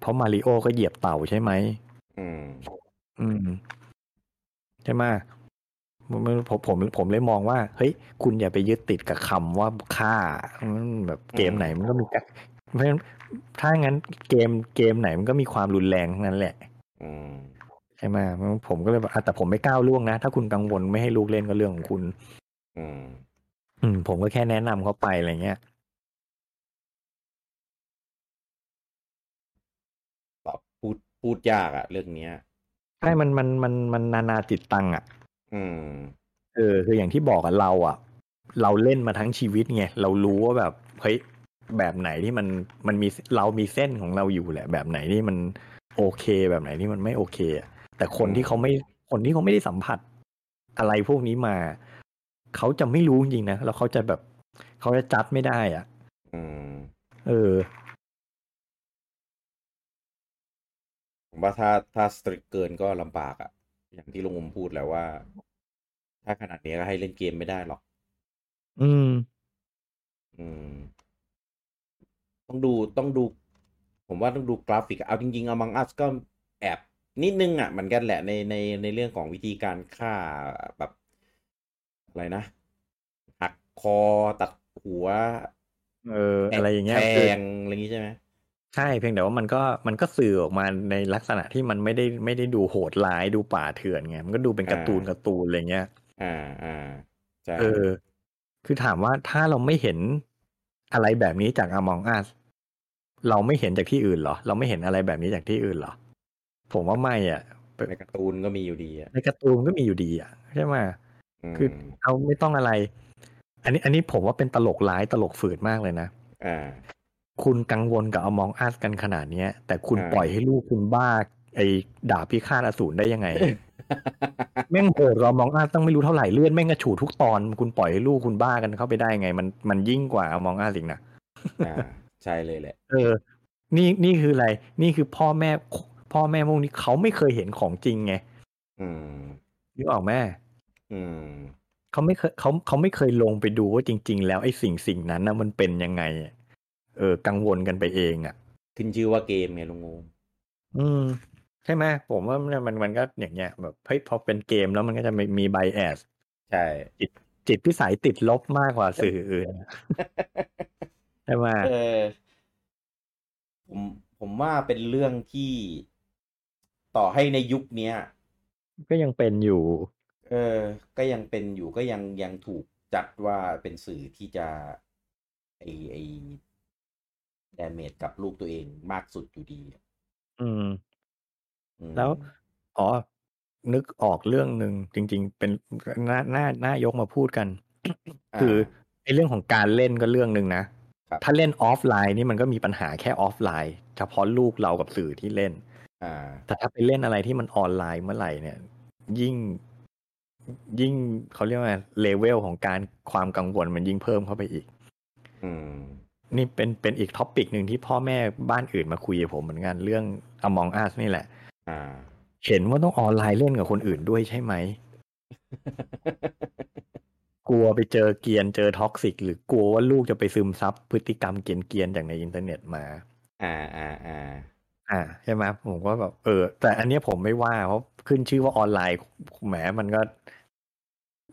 เพราะมาริโอก็เหยียบเต่าใช่ไหม อืม อืม ใช่ไหมผมผมผมผมเลยมองว่า เฮ้ย คุณอย่าไปยึดติดกับคำว่าฆ่ามันแบบเกมอืมไหนมันก็มีกะเพราะฉะนั้นถ้างั้นเกมเกมไหนมันก็มีความรุนแรงทั้งนั้นแหละอืมใช่ไหมผมก็เลยแบบอะแต่ผมไม่ก้าวล่วงนะ ถ้าคุณกังวลไม่ให้ลูกเล่นก็เรื่องของคุณ อืมอืมผมก็แค่แนะนำเขาไปอะไรเงี้ย พูดพูดยากอะเรื่องเนี้ยใช่มันมันมันมันนานาจิตตังอะอืมเออคืออย่างที่บอกอะเราอะเราเล่นมาทั้งชีวิตไงเรารู้ว่าแบบเฮ้ยแบบไหนที่มันมันมีเรามีเส้นของเราอยู่แหละ แบบไหนที่มันโอเคแบบไหนที่มันไม่โอเคอะแต่คนที่เขาไม่คนที่เขาไม่ได้สัมผัสอะไรพวกนี้มาเขาจะไม่รู้จริงๆนะแล้วเขาจะแบบเขาจะจัดไม่ได้อะอืมเออ ผมว่าถ้าถ้าสตริกเกินก็ลำบากอะอย่างที่ลุงอมพูดแล้วว่า ถ้าขนาดนี้ก็ให้เล่นเกมไม่ได้หรอก อืม อืม ต้องดูต้องดู ผมว่าต้องดูกราฟิก เอาจริงๆ Among Us ก็แอบนิดนึงอะเหมือนกันแหละในในในเรื่องของวิธีการฆ่าแบบ อะไรนะ หักคอตัดหัว เออ อะไรอย่างเงี้ยแทคืองอะไรอย่างงี้ใช่ไหม ใช่เพียงแต่ว่ามันก็มันก็สื่อออกมาในลักษณะที่มันไม่ได้ไม่ได้ดูโหดร้ายดูป่าเถื่อนไงมันก็ดูเป็นการ์ตูนการ์ตูนอะไรเงี้ย อ่าอ่าใช่เออ คือถามว่าถ้าเราไม่เห็นอะไรแบบนี้จาก Among Us เราไม่เห็นจากที่อื่นเหรอ เราไม่เห็นอะไรแบบนี้จากที่อื่นเหรอ ผมว่าไม่อะในการ์ตูนก็มีอยู่ดีอะในการ์ตูนก็มีอยู่ดีอะใช่ไหมมคือเอาไม่ต้องอะไร อันนี้อันนี้ผมว่าเป็นตลกร้ายตลกฝืดมากเลยนะอ่า คุณกังวลกับ Among Us กันขนาดเนี้ย แต่คุณอ่าปล่อยให้ลูกคุณบ้า ไอ้ดาบพิฆาตอสูรได้ยังไง แม่งโหดกว่า Among Us ต้องไม่รู้เท่าไหร่เลื่อนแม่งกระฉูดทุกตอน คุณปล่อยให้ลูกคุณบ้ากันเข้าไปได้ไง มันมันยิ่งกว่า Among Us อีกนะอ่าใช่เลยแหละ เออ นี่นี่คืออะไร นี่คือพ่อแม่ พ่อแม่พวกนี้เขาไม่เคยเห็นของจริงไง อืมนึกออกแม่อืมเขาไม่เคยเขาเขาไม่เคยลงไปดูว่าจริง ๆ แล้วไอ้สิ่งสิ่งนั้นนะมันเป็นยังไงอะ เออกังวลกันไปเองอะ ขึ้นชื่อว่าเกมไงลุงงูอืมใช่ไหมผมว่ามันมันมันก็อย่างเงี้ยแบบเฮ้ยพอเป็นเกมแล้วมันก็จะมีมีไบแอสใช่จิตพิสัยติดลบมากกว่าสื่ออื่นใช่ไหมเออผมผมว่าเป็นเรื่องที่ต่อให้ในยุคเนี้ย ก็ยังเป็นอยู่ เออ ก็ยังเป็นอยู่ก็ยังยังถูกจัดว่าเป็นสื่อที่จะไอไอ ดเมจกับลูกตัวเองมากสุดอยู่ดีอะอืมอืม แล้วอ๋อนึกออกเรื่องหนึ่งจริง ๆ เป็นน่าน่าน่ายกมาพูดกันคือไอ้เรื่องของการเล่นก็เรื่องหนึ่งนะครับถ้าเล่นออฟไลน์นี่มันก็มีปัญหาแค่ออฟไลน์ เฉพาะลูกเรากับสื่อที่เล่นอ่าแต่ถ้าไปเล่นอะไรที่มันออนไลน์เมื่อไหร่เนี่ย ยิ่งยิ่งเขาเรียกว่าเลเวลของการความกังวลมันยิ่งเพิ่มเข้าไปอีกอืม นี่เป็นเป็นอีก topic หนึ่งที่พ่อแม่บ้านอื่นมาคุยกับผมเหมือนกันเรื่อง Among Us นี่แหละ อ่า เห็นว่าต้องออนไลน์เล่นกับคนอื่นด้วยใช่ไหม กลัวไปเจอเกรียนเจอ toxic หรือกลัวว่าลูกจะไปซึมซับพฤติกรรมเกรียนๆจากในอินเทอร์เน็ตมา อ่าอ่าอ่าอ่าใช่ไหมผมก็แบบเออ แต่อันเนี้ยผมไม่ว่าเพราะขึ้นชื่อว่าออนไลน์แหมมันก็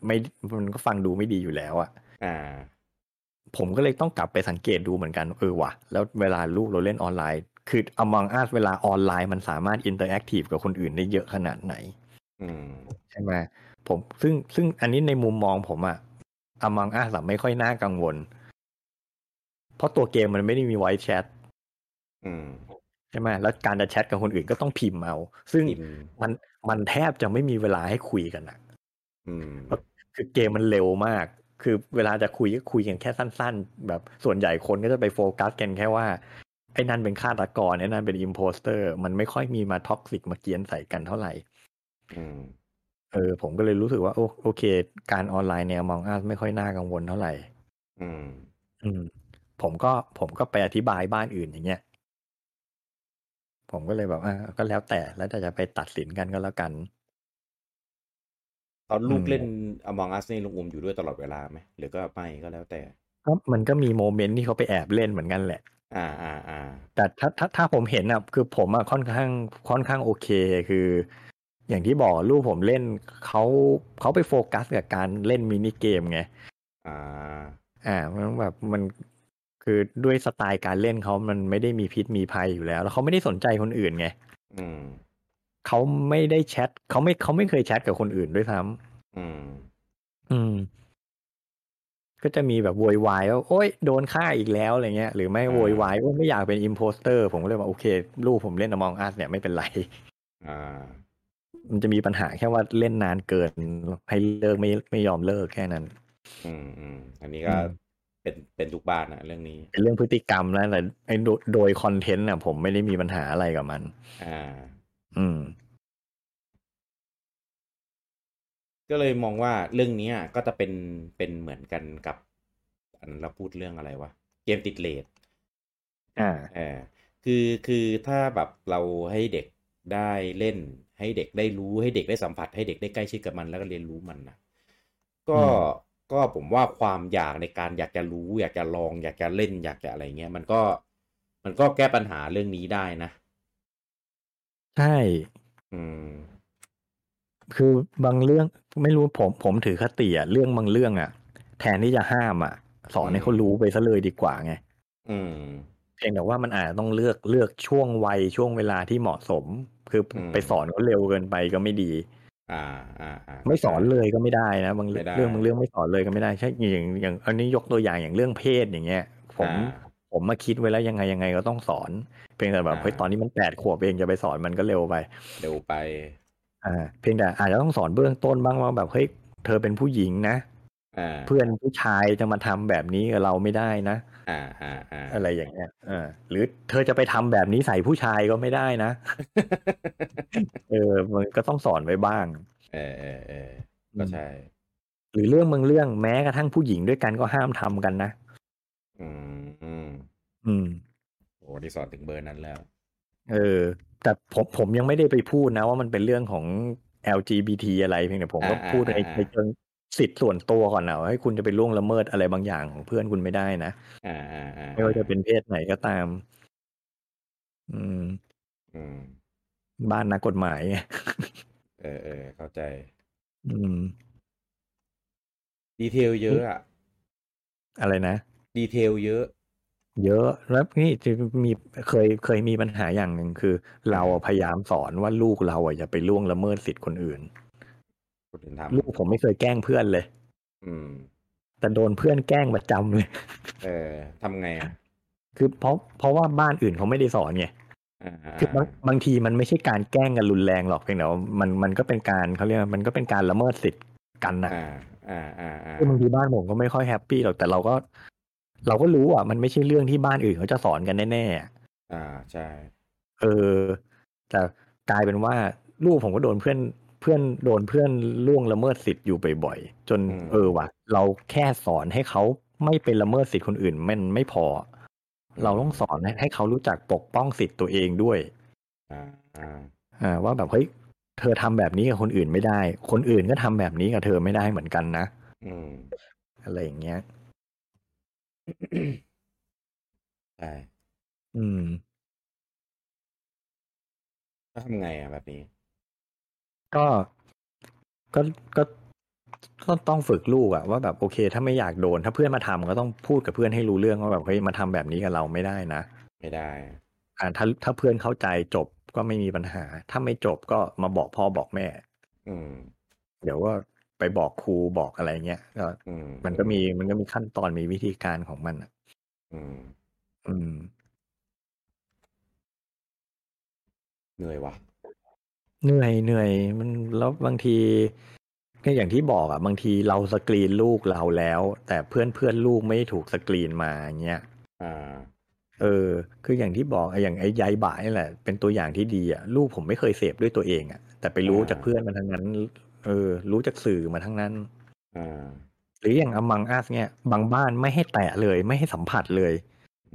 ไม่มันก็ฟังดูไม่ดีอยู่แล้วอะอ่า ผมก็เลยต้องกลับไปสังเกตดูเหมือนกันเออว่ะแล้วเวลาลูกเราเล่นออนไลน์ คือ Among Us เวลาออนไลน์มันสามารถ interactive กับคนอื่นได้เยอะขนาดไหนอืมใช่ไหมผมซึ่งซึ่งอันนี้ในมุมมองผมอะ Among Us อะไม่ค่อยน่ากังวล เพราะตัวเกมมันไม่ได้มี voice chat อืมใช่ไหมแล้วการจะแชทกับคนอื่นก็ต้องพิมพ์เอา ซึ่งพิมพ์มันมันแทบจะไม่มีเวลาให้คุยกันอะอืมคือเกมมันเร็วมาก คือเวลาจะคุยก็คุยกันแค่สั้น ๆ แบบส่วนใหญ่คนก็จะไปโฟกัสกันแค่ว่าไอ้นั่นเป็นฆาตกรไอ้นั่นเป็น impostor มันไม่ค่อยมีมา toxic มาเกรียนใส่กันเท่าไหร่อืมเออ ผมก็เลยรู้สึกว่า โอโอเค การออนไลน์แนวมองอาไม่ค่อยน่ากังวลเท่าไหร่อืม อืม ผมก็ผมก็ไปอธิบายบ้านอื่นอย่างเงี้ยผมก็เลยแบบอ่าก็แล้วแต่แล้วแต่จะไปตัดสินกันก็แล้วกัน ตอนลูกอืมเล่น Among Us นี่ลุงอุมอยู่ด้วยตลอดเวลาไหมหรือก็ไม่ก็แล้วแต่ก็มันก็มีโมเมนต์ที่เขาไปแอบเล่นเหมือนกันแหละ อ่าอ่าอ่าแต่ถ้าถ้าถ้าผมเห็นอะคือผมอะค่อนข้างค่อนข้างโอเค คือ อย่างที่บอกลูกผมเล่นเขาเขาไปโฟกัสกับการเล่นมินิเกมไงอ่า อ่ามันแบบมันคือด้วยสไตล์การเล่นเขามันไม่ได้มีพิษมีภัยอยู่แล้ว แล้วเขาไม่ได้สนใจคนอื่นไง อืม เขาไม่ได้แชทเขาไม่เขาไม่เคยแชทกับคนอื่นด้วยซ้ำอืม อืม ก็จะมีแบบโวยวายว่าโอ๊ยโดนฆ่าอีกแล้วอะไรเงี้ยหรือไม่อ่าโวยวายว่าไม่อยากเป็น impostor ผมก็เลยว่าโอเค ลูกผมเล่น Among Us เนี่ยไม่เป็นไร อ่า มันจะมีปัญหาแค่ว่าเล่นนานเกิน ให้เลิกไม่ไม่ยอมเลิกแค่นั้น อืมอืมอันนี้ก็อืมเป็นเป็นทุกบ้านนะเรื่องนี้ เป็นเรื่องพฤติกรรมแล้วแต่ไอ้โดโดยคอนเทนต์น่ะ ผมไม่ได้มีปัญหาอะไรกับมัน อ่า อืม ก็เลยมองว่าเรื่องเนี้ยก็จะเป็นเป็นเหมือนกันกับ อันเราพูดเรื่องอะไรวะ เกมติดเลทอ่าเออคือคือถ้าแบบเราให้เด็กได้เล่น ให้เด็กได้รู้ให้เด็กได้สัมผัส ให้เด็กได้ใกล้ชิดกับมันแล้วก็เรียนรู้มันนะก็อืมก็ผมว่าความอยากในการอยากจะรู้ อยากจะลอง อยากจะเล่นอยากจะอะไรเงี้ยมันก็มันก็แก้ปัญหาเรื่องนี้ได้นะ ใช่ อืม คือบางเรื่องไม่รู้ผมผมถือคติอะเรื่องบางเรื่องอะแทนที่จะห้ามอะสอนให้เขารู้ไปซะเลยดีกว่าไง อืมแทพียงแต่ว่ามันอาจจะต้องเลือกเลือกช่วงวัยช่วงเวลาที่เหมาะสม คืออืม ไปสอนเขาเร็วเกินไปก็ไม่ดี อ่า อ่า อ่า ไม่สอนเลยก็ไม่ได้นะบางไม่ได้ เรื่องบางเรื่องไม่สอนเลยก็ไม่ได้ใช่อย่างอย่างอันนี้ยกตัวอย่างอย่างเรื่องเพศอย่างเงี้ยผมอ่า ผมมาคิดไว้แล้วยังไงยังไงก็ต้องสอน เพียงแต่แบบอ่าเฮ้ยตอนนี้มันแปดขวบเองจะไปสอนมันก็เร็วไป เร็วไปอ่าเพียงแต่อาจจะต้องสอนเบื้องต้นบ้างว่าแบบเฮ้ยเธอเป็นผู้หญิงนะอ่าเพื่อนผู้ชายจะมาทำแบบนี้กับเราไม่ได้นะอ่าอ่าอ่าอะไรอย่างเงี้ยเออหรือเธอจะไปทำแบบนี้ใส่ผู้ชายก็ไม่ได้นะ เออ มันก็ต้องสอนไว้บ้าง เออเออเออก็ใช่ หรือเรื่องบางเรื่องแม้กระทั่งผู้หญิงด้วยกันก็ห้ามทำกันนะ อืมอืม อืม โอ้นี่สอนถึงเบอร์นั้นแล้ว เออ แต่ผมผมยังไม่ได้ไปพูดนะว่ามันเป็นเรื่องของ LGBT อะไรเพียงแต่ผมก็อ่าพูดในอ่าอ่าในเชิงสิทธิ์ส่วนตัวก่อนนะว่าให้คุณจะไปล่วงละเมิดอะไรบางอย่างของเพื่อนคุณไม่ได้นะ อ่าอ่าอ่าไม่ว่าจะเป็นเพศไหนก็ตาม อืม อืม บ้านนักกฎหมายไงเออเออเข้าใจ อืม ดีเทลเยอะอะอะไรนะ ดีเทลเยอะ เยอะแล้วนี่จะมีเคยเคยมีปัญหาอย่างหนึ่งคือ เราอะพยายามสอนว่าลูกเราอะอย่าไปล่วงละเมิดสิทธิ์คนอื่นคนอื่นทลูกผมไม่เคยแกล้งเพื่อนเลยำอืม แต่โดนเพื่อนแกล้งประจำเลย เออทำไงอะคือเพราะเพราะว่าบ้านอื่นเขาไม่ได้สอนไงอ่าคือบางบางทีมันไม่ใช่การแกล้งกันรุนแรงหรอกเพียงแต่ว่ามันมันก็เป็นการเขาเรียกว่ามันก็เป็นการละเมิดสิทธิ์กันนะอ่าอ่าอ่าอ่าคือบางทีบ้านผมก็ไม่ค่อยแฮปปี้หรอกแต่เราก็ เราก็รู้อะ มันไม่ใช่เรื่องที่บ้านอื่นเขาจะสอนกันแน่ๆอะอ่าใช่เออ แต่กลายเป็นว่าลูกผมก็โดนเพื่อนเพื่อนโดนเพื่อนล่วงละเมิดสิทธิ์อยู่บ่อยๆจนเออว่ะ เราแค่สอนให้เขาไม่ไปละเมิดสิทธิ์คนอื่นมันไม่พอ เราต้องสอนให้ให้เขารู้จักปกป้องสิทธิ์ตัวเองด้วยอ่าอ่าอ่าว่าแบบเฮ้ยเธอทำแบบนี้กับคนอื่นไม่ได้ คนอื่นก็ทำแบบนี้กับเธอไม่ได้เหมือนกันนะ อืมอะไรอย่างเงี้ย ใช่อืม แล้วทำไงอะแบบนี้ ก็ก็ก็ก็ต้องฝึกลูกอะว่าแบบโอเค ถ้าไม่อยากโดน ถ้าเพื่อนมาทำก็ต้องพูดกับเพื่อนให้รู้เรื่องว่าแบบเฮ้ยมาทำแบบนี้กับเราไม่ได้นะ ไม่ได้ อ่าถ้าถ้าเพื่อนเข้าใจจบก็ไม่มีปัญหา ถ้าไม่จบก็มาบอกพ่อบอกแม่ อืม เดี๋ยวก็ ไปบอกครูบอกอะไรเงี้ยก็อืมมันก็มีมันก็มีขั้นตอนมีวิธีการของมันอะอืม อืม เหนื่อยว่ะ เหนื่อยเหนื่อยมันแล้วบางทีก็อย่างที่บอกอะ บางทีเราสกรีนลูกเราแล้ว แต่เพื่อนเพื่อนลูกไม่ถูกสกรีนมาอย่างเงี้ยอ่าเออ คืออย่างที่บอกไอ้อย่างไอ้ยายบ่ายนี่แหละ เป็นตัวอย่างที่ดีอะ ลูกผมไม่เคยเสพด้วยตัวเองอะ แต่ไปรู้อ่าจากเพื่อนมาทั้งนั้น เออ รู้จากสื่อมาทั้งนั้นอ่าหรืออย่างอมังอาสเนี่ย บางบ้านไม่ให้แตะเลย ไม่ให้สัมผัสเลย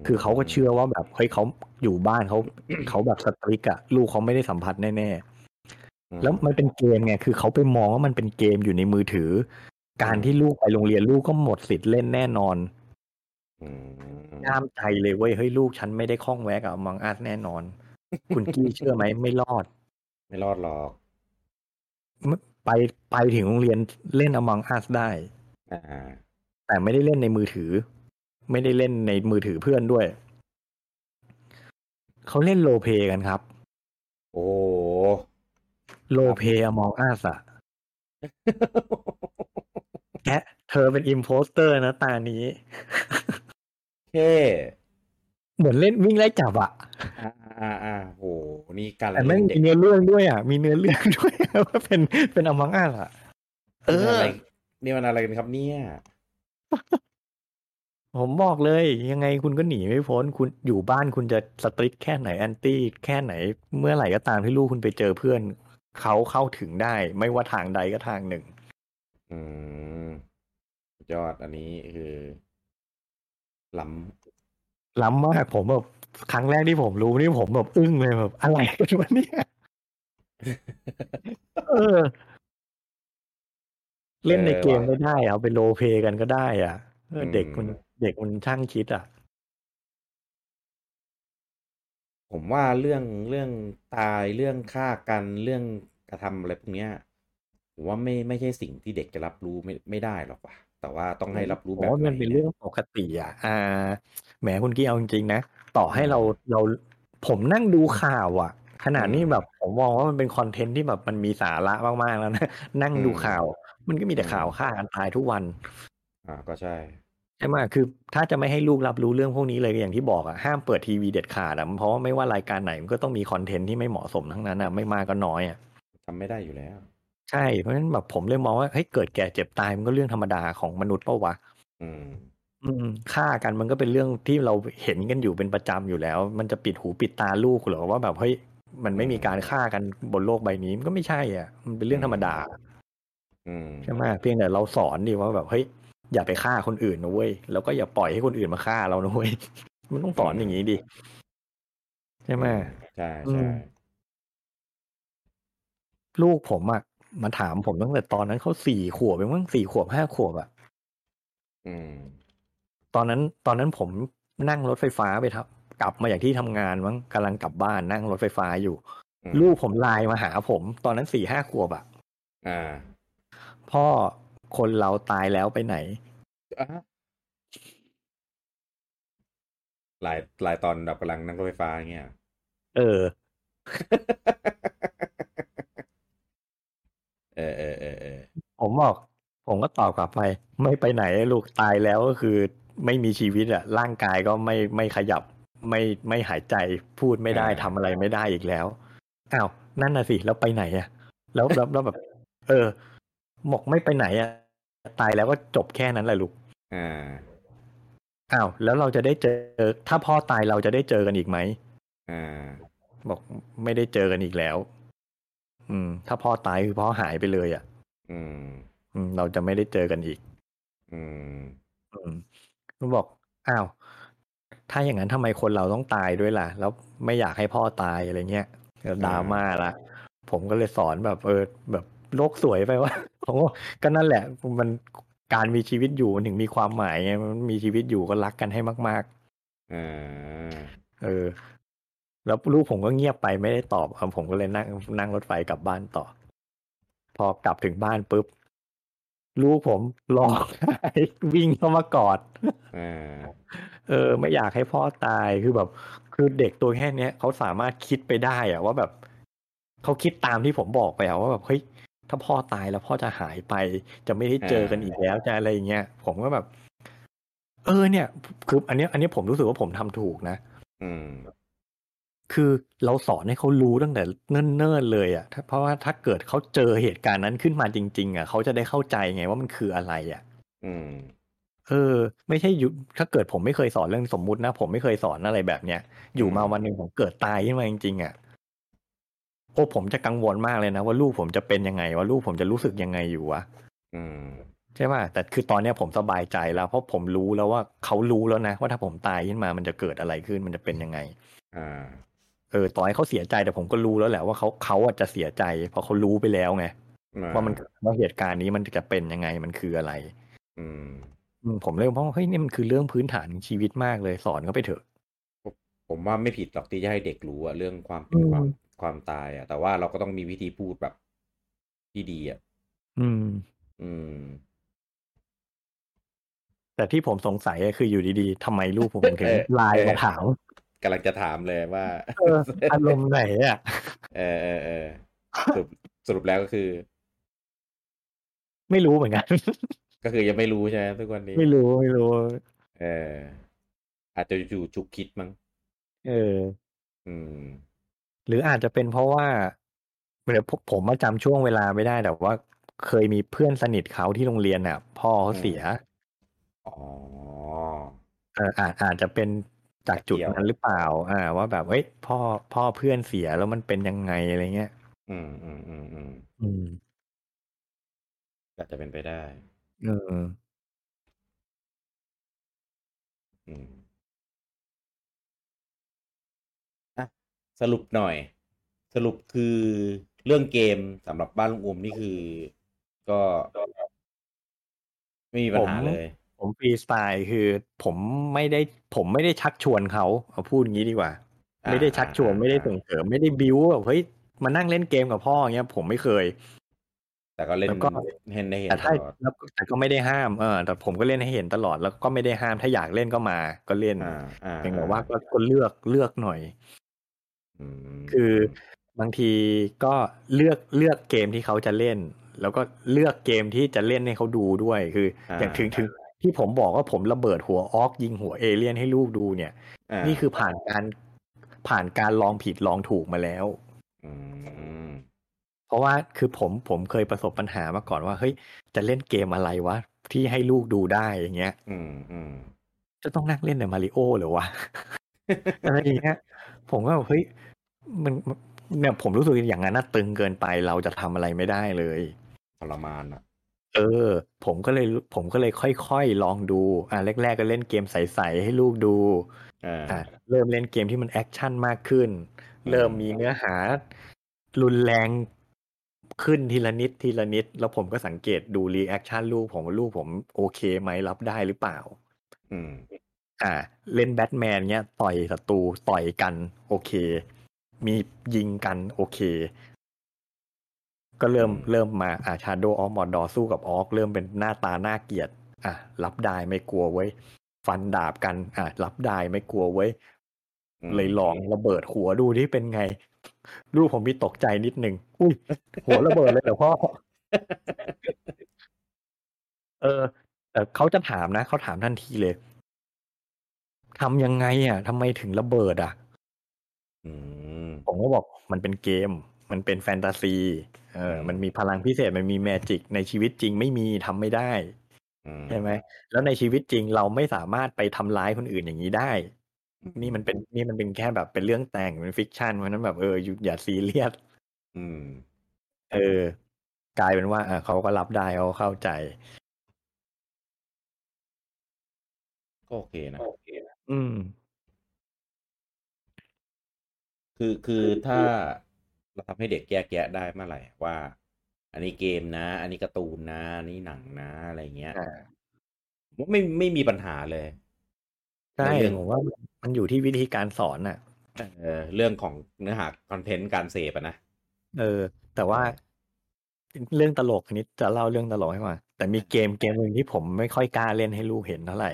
คือเขาก็เชื่อว่าแบบเฮ้ยเขาอยู่บ้านเขาเขาแบบสตริกอะลูกเขาไม่ได้สัมผัสแน่ๆแล้วมันเป็นเกมไงคือเขาไปมองว่ามันเป็นเกมอยู่ในมือถือ การที่ลูกไปโรงเรียนลูกก็หมดสิทธิ์เล่นแน่นอนอืมห้ามใจเลยเว้ยเฮ้ยลูกฉันไม่ได้คล้องแวะกับมังอาร์แน่นอน คุณกี้เชื่อไหมไม่รอด ไม่รอดหรอก ไปไปถึงโรงเรียนเล่นอมังอา s ได้อ่าแต่ไม่ได้เล่นในมือถือ ไม่ได้เล่นในมือถือเพื่อนด้วย เขาเล่นโลเพกันครับ โอ้โหโลเพอมองอาสอะแกเธอเป็นอิมโพสเตอร์นะตานี้เท่ เหมือนเล่นวิ่งไล่จับอะอ่าอ่าอ่าโหนี่การแต่แม่งเด็มีกเนื้อเรื่องด้วยอะมีเนื้อเรื่องด้วยว่าเป็นเป็นอมองอาสอะเอนี่มันออะไรนี่มันอะไรกันครับเนี่ยผมบอกเลยยังไงคุณก็หนีไม่พ้นคุณอยู่บ้านคุณจะสตริกแค่ไหนแอนตี้แค่ไหน เมื่อไหร่ก็ตามที่ลูกคุณไปเจอเพื่อนเขาเข้าถึงได้ ไม่ว่าทางใดก็ทางหนึ่ง อืมสุดยอดอันนี้คือล้ ล้ำมากผมแบบครั้งแรกที่ผมรู้นี่ผมแบบอึ้งเลยแบบอะไรกันวะเนี่ยำเออ เล่นในเออเกมว่ะไม่ได้เอาไปโรลเพลย์กันก็ได้ อะเอออืมเด็กมันเด็กมันช่างคิดอะ ผมว่าเรื่องเรื่องตายเรื่องฆ่ากันเรื่องกระทำอะไรพวกเนี้ยผมว่าไม่ไม่ใช่สิ่งที่เด็กจะรับรู้ไม่ไม่ได้หรอกว่ะแต่ว่าต้องให้รับรู้ผแบมบว่าไหนมันเป็นเนี่เรื่ยองปกติอะ อ่า แหมคุณกี้เอาจริงๆนะ ต่อให้เราเราผมนั่งดูข่าวอะขนาดนี้แบบผมมองว่ามันเป็นคอนเทนต์ที่แบบมันมีสาระมากๆแล้วนะนั่งดูข่าว มันก็มีแต่ข่าวฆ่ากันตายทุกวัน อ่าก็ใช่ใช่ไหมคือ ถ้าจะไม่ให้ลูกรับรู้เรื่องพวกนี้เลยอย่างที่บอกอะห้ามเปิดทีวีเด็ดขาดอะเพราะว่าไม่ว่ารายการไหนมันก็ต้องมีคอนเทนต์ที่ไม่เหมาะสมทั้งนั้นอะไม่มากก็น้อยอะทำไม่ได้อยู่แล้ว ใช่เพราะฉะนั้นแบบผมเลยมองว่าเฮ้ยเกิดแก่เจ็บตายมันก็เรื่องธรรมดาของมนุษย์เปล่าวะอืม อืม ฆ่ากันมันก็เป็นเรื่องที่เราเห็นกันอยู่เป็นประจำอยู่แล้ว มันจะปิดหูปิดตาลูกเหรอว่าแบบเฮ้ยมันไม่มีการฆ่ากันบนโลกใบนี้มันก็ไม่ใช่อะ มันเป็นเรื่องธรรมดาอืม ใช่ไหมเพียงแต่เราสอนดีว่าแบบเฮ้ยอย่าไปฆ่าคนอื่นนะเว้ยแล้วก็อย่าปล่อยให้คนอื่นมาฆ่าเรานะเว้ยมันต้องสอนอย่างนี้ดิใช่ไหมใช่อืใช่มลูกผมอะมาถามผมตั้งแต่ตอนนั้นเขาสี่ขวบเองมั้งสี่ขวบห้าขวบอะอืม ตอนนั้นตอนนั้นผมนั่งรถไฟฟ้าไปทับ กลับมาจากที่ทำงานมั้งกำลังกลับบ้านนั่งรถไฟฟ้าอยู่อืมลูกผมไลน์มาหาผม ตอนนั้นสี่ห้าขวบอะอ่า พ่อคนเราตายแล้วไปไหนอะหลายหลายตอนแบบกำลังนั่งรถไฟฟ้าอย่างเงี้ยเออเออ เออเออเออผมบอก ผมก็ตอบกลับไป ไม่ไปไหนลูกตายแล้วก็คือ ไม่มีชีวิตอะร่างกายก็ไม่ไม่ขยับไม่ไม่หายใจพูดไม่ได้ทำอะไรไม่ได้อีกแล้วอ้าวนั่นน่ะสิแล้วไปไหนอะแล้วแล้วแล้วแบบ เออบอกไม่ไปไหนอะตายแล้วก็จบแค่นั้นแหละลูกอ่าอ้าวแล้วเราจะได้เจอ ถ้าพ่อตายเราจะได้เจอกันอีกไหมอ่าบอกไม่ได้เจอกันอีกแล้ว อืม ถ้าพ่อตายคือพ่อหายไปเลยอะ่ะ อืมอืมเราจะไม่ได้เจอกันอีก อืมอื มก็บอกอ้าวถ้าอย่างนั้นทำไมคนเราต้องตายด้วยล่ะ แล้วไม่อยากให้พ่อตายอะไรเงี้ยแล้วดราม่าละผมก็เลยสอนแบบเออแบบโลกสวยไปว่าผมว่าก็นั่นแหละ มันการมีชีวิตอยู่มันถึงมีความหมายไงมันมีชีวิตอยู่ก็รักกันให้มากอ่าๆเออ แล้วลูกผมก็เงียบไปไม่ได้ตอบครับผมก็เลยนั่งนั่งรถไฟกลับบ้านต่อ พอกลับถึงบ้านปุ๊บ ลูกผมร้องไห้วิ่งเข้ามากอดอ่า เออ ไม่อยากให้พ่อตายคือแบบ คือเด็กตัวแค่เนี้ยเขาสามารถคิดไปได้อะว่าแบบเขาคิดตามที่ผมบอกไปอะว่าแบบเฮ้ยถ้าพ่อตายแล้วพ่อจะหายไป จะไม่ได้เจอกันอีกแล้วจะอะไรอย่างเงี้ยผมก็แบบ เออ เนี่ย คือ อันเนี้ยอันเนี้ยผมรู้สึกว่าผมทำถูกนะอืม คือเราสอนให้เขารู้ตั้งแต่เนิ่นๆเลยอะ่ะถ้าเพราะว่าถ้าเกิดเขาเจอเหตุการณ์นั้นขึ้นมาจริง ๆอะเขาจะได้เข้าใจไงว่ามันคืออะไรอะ อืม เออ ไม่ใช่อยู่ถ้าเกิดผมไม่เคยสอนเรื่องสมมุตินะ ผมไม่เคยสอนอะไรแบบเนี้ย อยู่มาวันหนึ่งผมเกิดตายขึ้นมาจริงๆอะโอ้ผมจะกังวลมากเลยนะ ว่าลูกผมจะเป็นยังไงว่าลูกผมจะรู้สึกยังไงอยู่วะอืมใช่ป่ะแต่คือตอนเนี้ยผมสบายใจแล้วเพราะผมรู้แล้วว่าเขารู้แล้วนะ ว่าถ้าผมตายขึ้นมามันจะเกิดอะไรขึ้นมันจะเป็นยังไงอ่าเออต่อให้เขาเสียใจแต่ผมก็รู้แล้วแหละว่าเขาเขาอาจจะเสียใจ เพราะเขารู้ไปแล้วไงว่ามันว่าเหตุการณ์นี้มันจะเป็นยังไงมันคืออะไร อืม อืม ผมเลยมองว่า เฮ้ย นี่มันคือเรื่องพื้นฐานของชีวิตมากเลย สอนเขาไปเถอะ ผมว่าไม่ผิดหรอกที่จะให้เด็กรู้อะ เรื่องความเป็นอืมความความตายอะ แต่ว่าเราก็ต้องมีวิธีพูดแบบ ที่ดีอะ อืม อืม แต่ที่ผมสงสัยอะ คืออยู่ดี ๆ ทำไมลูกผมถึงเออไลน์เออมาถาม กำลังจะถามเลยว่า เออ อารมณ์ไหนอะเออเออเออสรุป สรุปแล้ว ก็คือ ไม่รู้เหมือนกัน ก็คือยังไม่รู้ใช่ไหมทุกวันนี้ ไม่รู้ไม่รู้ เออ อาจจะอยู่จุกคิดมั้ง เออ อืม หรืออาจจะเป็นเพราะว่าเดี๋ยวผมผมมาจำช่วงเวลาไม่ได้แต่ว่า เคยมีเพื่อนสนิทเขาที่โรงเรียนน่ะ พ่อเขาเสีย อ๋อเอออาจอาจจะเป็นจากจุดเกี่ยวนั้นหรือเปล่า อ่า ว่าแบบเอ้ยพ่อพ่อเพื่อนเสียแล้วมันเป็นยังไงอะไรเงี้ย อืมอืมอืมอืมอืมอาจจะเป็นไปได้ เออ อืมอะสรุปหน่อย สรุปคือเรื่องเกมสำหรับบ้านลุงอมนี่คือ ก็ ไม่มีปัญหาผมเลย ผมฟรีสไตล์ คือผมไม่ได้ ผมไม่ได้ชักชวนเขา เอาพูดอย่างนี้ดีกว่าอ่าไม่ได้ชักชวนอ่าไม่ได้อ่าส่งเสริม ไม่ได้บิวแบบ เฮ้ย มานั่งเล่นเกมกับพ่อ อย่างเงี้ย ผมไม่เคย แต่ก็เล่นแล้วก็เห็นได้เห็นแต่ตถ้าลอดแล้วแต่ก็ไม่ได้ห้ามเออแต่ผมก็เล่นให้เห็นตลอดแล้วก็ไม่ได้ห้ามถ้าอยากเล่นก็มา ก็เล่นอ่าอ่าเพียงแต่ว่าก็ก็เลือกเลือกหน่อยอืมคือบางทีก็เลือกเลือกเกมที่เขาจะเล่น แล้วก็เลือกเกมที่จะเล่นให้เขาดูด้วยคืออาอย่างถึงถึงที่ผมบอกว่าผมระเบิดหัวออกยิงหัวเอเลี่ยนให้ลูกดูเนี่ยอ่านี่คือผ่านการผ่านการลองผิดลองถูกมาแล้วอืม เพราะว่าคือผมผมเคยประสบปัญหามาก่อนว่าเฮ้ยจะเล่นเกมอะไรวะที่ให้ลูกดูได้อย่างเงี้ย อืมอืมจะต้องนั่งเล่นในมาริโอเหรือวะอะไรอย่างเงี้ย ผมก็แบบเฮ้ยมันมันเนี่ยผมรู้สึกอย่างนั้นน่ะตึงเกินไปเราจะทำอะไรไม่ได้เลยทรมานอะ เออ ผมก็เลยผมก็เลยค่อยๆลองดู อ่าแรกๆก็เล่นเกมใสๆให้ลูกดูอ่าอ่าเริ่มเล่นเกมที่มัน action มากขึ้นอืมเริ่มมีเนื้อหา รุนแรง ขึ้นทีละนิดทีละนิด แล้วผมก็สังเกตดู reaction ลูกผมว่าลูกผมโอเคไหมรับได้หรือเปล่า อืม อ่า เล่นแบทแมนเนี้ยต่อยศัตรูต่อยกัน โอเค มียิงกัน โอเค ก็เริ่มอืมเริ่มมาอ่าชาโดออฟมอดอสู้กับออกเริ่มเป็นหน้าตาน่าเกลียด อะ รับได้ไม่กลัวเว้ยฟันดาบกัน อะ รับได้ไม่กลัวเว้ยอืมเลยลองระเบิดหัวดูที่เป็นไง ลูกผมมีตกใจนิดนึงอุ้ยหัวระเบิดเลยเหรอพ่อเออแต่เขาจะถามนะเขาถามทันทีเลยทำยังไงอะทำไมถึงระเบิดอะอืมผมก็บอกมันเป็นเกม มันเป็นแฟนตาซีเอออืมมันมีพลังพิเศษมันมี magic ในชีวิตจริงไม่มีทำไม่ได้อืมใช่ไหมแล้วในชีวิตจริงเราไม่สามารถไปทำร้ายคนอื่นอย่างนี้ได้ นี่มันเป็นนี่มันเป็นแค่แบบเป็นเรื่องแต่งเป็น fiction เพราะฉะนั้นแบบเอออยู่อย่าซีเรียสอืม เออ กลายเป็นว่าอะเขาก็รับได้เขาเข้าใจ ก็โอเคนะอืม คือคือถ้าเราทำให้เด็กแยกแยะได้เมื่อไหร่ว่า อันนี้เกมนะ อันนี้การ์ตูนนะ อันนี้หนังนะ อะไรเงี้ยอ่าผมว่าไม่ไม่มีปัญหาเลย ใช่ในเรื่องผมว่ามันอยู่ที่วิธีการสอนน่ะเออเรื่องของเนื้อหาคอนเทนต์การเสพอะนะเออ แต่ว่าเรื่องตลกอันนี้จะเล่าเรื่องตลกให้ฟังแต่มีเกมเกมหนึ่งที่ผมไม่ค่อยกล้าเล่นให้ลูกเห็นเท่าไหร่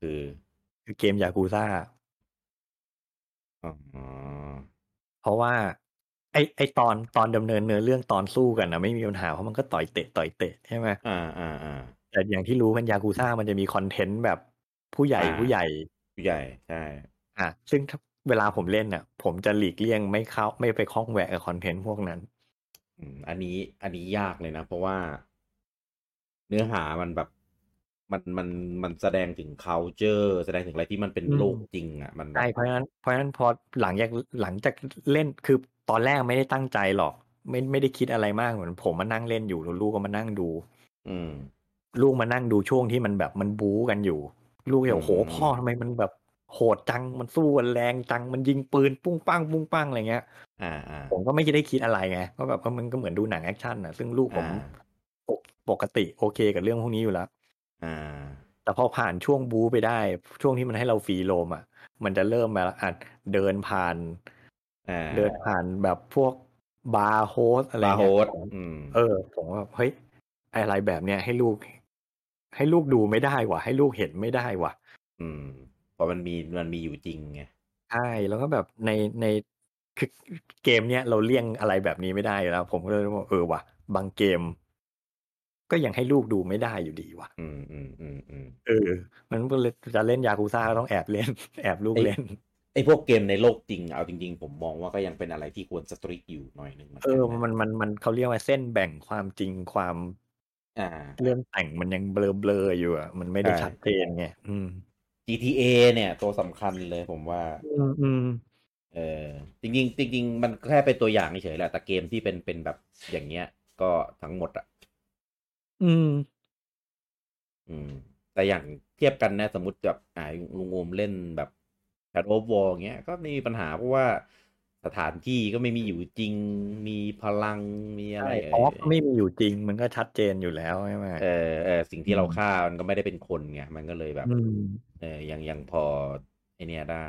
คือคือเกมยากูซ่าอ๋อเพราะว่า ไอไอตอนตอนดำเนินเนื้อเรื่องตอนสู้กันนะไม่มีปัญหาเพราะมันก็ต่อยเตะต่อยเตะใช่ไหมอ่าอ่าอ่าแต่อย่างที่รู้กันยากูซ่ามันจะมีคอนเทนต์แบบผู้ใหญ่อ่าผู้ใหญ่ผู้ ใหญ่ใช่อะซึ่งถ้าเวลาผมเล่นน่ะ ผมจะหลีกเลี่ยงไม่เข้าไม่ไปคล้องแหวะกับคอนเทนต์พวกนั้น อืม อันนี้ อันนี้ยากเลยนะ เพราะว่าเนื้อหามันแบบมันมันมันแสดงถึง culture แสดงถึงอะไรที่มันเป็นอืมโลกจริง อะ มันแบบใช่เพราะฉะนั้นเพราะฉะนั้นพอหลังจากหลังจากเล่นคือตอนแรกไม่ได้ตั้งใจหรอก ไม่ไม่ได้คิดอะไรมากเหมือนผมมานั่งเล่นอยู่แล้วลูกก็มานั่งดู อืม ลูกมานั่งดูช่วงที่มันแบบมันบู๊กันอยู่ ลูกก็อืมโอ้โหพ่อทำไมมันแบบโหดจังมันสู้กันแรงจังมันยิงปืนปุ้งปังปุ้งปังอะไรเงี้ยอ่าอ่าผมก็ไม่ได้คิดอะไรไงก็แบบว่ามันก็เหมือนดูหนัง action อะซึ่งลูกผมอ่าปกปกติโอเคกับเรื่องพวกนี้อยู่แล้วอ่าแต่พอผ่านช่วงบู๊ไปได้ ช่วงที่มันให้เรา free roam อะ มันจะเริ่มแบบอะเดินผ่านอ่าเดินผ่านแบบพวกบาร์โฮสอะไรบาร์โฮเงี้ยสผมอืมเออ ผมว่าเฮ้ยอะไรแบบเนี้ยให้ลูก ให้ลูกดูไม่ได้ว่ะ ให้ลูกเห็นไม่ได้ว่ะ อืมเพราะมันมีมันมีอยู่จริงไงใช่แล้วก็แบบในในคือเกมเนี้ยเราเลี่ยงอะไรแบบนี้ไม่ได้อยู่แล้ว ผมก็เลยว่าเออว่ะ บางเกม ก็ยังให้ลูกดูไม่ได้อยู่ดีว่ะ อืมอืมอืมอืมเออ มันก็เลยจะเล่นยากูซ่าก็ต้องแอบเล่น แอบลูกไอ้เล่นไอ้พวกเกมในโลกจริง เอาจริง ๆ ผมมองว่าก็ยังเป็นอะไรที่ควรสตริกอยู่หน่อยหนึ่งหมืนเอกันอนะมันมันมันเขาเรียกว่าเส้นแบ่งความจริงความ อ่าเรื่องแต่งมันยังเบลอเบลอๆอยู่อะมันไม่ได้ใช่ชัดเจนไงอืม GTA เนี่ย ตัวสำคัญเลยผมว่า อืมอืมเออจริงๆจริงๆมันแค่เป็นตัวอย่างเฉยๆแหละแต่เกมที่เป็นเป็นแบบอย่างเงี้ย ก็ทั้งหมดอะ อืม อืม แต่อย่างเทียบกันนะ สมมติแบบอ่าลุงโอมเล่นแบบ Shadow of War เงี้ยก็ไม่มีปัญหาเพราะว่า สถานที่ก็ไม่มีอยู่จริง มีพลังมีอะไรใช่เอเพราะอว่าไม่มีอยู่จริง มันก็ชัดเจนอยู่แล้วใช่ไหมเออเออสิ่งที่อืมเราฆ่ามันก็ไม่ได้เป็นคนไงมันก็เลยแบบอืมเออยังยังพอไอเนี้ยได้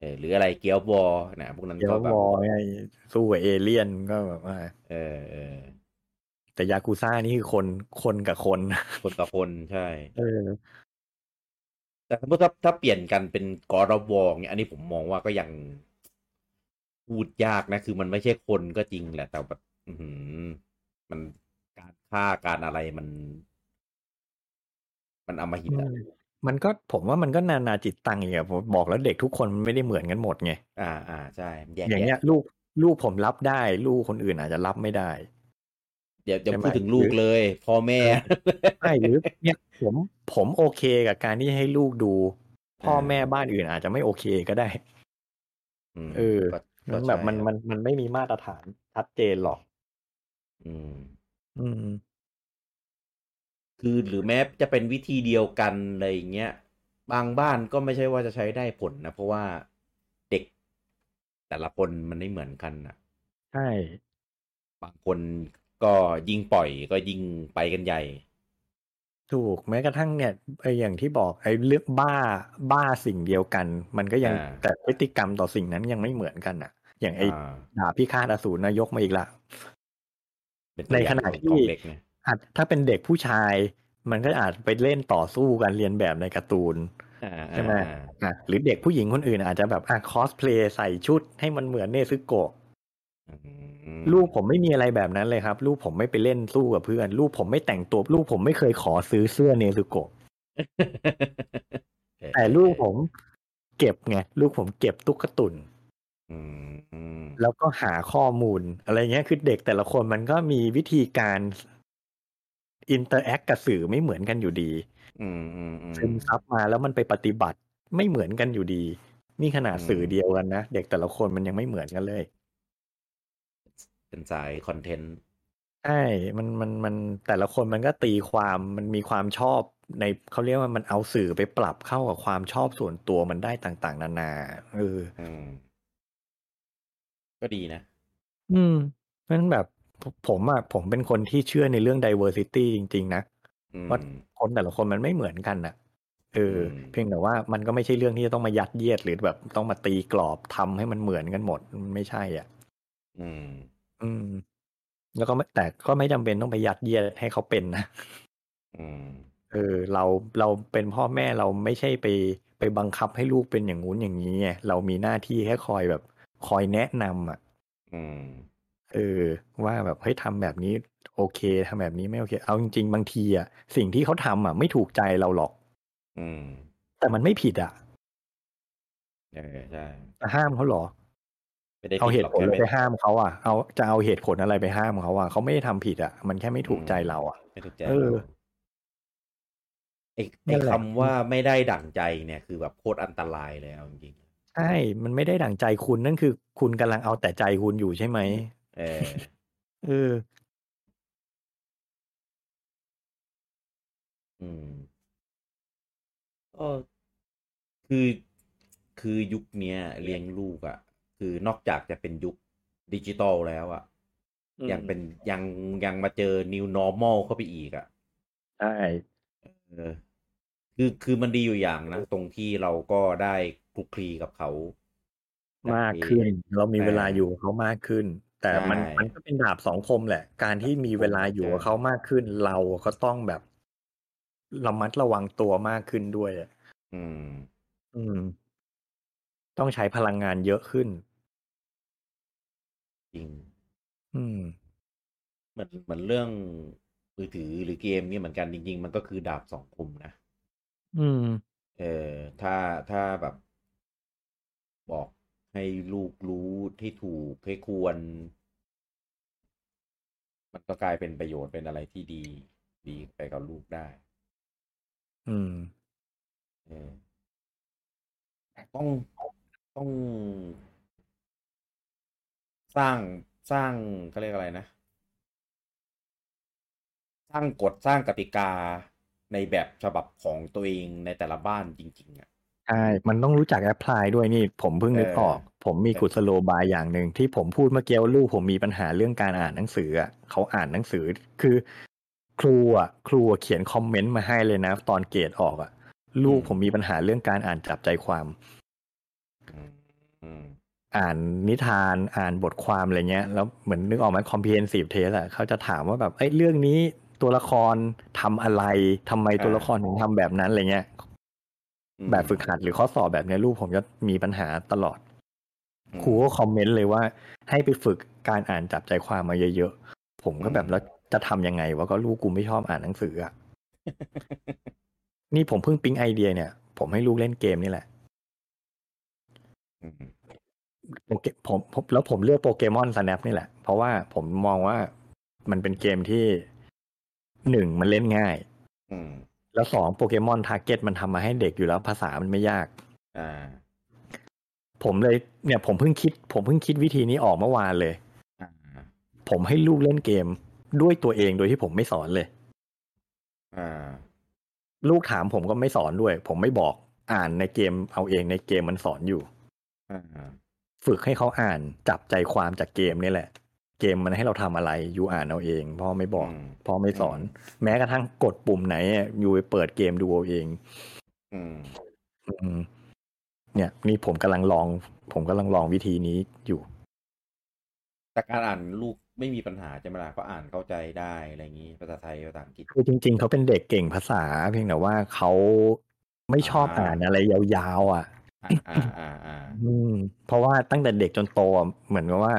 เออหรืออะไรเกียวบอนะพวกนั้นเดี๋ยวก็แบบวอไงสู้กับเอเลี่ยนก็แบบว่า เออเออแต่ยากูซ่านี่คือคนคนกับคน คนต่อคนใช่ เออแต่สมมติถ้าถ้าเปลี่ยนกันเป็นกอร์วอเนี่ยอันนี้ผมมองว่าก็ยัง พูดยากนะ คือมันไม่ใช่คนก็จริงแหละ แต่แบบอือหือมันการฆ่าการอะไรมัน มันเอามาหิตอะมันก็ผมว่ามันก็นานาจิตตังอย่างเงี้ยผมบอกแล้วเด็กทุกคนมันไม่ได้เหมือนกันหมดไงอ่าอ่าใช่แยกอย่างแยะเงี้ยลูกลูกผมรับได้ ลูกคนอื่นอาจจะรับไม่ได้เดี๋ยวเดี๋ยวใช่ไหมพูดถึงลูกเลยพ่อแม่ใช่หรือเนี่ยผมผมโอเคกับการที่ให้ลูกดู พ่ออ่าแม่บ้านอื่นอาจจะไม่โอเคก็ได้มเออก็ มัก็นแบบใช่มันครับมันมันไม่มีมาตรฐานชัดเจนหรอก อืม อืม คือหรือแม้จะเป็นวิธีเดียวกันอะไรอย่างเงี้ย บางบ้านก็ไม่ใช่ว่าจะใช้ได้ผลนะ เพราะว่าเด็กแต่ละคนมันไม่เหมือนกันนะใช่ บางคนก็ยิ่งปล่อยก็ยิ่งไปกันใหญ่ ถูกแม้กระทั่งเนี่ยไออย่างที่บอกไอเรื่องบ้าบ้าสิ่งเดียวกัน มันก็ยังอ่า แต่พฤติกรรมต่อสิ่งนั้นยังไม่เหมือนกันอะ อย่างไออ่าดาบพิฆาตอสูรนายกมาอีกละ เป็นตัวในอย่าขงณะของที่ ของเด็กไงอาจถ้าเป็นเด็กผู้ชาย มันก็อาจไปเล่นต่อสู้กันเรียนแบบในการ์ตูน อ่าใช่ไหม อ่าอะหรือเด็กผู้หญิงคนอื่นอาจจะแบบอะคอสเพลย์ใส่ชุดให้มันเหมือนเนซึโกะอืม ลูกผมไม่มีอะไรแบบนั้นเลยครับ ลูกผมไม่ไปเล่นสู้กับเพื่อน ลูกผมไม่แต่งตัวลูกผมไม่เคยขอซื้อเสื้อเนซึโกะแต่ลูกผมเก็บไงลูกผมเก็บตุ๊กตุนอืมอืมแล้วก็หาข้อมูล อะไรเงี้ยคือเด็กแต่ละคนมันก็มีวิธีการ interact กับสื่อไม่เหมือนกันอยู่ดีอืมอืมอืมซึมซับมาแล้วมันไปปฏิบัติไม่เหมือนกันอยู่ดี นี่ขนาดอืมสื่อเดียวกันนะ เด็กแต่ละคนมันยังไม่เหมือนกันเลย เป็นสาย content ใช่มันมันมันแต่ละคนมันก็ตีความมันมีความชอบในเขาเรียกว่ามันเอาสื่อไปปรับเข้ากับความชอบส่วนตัวมันได้ต่างๆ นานาเอออืมก็ดีนะ อืมเพราะฉะนั้นแบบผมผมอะผมเป็นคนที่เชื่อในเรื่อง diversity จริง ๆ นะอืมว่าคนแต่ละคนมันไม่เหมือนกันน่ะเอออมเพียงแต่ว่ามันก็ไม่ใช่เรื่องที่จะต้องมายัดเยียดหรือแบบต้องมาตีกรอบทำให้มันเหมือนกันหมดมันไม่ใช่อะ อืม อืม แล้วก็ไม่แต่ก็ไม่จำเป็นต้องไปยัดเยียดให้เขาเป็นนะ อืม เออเราเราเป็นพ่อแม่เราไม่ใช่ไปไปบังคับให้ลูกเป็นอย่างงู้นอย่างนี้ไงเรามีหน้าที่แค่คอยแบบ คอยแนะนำอะ อืม เออ ว่าแบบเฮ้ยทำแบบนี้ โอเคทำแบบนี้ไม่โอเค เอาจริงๆบางทีอะสิ่งที่เขาทำอะ ไม่ถูกใจเราหรอก อืมแต่มันไม่ผิดอะเออใช่จะห้ามเขาเหรอ ไม่ได้เอาเหผิดตุหรอกผลแค่อะไรไม่ไปห้ามเขาอะเอาจะเอาเหตุผลอะไรไปห้ามเขาอะเขาไม่ได้ทำผิดอะ มันแค่ไม่ถูกใจเราอะไม่ถูกใจเออเราไอ้นั่ไอ้นแหละคำว่าไม่ได้ดั่งใจเนี่ยคือแบบโคตรอันตรายเลยเอาจริงใช่ มันไม่ได้ดั่งใจคุณนั่นคือ คุณกำลังเอาแต่ใจคุณอยู่ใช่ไหมๆเออเอออืมก็คือคือยุคเนี้ยเลี้ยงลูกอะ่ะ คือนอกจากจะเป็นยุคดิจิตอลแล้วอะ่ะอืมยังเป็นยังยังมาเจอ new normal เข้าไปอีกอะ่ะใช่เออคือคือมันดีอยู่อย่างนะ ตรงที่เราก็ได้คลุกคลีกับเขามากขึ้น เรามีเออเวลาอยู่กับเขามากขึ้น แต่มันใช่มันก็เป็นดาบสองคมแหละ การที่มีเวลาอยู่กับเขามากขึ้น เราก็ต้องแบบระมัดระวังตัวมากขึ้นด้วยอะอืม อืม ต้องใช้พลังงานเยอะขึ้น จริงอืม เหมือนเหมือนเรื่องมือถือหรือเกมเนี่ยเหมือนกันจริง ๆ มันก็คือดาบสองคมนะอืม เออถ้าถ้าแบบบอกให้ลูกรู้ที่ถูกให้ควร มันก็กลายเป็นประโยชน์เป็นอะไรที่ดี ดีไปกับลูกได้อืม เออต้อง ต้องสร้างสร้างเขาเรียกอะไรนะ สร้างกฎสร้างกติกาในแบบฉบับของตัวเองในแต่ละบ้านจริง ๆ อะใช่ มันต้องรู้จักแอพพลายด้วยนี่ผมเพิ่งนึกเออออก ผมมีกุศโลบายอย่างหนึ่งที่ผมพูดเมื่อกี้ว่าลูกผมมีปัญหาเรื่องการอ่านหนังสืออะเขาอ่านหนังสือ คือ ครูอะครูอะเขียนคอมเมนต์มาให้เลยนะ ตอนเกรดออกอะ ลูกผมมีปัญหาเรื่องการอ่านจับใจความ อืมอืมอ่านนิทานอ่านบทความอะไรเงี้ย แล้วเหมือนนึกออกไหม comprehensive test อะเขาจะถามว่าแบบเอ้ยเรื่องนี้ตัวละครทำอะไรทำไมตัวละครถึงทำแบบนั้นอะไรเงี้ยอืมแบบฝึกหัดหรือข้อสอบแบบเนี้ยลูกผมจะมีปัญหาตลอดอืมครูก็คอมเมนต์เลยว่า ให้ไปฝึกการอ่านจับใจความมาเยอะๆผมก็แบบอืมแล้วจะทำยังไงวะก็ลูกกูไม่ชอบอ่านหนังสืออะนี่ผมเพิ่งปิ๊งไอเดียเนี่ย ผมให้ลูกเล่นเกมนี่แหละอืม โปเกผมผมแล้วผมเลือก Pokémon Snap นี่แหละ เพราะว่าผมมองว่ามันเป็นเกมที่หนึ่งมันเล่นง่าย อืม แล้วสอง Pokémon target มันทำมาให้เด็กอยู่แล้วภาษามันไม่ยาก อ่า ผมเลย เนี่ย ผมเพิ่งคิด ผมเพิ่งคิดวิธีนี้ออกเมื่อวานเลย อ่า ผมให้ลูกเล่นเกมด้วยตัวเองโดยที่ผมไม่สอนเลย อ่า ลูกถามผมก็ไม่สอนด้วย ผมไม่บอกอ่านในเกมเอาเองในเกมมันสอนอยู่อ่า ฝึกให้เขาอ่านจับใจความจากเกมนี่แหละ เกมมันให้เราทำอะไรยูอ่านเอาเองพ่อไม่บอกมพ่อไม่สอน แม้กระทั่งกดปุ่มไหนอะยูไปเปิดเกมดูเอาเองอืมอืมเนี่ย นี่ผมกำลังลอง ผมกำลังลองวิธีนี้อยู่ แต่การอ่านลูกไม่มีปัญหาใช่ไหมล่ะก็อ่านเข้าใจได้อะไรอย่างนี้ภาษาไทยภาษาอังกฤษคือจริง ๆเขาเป็นเด็กเก่งภาษา เพียงแต่ว่าเขาไม่ชอบอ่าอ่านอะไรยาวๆอะ อ่าอ่าอ่าอ่าอืมเพราะว่าตั้งแต่เด็กจนโตอะเหมือนกับว่า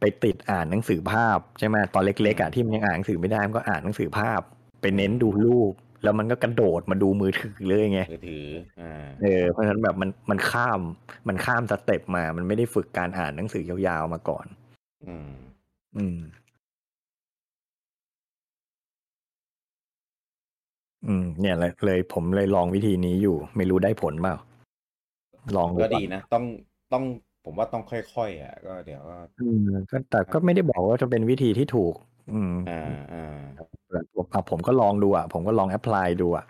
ไปติดอ่านหนังสือภาพใช่ไหมตอนเล็กๆอะที่มันยังอ่านหนังสือไม่ได้มันก็อ่านหนังสือภาพ ไปเน้นดูรูปแล้วมันก็กระโดดมาดูมือถือเลยไงมือถืออ่าเออเพราะฉะนั้นแบบมันมันข้ามมันข้ามสเต็ปมา มันไม่ได้ฝึกการอ่านหนังสือยาวๆมาก่อน อืม อืม อืม เนี่ยเลยเลยผมเลยลองวิธีนี้อยู่ ไม่รู้ได้ผลเปล่า ลองดูก็ก่อนดีนะ ต้องต้องผมว่าต้องค่อยๆอะก็เดี๋ยวก็อืมก็แต่ก็ไม่ได้บอกว่าจะเป็นวิธีที่ถูก อืมอ่าอ่าแต่ผมอะผมก็ลองดูอะ ผมก็ลองแอพพลายดูอะ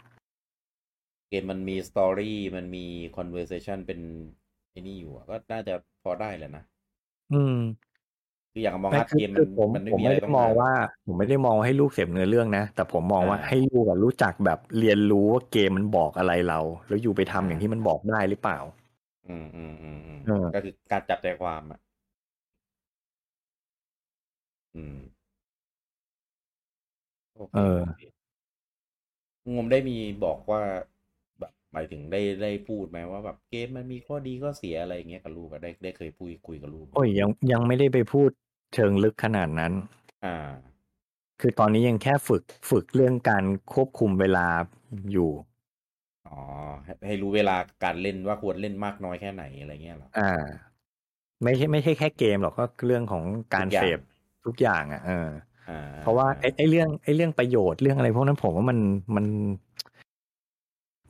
เกมมันมีสตอรี่มันมีคอนเวอร์เซชันเป็นไอ้นี่อยู่อะก็น่าจะพอได้แหละนะ อืมคืออย่างมองไม่ฮาร์ดคือเกมมัคืนอผมมันไม่ผมมีไม่อะไรได้ต้องมองอ่านว่า ผมไม่ได้มองว่าให้ลูกเสพเนื้อเรื่องนะ แต่ผมมองว่าอ่าให้ลูกอะรู้จักแบบเรียนรู้ว่าเกมมันบอกอะไรเรา แล้วอยู่ไปทำอ่าอย่างที่มันบอกได้หรือเปล่า อืมอืมอืมอืมเออ ก็คือการจับใจความอะ อืม โอเคเออโอเค งมได้มีบอกว่าแบบหมายถึงได้ได้พูดไหมว่าแบบเกมมันมีข้อดีข้อเสียอะไรอย่างเงี้ยกับลูกอะได้ได้เคยพูดคุยกับลูกไหมโอ้ยยังยังไม่ได้ไปพูดเชิงลึกขนาดนั้น อ่า คือตอนนี้ยังแค่ฝึกฝึกเรื่องการควบคุมเวลาอยู่ อ๋อให้ให้รู้เวลาการเล่นว่าควรเล่นมากน้อยแค่ไหนอะไรเงี้ยเหรออ่า ไม่ใช่ไม่ใช่แค่เกมหรอกก็เรื่องของการทุกอย่างเสพทุกอย่างอะเอออ่าเพราะว่าไอ้ไอ้เรื่องไอ้เรื่องประโยชน์เรื่องอะไรพวกนั้นผมว่ามันมัน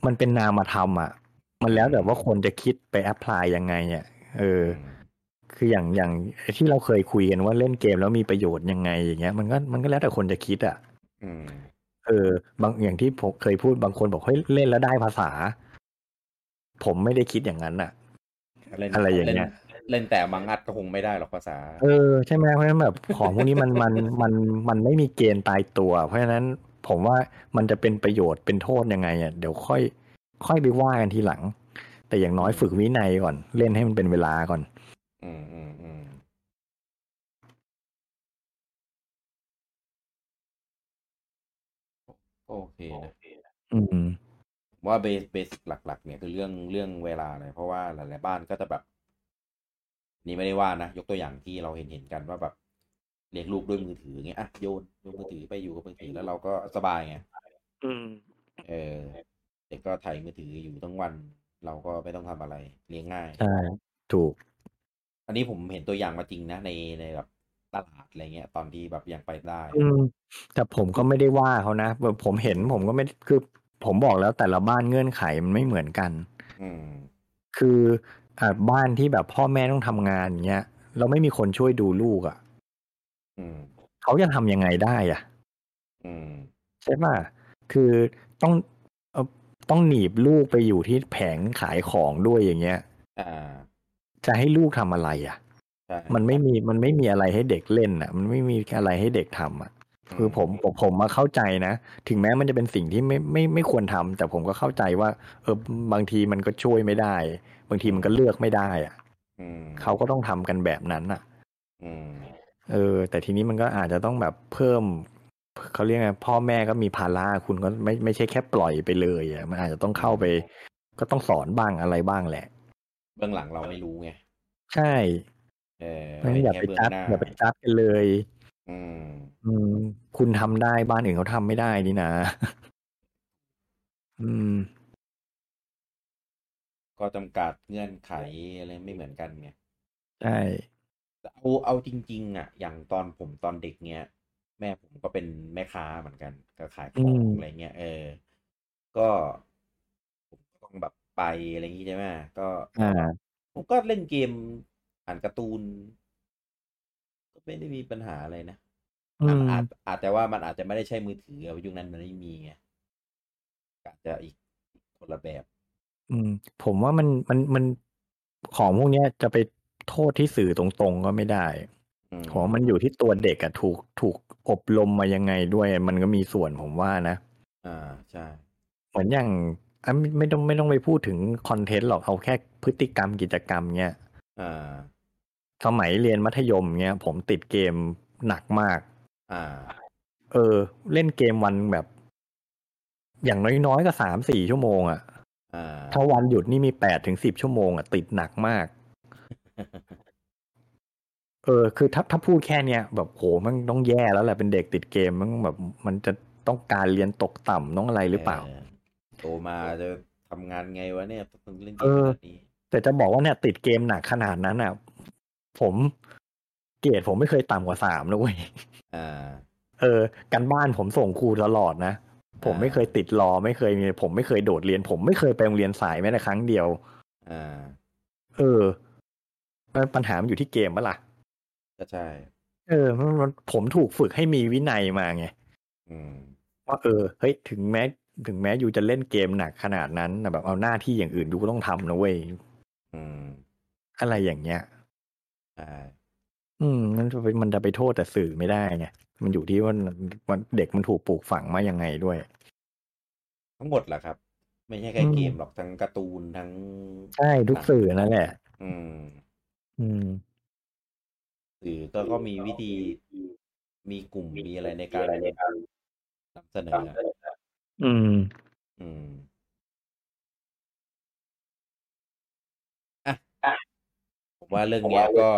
มันเป็นนามธรรมอะ มันแล้วแต่ว่าคนจะคิดไปแอพพลายยังไงอะเอออืมคืออย่างอย่างไอ้ที่เราเคยคุยกันว่าเล่นเกมแล้วมีประโยชน์ยังไงอย่างเงี้ย มันก็มันก็แล้วแต่คนจะคิดอะอืม เออบางอย่างที่ผมเคยพูดบางคนบอกเฮ้ยเล่นแล้วได้ภาษา ผมไม่ได้คิดอย่างนั้นอะเล่นอะไรอย่างเงี้ยล่นเล่นแต่มังอัดก็คงไม่ได้หรอกภาษา เออใช่ไหมเพราะฉะนั้นแบบของพวกนี้มันมันมันมันไม่มีเกณฑ์ตายตัว เพราะฉะนั้นผมว่ามันจะเป็นประโยชน์เป็นโทษยังไงอะเดี๋ยวค่อย ค่อยไปว่ากันทีหลัง แต่อย่างน้อยฝึกวินัยก่อน เล่นให้มันเป็นเวลาก่อน อืมอืมอืม โอเคนะ อืม ว่าเบสเบสิกหลัก ๆ เนี่ยคือเรื่องเรื่องเวลาเลยเพราะว่าหลายๆบ้านก็จะแบบ นี่ไม่ได้ว่านะ ยกตัวอย่างที่เราเห็นเห็นกันว่าแบบเลี้ยงลูกด้วยมือถือเงี้ยอะโยนโยนมือถือไปอยู่กับมือถือแล้วเราก็สบายไงอืม เออเด็กก็ถ่ายมือถืออยู่ทั้งวัน เราก็ไม่ต้องทำอะไร เลี้ยงง่าย ใช่ ถูก อันนี้ผมเห็นตัวอย่างมาจริงนะในในแบบ ตลาดอะไรเงี้ย ตอนที่แบบยังไปได้ อืมแต่ผมก็ไม่ได้ว่าเขานะแบบผมเห็นผมก็ไม่คือผมบอกแล้วแต่ละบ้านเงื่อนไขมันไม่เหมือนกัน อืม คืออ่าบ้านที่แบบพ่อแม่ต้องทำงานอย่างเงี้ยเราไม่มีคนช่วยดูลูกอะ่ะอืม เขาจะทำยังไงได้อะ อืม ใช่ป่ะ คือต้องเอ่อต้องหนีบลูกไปอยู่ที่แผงขายของด้วยอย่างเงี้ย อ่า จะให้ลูกทำอะไรอะใช่ มันไม่มีมันไม่มีอะไรให้เด็กเล่นอะ มันไม่มีอะไรให้เด็กทำอะ คือผมผมผมมาเข้าใจนะ ถึงแม้มันจะเป็นสิ่งที่ไม่ไม่ไม่ควรทำแต่ผมก็เข้าใจว่า เออบางทีมันก็ช่วยไม่ได้ บางทีมันก็เลือกไม่ได้ อะอืมเขาก็ต้องทำกันแบบนั้นอะอืมเออ แต่ทีนี้มันก็อาจจะต้องแบบเพิ่มเขาเรียกไงพ่อแม่ก็มีภาระคุณก็ไม่ไม่ใช่แค่ปล่อยไปเลยอะมันอาจจะต้องเข้าไป ก็ต้องสอนบ้างอะไรบ้างแหละ เบื้องหลังเราไม่รู้ไงใช่ เออเพราะฉะนั้นอย่าเห็ไปแค่เบื้องจัดหน้าอย่าไปจัดกันเลย อืม อืม คุณทำได้บ้านอื่นเขาทำไม่ได้นี่นะ อืม ก็จำกัดเงื่อนไขอะไรไม่เหมือนกันไงใช่เอาเอาจริง ๆ อะ อย่างตอนผมตอนเด็กเนี้ยแม่ผมก็เป็นแม่ค้าเหมือนกัน ก็ขายขอืองมอะไรเงี้ยเออ ก็ผมก็ต้องแบบไปอะไรอย่างงี้ใช่ไหมก็อ่าผมก็เล่นเกม อ่านการ์ตูน ก็ไม่ได้มีปัญหาอะไรนะอือะมอาจอาจจะว่ามันอาจจะไม่ได้ใช้มือถืออะยุคนั้นมันไม่มีไงอาจจะอีกคนละแบบ อืม ผมว่ามันมันมันของพวกเนี้ยจะไปโทษที่สื่อตรงๆก็ไม่ได้อืมผมว่ามันอยู่ที่ตัวเด็กอะถูกถูกอบรมมายังไงด้วย มันก็มีส่วนผมว่านะ อ่าใช่เหมือนอย่างอะไม่ไม่ต้องไม่ต้องไปพูดถึงคอนเทนต์หรอกเอาแค่พฤติกรรมกิจกรรมเนี้ยอ่า สมัยเรียนมัธยมเนี้ย ผมติดเกมหนักมาก อ่า เออ เล่นเกมวันแบบ อย่างน้อยๆก็สามสี่ชั่วโมงอะอ่าถ้าวันหยุดนี่มีแปดถึงสิบชั่วโมงอะติดหนักมาก เออ คือถ้าถ้าพูดแค่เนี้ยแบบโหมันต้องแย่แล้วแหละเป็นเด็กติดเกมมันแบบ มันจะต้องการเรียนตกต่ำต้องอะไรหรือเปล่าโตมาจะทำงานไงวะเนี่ยต้องเล่นเกเอมอแบบนี้แต่จะบอกว่าเนี่ยติดเกมหนักขนาดนั้นอะ ผมเกรดผมไม่เคยต่ำกว่าสามนะเว้ยอ่าเออ กันบ้านผมส่งครูตลอดนะ ผมไม่เคยติดรอไม่เคยมีผมไม่เคยโดดเรียน ผมไม่เคยไปโรงเรียนสายแม้แต่ครั้งเดียวอ่าเออมันปัญหามันอยู่ที่เกมปะล่ะก็ใช่เออมันมันผมถูกฝึกให้มีวินัยมาไงอืมว่าเออเฮ้ยถึงแม้ถึงแม้อยู่จะเล่นเกมหนักขนาดนั้นแต่แบบเอาหน้าที่อย่างอื่นดูก็ต้องทำนะเว้ยอืมอะไรอย่างเงี้ย ใช่อืมมันจะไปมันจะไปโทษแต่สื่อไม่ได้ไงมันอยู่ที่ว่ามันเด็กมันถูกปลูกฝังมายังไงด้วย ทั้งหมดแหละครับ ไม่ใช่แค่อืมเกมหรอกทั้งการ์ตูนทั้งใช่ทุกสื่อนั่นแหละ อืม อืม สื่อก็ก็มีวิธีมีกลุ่มมีอะไรในการนำเสนออะอืม อืมอะผม ว่าเรื่องเนี้ยก็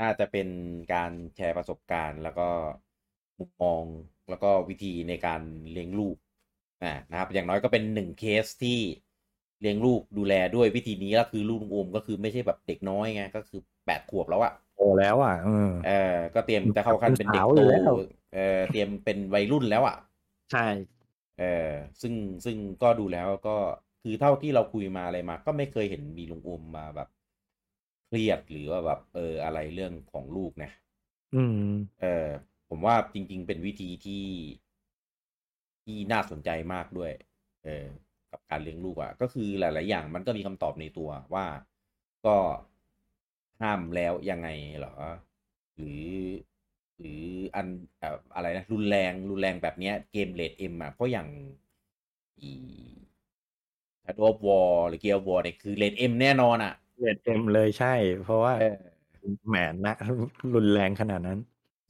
น่าจะเป็นการแชร์ประสบการณ์แล้วก็มุมมองแล้วก็วิธีในการเลี้ยงลูกอ่านะครับ อย่างน้อยก็เป็นหนึ่งเคสที่เลี้ยงลูกดูแลด้วยวิธีนี้ก็คือลูกลุงโอมก็คือไม่ใช่แบบเด็กน้อยไงก็คือแปดขวบแล้วอะโตแล้วอะเออเออก็เตรียมจะเข้าขั้นเป็นเด็กเป็นสาวโตอยู่แล้วเออเตรียมเป็นวัยรุ่นแล้วอะใช่เออซึ่งซึ่งก็ดูแล้วก็คือเท่าที่เราคุยมาอะไรมา ก็ไม่เคยเห็นมีลุงอมมาแบบ เครียดหรือว่าแบบเอออะไรเรื่องของลูกนะอืม เออ ผมว่าจริง ๆ เป็นวิธีที่ที่น่าสนใจมากด้วย เออ กับการเลี้ยงลูกอะ่ะ ก็คือหลาย ๆ อย่างมันก็มีคำตอบในตัวว่าก็ห้ามแล้วยังไงเหรอ หรือหรืออันเอ่ออะไรนะรุนแรงรุนแรงแบบเนี้ยเกมเลดเอ็มอะเพราะอย่างอี Shadow of War หรือ Gear of War เนี่ยคือเลดเอ็มแน่นอนอะ เรียนเต็มเลยใช่ เพราะว่าเออแหมนะรุนแรงขนาดนั้น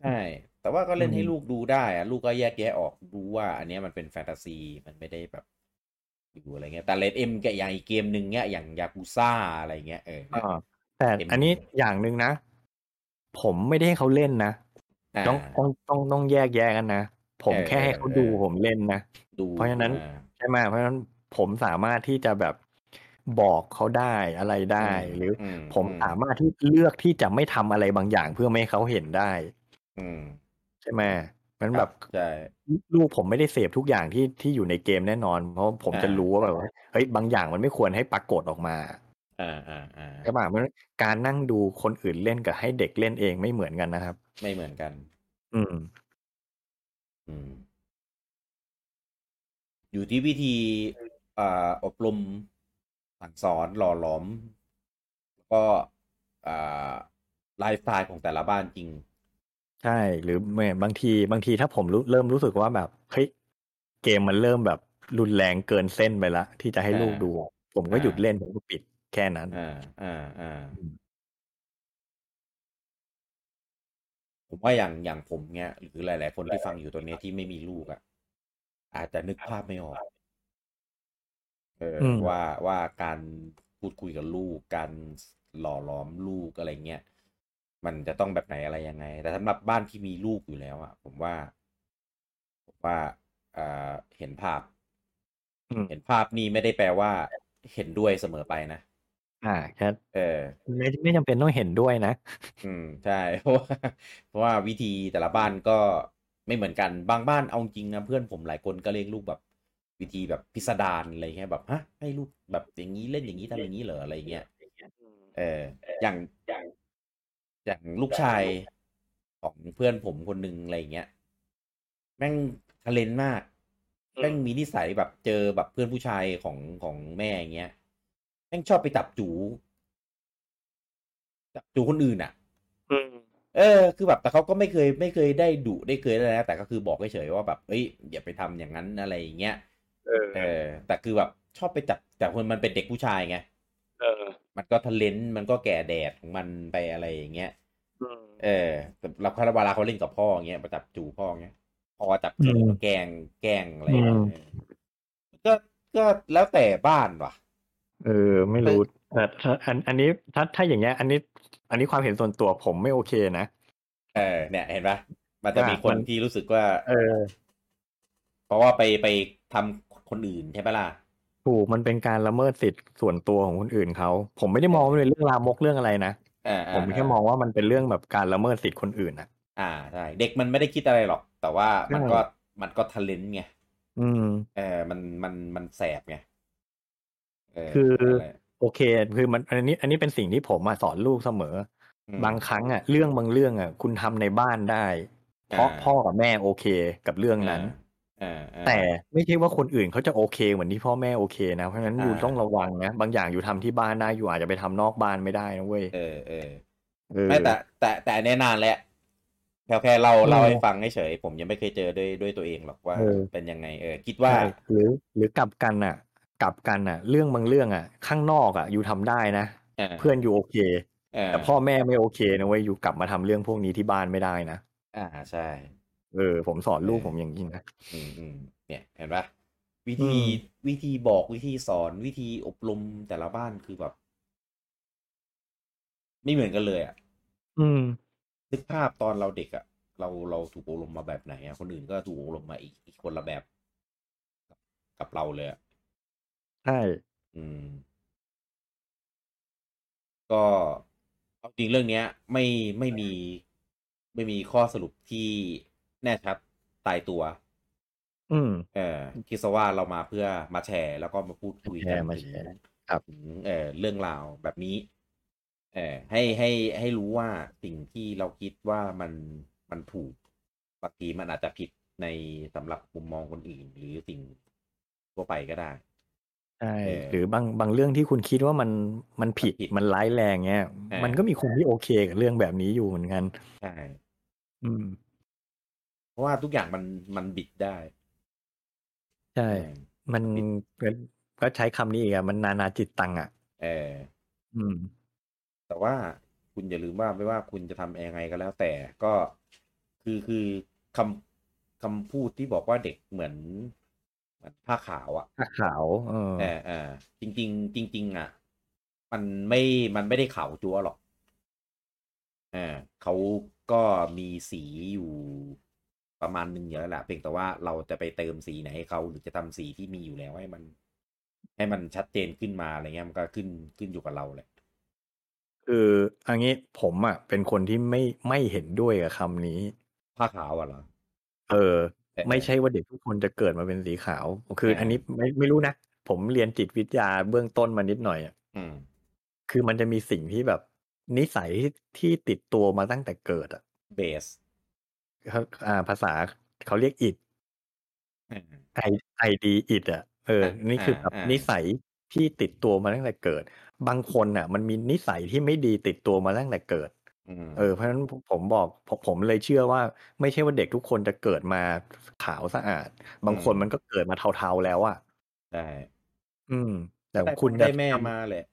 ใช่ แต่ว่าก็เล่นอืมให้ลูกดูได้อะลูกก็แยกแยะออกดูว่า อันเนี้ยมันเป็นแฟนตาซีมันไม่ได้แบบอยู่อะไรเงี้ยแต่เลดเอ็มกับอย่างอีกเกมหนึ่งเนี้ยอย่างยากุซ่าอะไรเงี้ยเอออ่าแต่เต็มอันนี้อย่างหนึ่งนะ ผมไม่ได้ให้เขาเล่นนะอ่าต้องต้องต้องต้องแยกแยะกันนะ ผมเออแค่ให้เขาเออดูเออผมเล่นนะดูเพราะฉะนั้นอ่าใช่ไหมเพราะฉะนั้นผมสามารถที่จะแบบ บอกเขาได้อะไรได้อืมหรืออมผมอืสามารถที่เลือกที่จะไม่ทำอะไรบางอย่างเพื่อไม่ให้เขาเห็นได้ อืมใช่ไหมมันแบบใช่ลูกผมไม่ได้เสพทุกอย่างที่ที่อยู่ในเกมแน่นอน เพราะผมอ่าจะรู้ว่าแบบว่าเฮ้ยบางอย่างมันไม่ควรให้ปรากฏออกมาอ่าอ่าอ่าใช่ป่ะเพราะฉะนั้นการนั่งดูคนอื่นเล่นกับให้เด็กเล่นเองไม่เหมือนกันนะครับ ไม่เหมือนกัน อืม อืม อยู่ที่วิธีอ่าอบรม สั่งสอนหล่อหลอม แล้วก็อ่าไลฟ์สไตล์ของแต่ละบ้านจริง ใช่ หรือไม่บางทีบางทีถ้าผมรู้เริ่มรู้สึกว่าแบบเฮ้ยเกมมันเริ่มแบบรุนแรงเกินเส้นไปละ ที่จะให้อ่าลูกดูอะผมก็อ่าหยุดเล่นผมก็ปิดแค่นั้นอ่าอ่าอ่าอืมผมว่าอย่างอย่างผมเนี้ยหรือหลาย ๆ คนที่ฟังอยู่ตัวเนี้ยที่ไม่มีลูกอะ อาจจะนึกภาพไม่ออก เอออมว่าว่าการพูดคุยกับลูก การหล่อหลอมลูกอะไรเงี้ยมันจะต้องแบบไหนอะไรยังไง แต่สำหรับบ้านที่มีลูกอยู่แล้วอะ ผมว่าผมว่าเอ่อเห็นภาพอืมเห็นภาพนี่ไม่ได้แปลว่า เห็นด้วยเสมอไปนะอ่าแค่เออไม่ไม่จำเป็นต้องเห็นด้วยนะ อืมใช่เพราะว่าเพราะว่าวิธีแต่ละบ้านก็ไม่เหมือนกันบางบ้านเอาจริงนะเพื่อนผมหลายคนก็เลี้ยงลูกแบบ วิธีแบบพิสดารอะไรเงี้ยแบบฮะให้ลูกแบบอย่างนี้เล่นอย่างนี้ทำอย่างนี้เหรออะไรเงี้ยเอออย่างอย่างอย่างลูกชายของเพื่อนผมคนหนึ่งอะไรเงี้ยแม่งทะเลนมากอืมแม่งมีนิสัยแบบเจอแบบเพื่อนผู้ชายของของแม่อย่างเงี้ยแม่งชอบไปจับจูจับจูคนอื่นอะอืมเออ คือแบบแต่เขาก็ไม่เคยไม่เคยได้ดุได้เคยอะไรนะแต่ก็คือบอกเฉยๆว่าแบบเอ้ยอย่าไปทำอย่างนั้นอะไรอย่างเงี้ย เออเออ แต่คือแบบชอบไปจับแต่คนมันเป็นเด็กผู้ชายไงเออ มันก็ทะเลนมันก็แก่แดดของมันไปอะไรอย่างเงี้ยอืมเออ แต่เราเวลาเขาเล่นกับพ่ออย่างเงี้ยไปจับจูพ่ออย่างเงี้ยพ่อจับจูอืมแกล้งแกล้งอะไรอย่างเงี้ยอืมเออก็ก็แล้วแต่บ้านว่ะ เออ ไม่รู้แต่ถ้าอันอันนี้ถ้าถ้าอย่างเงี้ย อันนี้ อันนี้ความเห็นส่วนตัวผมไม่โอเคนะเออเนี่ย เห็นปะมันจะมีอะคนมันที่รู้สึกว่า เออ เพราะว่าไปไปทำ คนอื่นใช่ปะล่ะถูกมันเป็นการละเมิดสิทธิ์ส่วนตัวของคนอื่นเขาผมไม่ได้มองว่ามันเป็นเรื่องลามกเรื่องอะไรนะอ่าผมแค่มองว่ามันเป็นเรื่องแบบการละเมิดสิทธิ์คนอื่นนะอ่าใช่เด็กมันไม่ได้คิดอะไรหรอก แต่ว่ามันใช่ก็มันก็ทะเลนไงอืมเออมันมันมันแสบไงเออคือนั่นแหละโอเคคือมันอันนี้ อันนี้เป็นสิ่งที่ผมอะสอนลูกเสมออืมบางครั้งอะเรื่องบางเรื่องอะคุณทำในบ้านได้ เพราะอ่าพ่อกับแม่โอเคกับเรื่องนั้นอ่าอ่า แต่ไม่ใช่ว่าคนอื่นเขาจะโอเคเหมือนที่พ่อแม่โอเคนะเพราะฉะนั้นอ่าอยู่ต้องระวังนะบางอย่างอยู่ทำที่บ้านได้อยู่อาจจะไปทำนอกบ้านไม่ได้นะเว้ยเออเออเออไม่แต่แต่แต่อันเนี้ยนานแล้วแค่แค่เล่าเออเล่าให้ฟังเฉยๆผมยังไม่เคยเจอด้วยด้วยตัวเองหรอกว่าเออเป็นยังไงเออคิดว่าใช่หรือ หรือกลับกันอะ กลับกันอะ เรื่องบางเรื่องอะ ข้างนอกอะอยู่ทำได้นะอ่าเพื่อนอยู่โอเคเออแต่พ่อแม่ไม่โอเคนะเว้ยอยู่กลับมาทำเรื่องพวกนี้ที่บ้านไม่ได้นะอ่าใช่ เออผมสอนลูกเออผมอย่างนี้นะอืมอืมเนี่ยเห็นปะวิธีอืมวิธีบอกวิธีสอนวิธีอบรมแต่ละบ้านคือแบบ ไม่เหมือนกันเลยอะ อืมนึกภาพตอนเราเด็กอะเราเราถูกอบรมมาแบบไหนอะคนอื่นก็ถูกอบรมมาอีกอีกคนละแบบ กับกับเราเลยอะใช่อืม ก็เอาจริงเรื่องเนี้ย ไม่ไม่มีไม่มีข้อสรุปที่ แน่ชัดตายตัว อืม เออคิดซะว่าเรามาเพื่อมาแชร์แล้วก็มาพูดคุยกันแชร์มาถึงแชร์ครับถึงเออเรื่องราวแบบนี้ เออให้ให้ให้รู้ว่าสิ่งที่เราคิดว่ามันมันถูกบางทีมันอาจจะผิดในสำหรับมุมมองคนอื่น หรือสิ่งทั่วไปก็ได้ใช่เออหรือบางบางเรื่องที่คุณคิดว่ามันมันผิดมันผิดมันร้ายแรงเงี้ยเออมันก็มีคนที่โอเคกับเรื่องแบบนี้อยู่เหมือนกันใช่อืมเพ ราะว่าทุกอย่างมันมันบิดได้ ใช่เออมันก็ก็ใช้คำนี้อีกอะมันนานาจิตตังอะเอออืม แต่ว่าคุณอย่าลืมว่าไม่ว่าคุณจะทำยังไงก็แล้ว แต่ก็คือคือคำคำพูดที่บอกว่าเด็กเหมือนเหมือนผ้าขาวอะผ้าขาวเออเออเออจริงๆจริง ๆอะมันไม่มันไม่ได้ขาวจั๊วหรอกเออเขาก็มีสีอยู่ ประมาณหนึ่งอยู่แล้วแหละเพียงแต่ว่าเราจะไปเติมสีไหนให้เขาหรือจะทำสีที่มีอยู่แล้วให้มัน ให้มันชัดเจนขึ้นมาอะไรเงี้ยมันก็ขึ้นขึ้นอยู่กับเราแหละคืออันนี้ผมอะเป็นคนที่ไม่ไม่เห็นด้วยกับคำนี้ผ้าขาวอะเหรอเออเออไม่ใช่ว่าเด็กทุกคนจะเกิดมาเป็นสีขาว คือเอออัอันนี้ไม่ไม่รู้นะผมเรียนจิตวิทยาเบื้องต้นมานิดหน่อยอะอืมคือมันจะมีสิ่งที่แบบนิสัยที่ที่ติดตัวมาตั้งแต่เกิดอะเบสเขา อ่าภาษาเขาเรียกอิดอืมไอไอดีอิดอะเอออะนี่คือแบบอ่าอ่านินิสัยที่ติดตัวมาตั้งแต่เกิด บางคนอะ มันมีนิสัยที่ไม่ดีติดตัวมาตั้งแต่เกิดอืมเออเพราะฉะนั้นผมบอกผมผมเลยเชื่อว่า ไม่ใช่ว่าเด็กทุกคนจะเกิดมาขาวสะอาด บางคนมันก็เกิดมาเทาๆแล้วอะใช่อืม แต่ได้คุณได้จะแม่ทำมาแหละ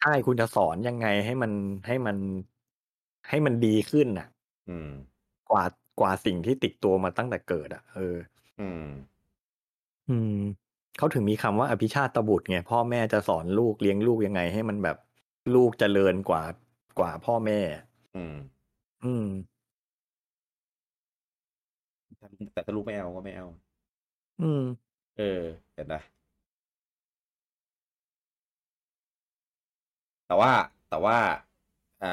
ใช่คุณจะสอนยังไงให้มันให้มันให้มันดีขึ้นน่ะ อืม กว่า กว่าสิ่งที่ติดตัวมาตั้งแต่เกิดอะ เออ อืม อืมเขาถึงมีคำว่าอภิชาตบุตรไงพ่อแม่จะสอนลูกเลี้ยงลูกยังไง ให้มันแบบลูกเจริญกว่ากว่าพ่อแม่ อืม อืมแต่ถ้าลูกไม่เอาก็ไม่เอา อืม เออเห็นไหมแต่ว่าแต่ว่าอ่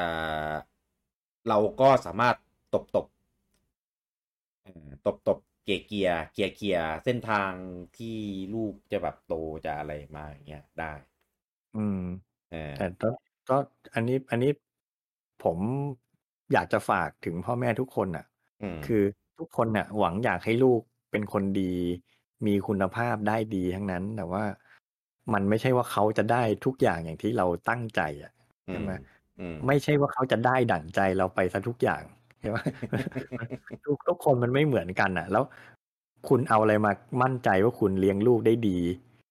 าเราก็สามารถตบตบเอ่อ ตบตบเกียร์เกียร์เกียร์เกียร์เส้นทางที่ลูกจะแบบโตจะอะไรมาอย่างเงี้ยได้ อืมเออแต่ก็ก็อันนี้อันนี้ผมอยากจะฝากถึงพ่อแม่ทุกคนอะอืมคือทุกคนน่ะหวังอยากให้ลูกเป็นคนดี มีคุณภาพได้ดีทั้งนั้น แต่ว่ามันไม่ใช่ว่าเขาจะได้ทุกอย่างอย่างที่เราตั้งใจอะอืใช่ไหมอืมไม่ใช่ว่าเขาจะได้ดั่งใจเราไปซะทุกอย่าง ใช่ไหมทุกทุกคนมันไม่เหมือนกันอะ แล้วคุณเอาอะไรมามั่นใจว่าคุณเลี้ยงลูกได้ดี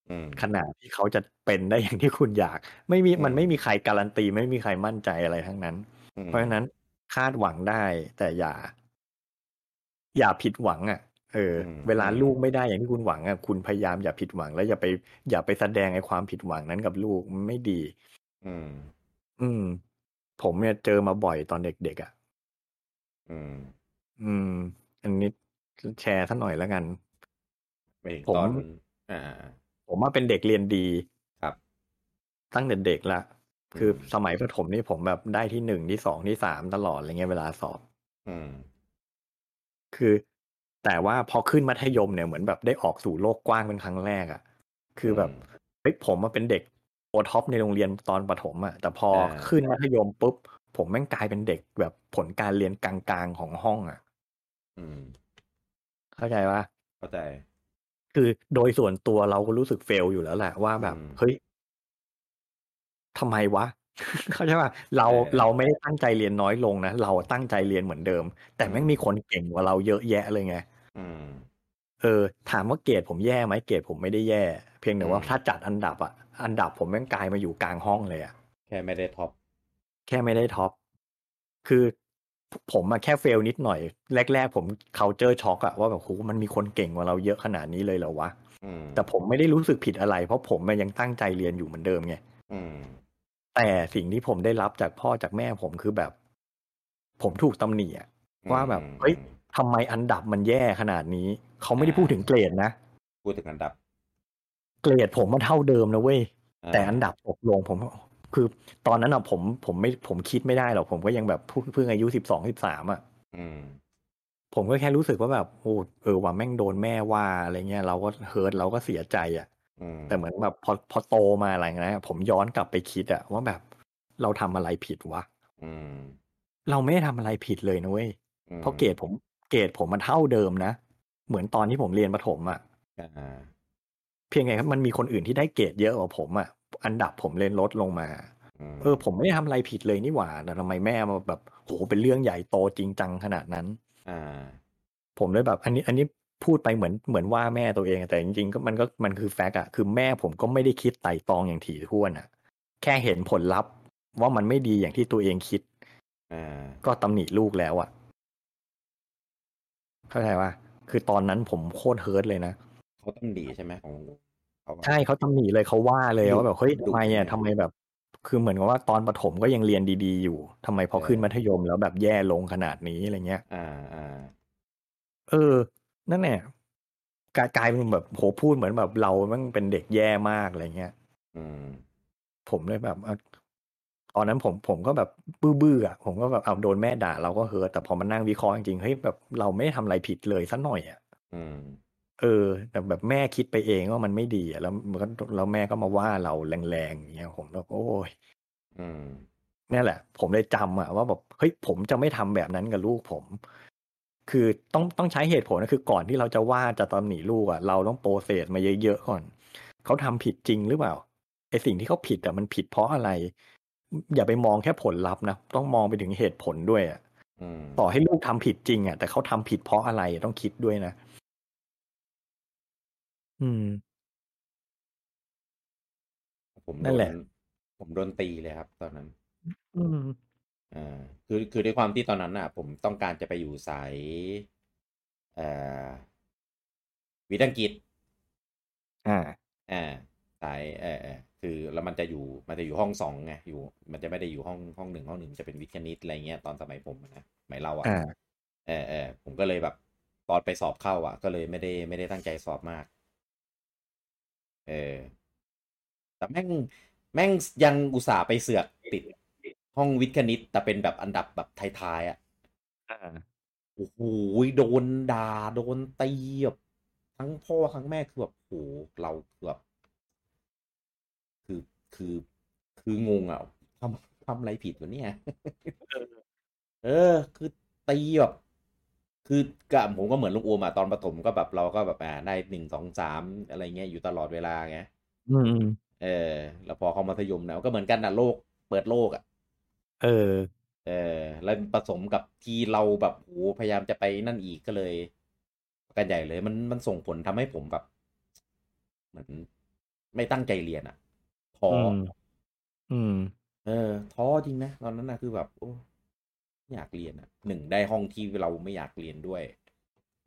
อืมขนาดที่เขาจะเป็นได้อย่างที่คุณอยาก ไม่มีอืมมันไม่มีใครการันตี ไม่มีใครมั่นใจอะไรทั้งนั้นอืมเพราะฉะนั้นคาดหวังได้แต่อย่า อย่าผิดหวัง อะ เออ เวลาลูกไม่ได้อย่างที่คุณหวังอะคุณพยายามอย่าผิดหวัง แล้วอย่าไป อย่าไปแสดงไอ้ความผิดหวังนั้นกับลูกมันไม่ดี อืม อืม ผมเนี่ยเจอมาบ่อยตอนเด็กๆอะ อืม อืม อันนี้แชร์สักหน่อยแล้วกันไปถึงผมตอนอ่า ผมว่าเป็นเด็กเรียนดีครับ ตั้งแต่เด็กละคืออืมสมัยประถมนี่ผมแบบได้ที่หนึ่งที่สองที่สามตลอดอะไรเงี้ยเวลาสอบ อืม คือแต่ว่าพอขึ้นมัธยมเนี่ยเหมือนแบบได้ออกสู่โลกกว้างเป็นครั้งแรกอะ่ะ คือแบบอืมเฮ้ยผมมาเป็นเด็กโอท็อปในโรงเรียนตอนประถมอะ่ะ แต่พออ่าขึ้นมัธยมปุ๊บ ผมแม่งกลายเป็นเด็กแบบผลการเรียนกลางๆของห้องอะ่ะอืมเข้าใจปะเข้าใจ คือโดยส่วนตัวเราก็รู้สึกเฟลอยู่แล้วแหละว่าแบบอืมเฮ้ยทำไมวะเข้าใจป่ะเราเออเราไม่ได้ตั้งใจเรียนน้อยลงนะเราตั้งใจเรียนเหมือนเดิม แต่แม่งอืมมีคนเก่งกว่าเราเยอะแยะเลยไงอืมเออ ถามว่าเกรดผมแย่ไหมเกรดผมไม่ได้แย่ เพียงแต่ว่าอืมถ้าจัดอันดับอะอันดับผมแม่งกลายมาอยู่กลางห้องเลยอะแค่ไม่ได้ท็อป แค่ไม่ได้ท็อป คือผมอะแค่เฟลนิดหน่อย แรก ๆ ผม culture shock อะว่าแบบโหมันมีคนเก่งกว่าเราเยอะขนาดนี้เลยเหรอวะอืมแต่ผมไม่ได้รู้สึกผิดอะไร เพราะผมมันยังตั้งใจเรียนอยู่เหมือนเดิมไงอืมแต่สิ่งที่ผมได้รับจากพ่อจากแม่ผมคือแบบ ผมถูกตำหนิอะว่าแบบเฮ้ยทำไมอันดับมันแย่ขนาดนี้ เขาไม่ได้พูดถึงเกรดนะพูดถึงอันดับ เกรดผมมันเท่าเดิมนะเว้ยอ่าแต่อันดับตกลงผมก็ คือตอนนั้นอะผมผมไม่ผมคิดไม่ได้หรอกผมก็ยังแบบเพิ่งเพิ่งอายุสิบสองสิบสามอะอืมผมก็แค่รู้สึกว่าแบบโอ้เออว่าแม่งโดนแม่ว่าอะไรเงี้ยเราก็เฮิร์ตเราก็เสียใจอะอืมแต่เหมือนแบบพอพอโตมาอะไรเงี้ยผมย้อนกลับไปคิดอะว่าแบบเราทำอะไรผิดวะอืมเราไม่ได้ทำอะไรผิดเลยนะเว้ยอืมเพราะเกรดผมเกรดผมมันเท่าเดิมนะเหมือนตอนที่ผมเรียนประถมอะอ่าเพียงไงครับมันมีคนอื่นที่ได้เกรดเยอะกว่าผมอะ อันดับผมเล่นลดลงมามเออ ผมไม่ได้ทำอะไรผิดเลยนี่หว่าแต่ทำไมแม่มาแบบโหเป็นเรื่องใหญ่โตจริงจังขนาดนั้น อ่า ผมเลยแบบ อันนี้ อันนี้พูดไปเหมือนเหมือนว่าแม่ตัวเอง แต่จริงๆก็มันก็มันคือแฟกต์อะคือแม่ผมก็ไม่ได้คิดไต่ตองอย่างถี่ถ้วนอะแค่เห็นผลลัพธ์ว่ามันไม่ดีอย่างที่ตัวเองคิดอ่าก็ตำหนิลูกแล้วอะเข้าใจว่าคือตอนนั้นผมโคตรเฮิร์ตเลยนะเขาต้องดีใช่ไหมของเขาอะ ใช่เขาตำหนิเลยเขาว่าเลยดุว่าแบบเฮ้ยดุทำไมอะใช่ทำไมแบบ คือเหมือนกับว่าตอนประถมก็ยังเรียนดีๆอยู่ทำไมพอเออขึ้นมัธยมแล้วแบบแย่ลงขนาดนี้อะไรเงี้ย อ่าอ่าเออ นั่นแหละกลายกลายเป็นแบบโหพูดเหมือนแบบเราแมันเป็นเด็กแย่มากอะไรเงี้ยอืม ผมเลยแบบอะตอนนั้นผมผมก็แบบบื้อๆอะผมก็แบบเอาโดนแม่ด่าเราก็เฮิร์ตแต่พอมานั่งวิเคราะห์จริงๆเฮ้ยแบบเราไม่ได้ทำอะไรผิดเลยสักหน่อยอะ อืม เออ แต่แบบแม่คิดไปเองว่ามันไม่ดีอะแล้วมันก็แล้วแม่ก็มาว่าเราแรงๆอย่างเงี้ยผมแบบโอ้ยอืมนี่แหละ ผมเลยจำอะว่าแบบเฮ้ยผมจะไม่ทำแบบนั้นกับลูกผม คือต้องต้องใช้เหตุผลนะคือก่อนที่เราจะว่าจะตำหนิลูกอะเราต้องโปรเซสมาเยอะๆก่อนเขาทำผิดจริงหรือเปล่าไอสิ่งที่เขาผิดอะมันผิดเพราะอะไร อย่าไปมองแค่ผลลัพธ์นะต้องมองไปถึงเหตุผลด้วยอะอืมต่อให้ลูกทำผิดจริงอะแต่เขาทำผิดเพราะอะไรต้องคิดด้วยนะ อืม ผมนั่นแหละโดผมโดนตีเลยครับตอนนั้น อืมอ่าคือ คือด้วยความที่ตอนนั้นอะ ผมต้องการจะไปอยู่สาย เอ่อ วิทย์ อังกฤษอ่าอ่าสาย เออเออคือ แล้วมันจะอยู่ มันจะอยู่ห้องสองไง อยู่ มันจะไม่ได้อยู่ห้อง ห้องหนึ่งห้องหนึ่งจะเป็นวิทย์ คณิต อะไรเงี้ย ตอนสมัยผมอะนะ สมัยเราอะอ่าเออเออผมก็เลยแบบ ตอนไปสอบเข้าอะก็เลยไม่ได้ ไม่ได้ตั้งใจสอบมาก เออ แต่แม่งแม่งยังอุตส่าห์ไปเสือกติด ห้องวิทย์คณิต แต่เป็นแบบอันดับแบบท้ายๆอะอ่าโอ้โหโดนด่าโดนตีแบบทั้งพ่อทั้งแม่คือแบบโหเราแบบคือคือคืองงอะทำทำอะไรผิดวะเนี่ย เออ คือตีแบบ คือกับผมก็เหมือนลุงอูมอะตอนประถมก็แบบเราก็แบบอ่าได้หนึ่งสองสามอะไรเงี้ยอยู่ตลอดเวลาไงอืมอืมเออ แล้วพอเข้ามัธยมนะก็เหมือนกันนะโลกเปิดโลกอะเออ เออ แล้วผสมกับที่เราแบบโหพยายามจะไปนั่นอีกก็เลยกันใหญ่เลย มันมันส่งผลทำให้ผมแบบเหมือนไม่ตั้งใจเรียนอะท้ออือมอืม เออท้อจริงนะตอนนั้นนะคือแบบโอ้ไม่ อยากเรียนอะหนึ่งได้ห้องที่เราไม่อยากเรียนด้วย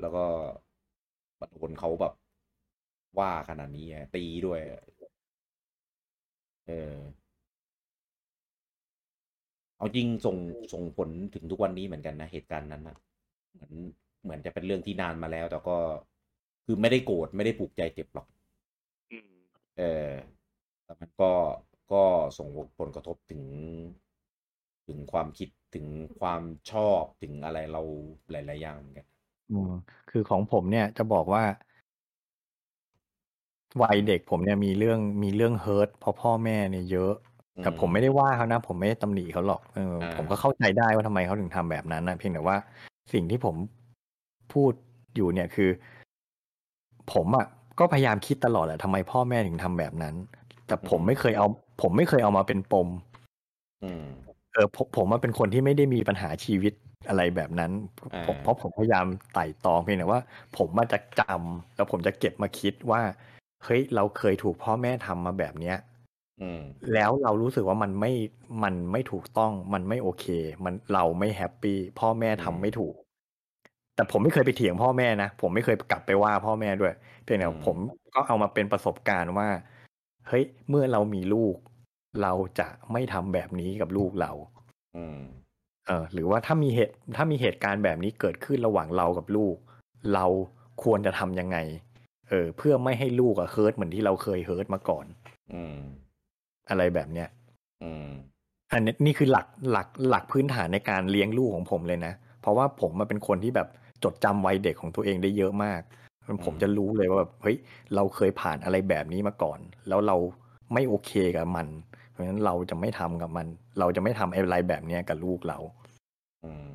แล้วก็มาโดนเขาแบบว่าขนาดนี้อะตีด้วย เออ เอาจริงส่งส่งผลถึงทุกวันนี้เหมือนกันนะเหตุการณ์นั้นนะเหมือนเหมือนจะเป็นเรื่องที่นานมาแล้ว แต่ก็คือไม่ได้โกรธไม่ได้ผูกใจเจ็บหรอกอืมเออแต่มันก็ก็ส่งผลกระทบถึง ถึงความคิดถึงความชอบถึงอะไรเราหลาย ๆ อย่างเหมือนกัน อืมคือของผมเนี่ยจะบอกว่า วัยเด็กผมเนี่ยมีเรื่องมีเรื่องเฮิร์ตเพราะพ่อแม่เนี่ยเยอะ แต่ผมไม่ได้ว่าเขานะ ผมไม่ได้ตำหนิเขาหรอกเอออ่าผมก็เข้าใจได้ว่าทำไมเขาถึงทำแบบนั้นนะเพียงแต่ว่าสิ่งที่ผมพูดอยู่เนี่ยคือ ผมอะก็พยายามคิดตลอดแหละทำไมพ่อแม่ถึงทำแบบนั้น แต่ผมไม่เคยเอา ผมไม่เคยเอามาเป็นปมอืม เออผมผมว่าเป็นคนที่ไม่ได้มีปัญหาชีวิตอะไรแบบนั้นอ่าผมเพราะผมพยายามไต่ตองเพียงแต่ว่า ผมมาจะจำแล้วผมจะเก็บมาคิดว่าเฮ้ยเราเคยถูกพ่อแม่ทำมาแบบเนี้ยอืมแล้วเรารู้สึกว่ามันไม่มันไม่ถูกต้องมันไม่โอเค มันเราไม่แฮปปี้พ่อแม่ทำไม่ถูก แต่ผมไม่เคยไปเถียงพ่อแม่นะผมไม่เคยกลับไปว่าพ่อแม่ด้วย เพียงแต่อืมผมก็เอามาเป็นประสบการณ์ว่าเฮ้ยเมื่อเรามีลูก เราจะไม่ทำแบบนี้กับลูกเราอืมเออหรือว่าถ้ามีเหตุถ้ามีเหตุการณ์แบบนี้เกิดขึ้นระหว่างเรากับลูก เราควรจะทำยังไง เออ เพื่อไม่ให้ลูกอะเฮิร์ตเหมือนที่เราเคยเฮิร์ตมาก่อน อืม อะไรแบบเนี้ยอืมอันนี้นี่คือหลักหลักหลักพื้นฐานในการเลี้ยงลูกของผมเลยนะเพราะว่าผมมาเป็นคนที่แบบจดจำวัยเด็กของตัวเองได้เยอะมากผมจะรู้เลยว่าแบบเฮ้ยเราเคยผ่านอะไรแบบนี้มาก่อน แล้วเราไม่โอเคกับมัน เพราะฉะนั้นเราจะไม่ทำกับมัน เราจะไม่ทำอะไรแบบเนี้ยกับลูกเราอืม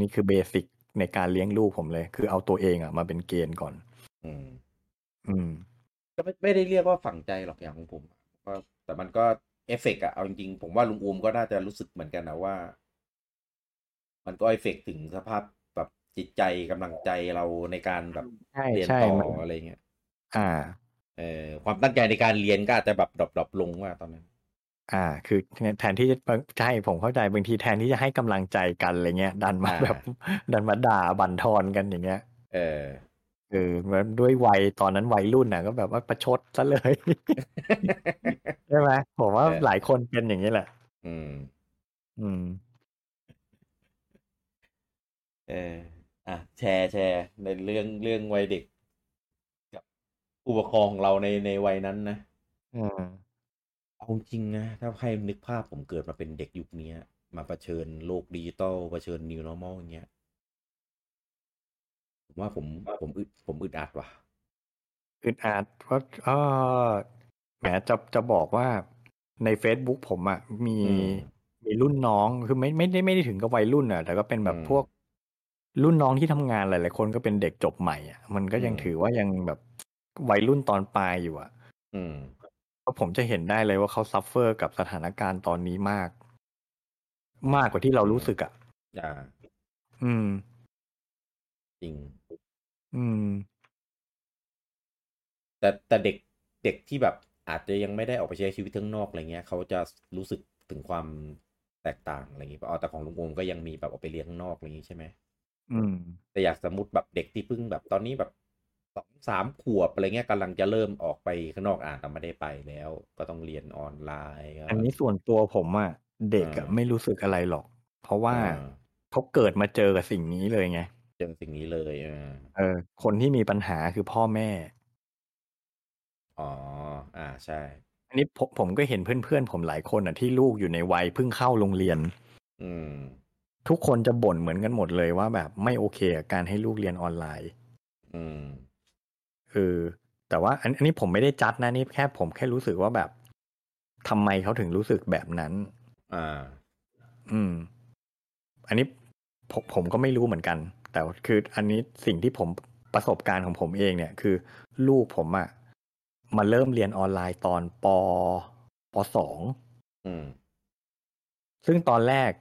นี่คือ basic ในการเลี้ยงลูกผมเลย คือเอาตัวเองอะมาเป็นเกณฑ์ก่อน อืม อืมก็ไม่ไม่ได้เรียกว่าฝังใจหรอกอย่างของผมก็แต่มันก็เอฟเฟกต์อะเอาจริงๆผมว่าลุงอูมก็น่าจะรู้สึกเหมือนกันนะว่า มันก็เอฟเฟกต์ถึงสภาพแบบจิตใจกำลังใจเราในการแบบใช่เรียนใช่ต่อมันอะไรเงี้ยอ่า เออความตั้งใจในการเรียนก็อาจจะแบบ drop drop ลงว่าตอนนั้น อ่า คือแทนที่จะใช่ผมเข้าใจบางทีแทนที่จะให้กำลังใจกันอะไรเงี้ย ดันมาอ่าแบบ ดันมาด่าบั่นทอนกันอย่างเงี้ย เออเออเหมือนด้วยวัยตอนนั้นวัยรุ่นน่ะ ก็แบบว่าประชดซะเลยใช่ไหมผมว่าเออหลายคนเป็นอย่างนี้แหละ อืม อืม เอออะแชร์แชร์ในเรื่องเรื่องวัยเด็ก กับผู้ปกครองของเราในในวัยนั้นนะอืม เอาจริงนะ ถ้าใครนึกภาพผมเกิดมาเป็นเด็กยุคเนี้ยมาเผชิญโลกดิจิตอลเผชิญ new normal อย่างเงี้ยผมว่าผมผมอึดผมอึดอัดว่ะอึดอัดเพราะเออแหมจะจะบอกว่าใน Facebook ผมอะ่ะมีอืมมีรุ่นน้องคือไม่ไม่ได้ไม่ได้ถึงกับวัยรุ่นอะ แต่ก็เป็นแบบอืมพวกรุ่นน้องที่ทำงานหลาย ๆ คนก็เป็นเด็กจบใหม่อะมันก็ยังอืมถือว่ายังแบบวัยรุ่นตอนปลายอยู่อะอืมเพราะ ผมจะเห็นได้เลยว่าเขาซัฟเฟอร์กับสถานการณ์ตอนนี้มาก มากกว่าที่เรารู้สึกอะอ่าอืม จริง อืม แต่แต่เด็กเด็กที่แบบอาจจะยังไม่ได้ออกไปใช้ชีวิตข้างนอกอะไรเงี้ยเขาจะรู้สึกถึงความแตกต่างอะไรอย่างงี้ป่ะอ๋อแต่ของลุงโอมก็ยังมีแบบออกไปเรียนข้างนอกอะไรอย่างงี้ใช่ไหมอืม แต่อยากสมมติแบบเด็กที่เพิ่งแบบตอนนี้แบบ สองสามขวบอะไรเงี้ยกำลังจะเริ่มออกไปข้างนอกอ่านแต่ไม่ได้ไปแล้ว ก็ต้องเรียนออนไลน์ก็ อันนี้ส่วนตัวผมอะเด็กอะอ่าไม่รู้สึกอะไรหรอก เพราะว่าอ่า เขาเกิดมาเจอกับสิ่งนี้เลยไงเจอสิ่งนี้เลยเออเออ คนที่มีปัญหาคือพ่อแม่ อ๋อ อ่าใช่ อันนี้ผมผมก็เห็นเพื่อนๆ ผมหลายคนอะที่ลูกอยู่ในวัยเพิ่งเข้าโรงเรียน อืม ทุกคนจะบ่นเหมือนกันหมดเลยว่าแบบไม่โอเคกับการให้ลูกเรียนออนไลน์ อืม เออแต่ว่าอันอันนี้ผมไม่ได้จัดนะนี่แค่ผมแค่รู้สึกว่าแบบทำไมเขาถึงรู้สึกแบบนั้น อ่า อืม อันนี้ผมผมก็ไม่รู้เหมือนกัน แต่คืออันนี้สิ่งที่ผมประสบการณ์ของผมเองเนี่ย คือ ลูกผมอะมาเริ่มเรียนออนไลน์ตอนปปสองอืมซึ่งตอนแรก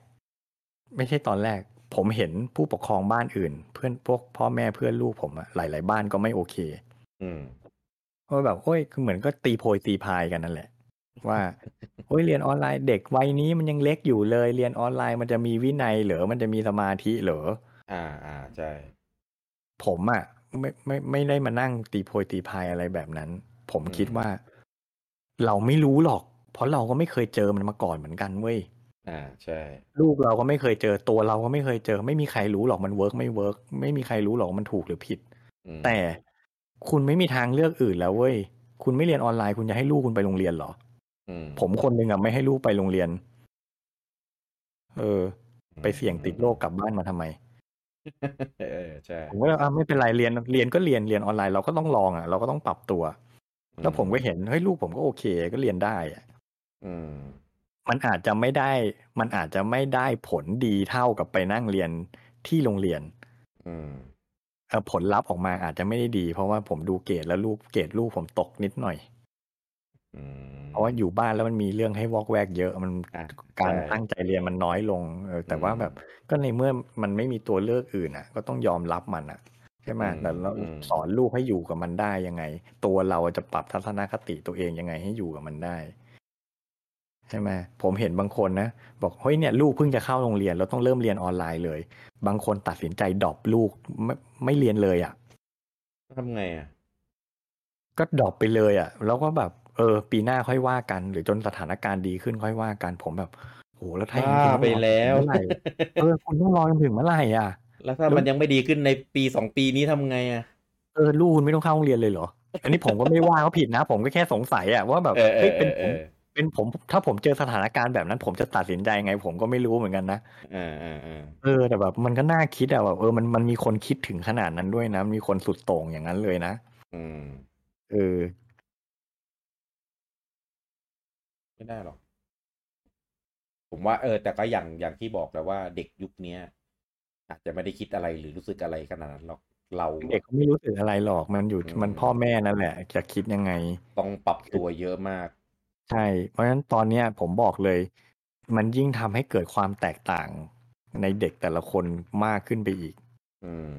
ไม่ใช่ตอนแรก ผมเห็นผู้ปกครองบ้านอื่น เพื่อนพวกพ่อแม่เพื่อนลูกผมอะหลาย ๆ บ้านก็ไม่โอเค อืมเพราะแบบโอ้ยคือเหมือนก็ตีโพยตีพายกันนั่นแหละ ว่าโอ้ยเรียนออนไลน์เด็กวัยนี้มันยังเล็กอยู่เลย เรียนออนไลน์มันจะมีวินัยเหรอมันจะมีสมาธิเหรออ่าอ่าใช่ผมอะ่ะไม่ไม่ไม่ได้มานั่งตีโพยตีพายอะไรแบบนั้น ผมอืมคิดว่า เราไม่รู้หรอก เพราะเราก็ไม่เคยเจอมันมาก่อนเหมือนกันเว้ยอ่าใช่ ลูกเราก็ไม่เคยเจอตัวเราก็ไม่เคยเจอ ไม่มีใครรู้หรอกมัน work ไม่ work ไม่มีใครรู้หรอกมันถูกหรือผิดอืมแต่ คุณไม่มีทางเลือกอื่นแล้วเว้ย คุณไม่เรียนออนไลน์คุณจะให้ลูกคุณไปโรงเรียนเหรออืมผมคนหนึ่งอะไม่ให้ลูกไปโรงเรียน เออ ไปเสี่ยงติดโรคกลับบ้านมาทำไมเออใช่ผมก็เลยอะไม่เป็นไรเรียนเรียนก็เรียนเรียนออนไลน์เราก็ต้องลองอะเราก็ต้องปรับตัว แล้วผมก็เห็นเฮ้ยลูกผมก็โอเค ก็เรียนได้อะอืมมันอาจจะไม่ได้ มันอาจจะไม่ได้ผลดีเท่ากับไปนั่งเรียนที่โรงเรียนอืมเออ ผลลัพธ์ออกมาอาจจะไม่ได้ดี เพราะว่าผมดูเกรดแล้วลูกเกรดลูกผมตกนิดหน่อยอืมเพราะว่าอยู่บ้านแล้วมันมีเรื่องให้วอกแวกเยอะมันอะการใช่ตั้งใจเรียนมันน้อยลงเออแต่อืมว่าแบบก็ในเมื่อมันไม่มีตัวเลือกอื่นอะ ก็ต้องยอมรับมันอะใช่ไหมอืมแต่เราอืมสอนลูกให้อยู่กับมันได้ยังไง ตัวเราจะปรับทัศนคติตัวเองยังไงให้อยู่กับมันได้ ใช่ไหมผมเห็นบางคนนะ บอกเฮ้ยเนี่ยลูกเพิ่งจะเข้าโรงเรียนแล้วต้องเริ่มเรียนออนไลน์เลย บางคนตัดสินใจ drop ลูกไม่ไม่เรียนเลยอะทำไงอะก็ drop ไปเลยอะ แล้วก็แบบเออ ปีหน้าค่อยว่ากัน หรือจนสถานการณ์ดีขึ้นค่อยว่ากัน ผมแบบโหแล้วถ้าอย่างนี้บ้าคุณไปต้องรอแล้วถึงเมื่อไหร่เออคุณต้องรอจนถึงเมื่อไหร่อะ แล้วถ้ามันยังไม่ดีขึ้นในปีสองปีนี้ทำไงอะเออลูกคุณไม่ต้องเข้าโรงเรียนเลยเหรอ อันนี้ผมก็ไม่ว่าเขาผิดนะ ผมก็แค่สงสัยอะว่าแบบเออเอเฮ้ยอเอเป็นอผเอมอ เป็นผมถ้าผมเจอสถานการณ์แบบนั้น ผมจะตัดสินใจไง ผมก็ไม่รู้เหมือนกันนะอ่าอ่าอ่าเออแต่แบบมันก็น่าคิดอะแบบเออมันมันมีคนคิดถึงขนาดนั้นด้วยนะมีคนสุดโต่งอย่างนั้นเลยนะอืมเออ ไม่ได้หรอก ผมว่าเออ แต่ก็อย่างอย่างที่บอกแล้วว่าเด็กยุคเนี้ยอาจจะไม่ได้คิดอะไรหรือรู้สึกอะไรขนาดนั้นหรอกเราเด็กก็ไม่รู้สึกอะไรหรอกมันอยู่อืมมันพ่อแม่นั่นแหละ จะคิดยังไง ต้องปรับตัวเยอะมาก ใช่ เพราะฉะนั้นตอนเนี้ยผมบอกเลย มันยิ่งทำให้เกิดความแตกต่างในเด็กแต่ละคนมากขึ้นไปอีก อืม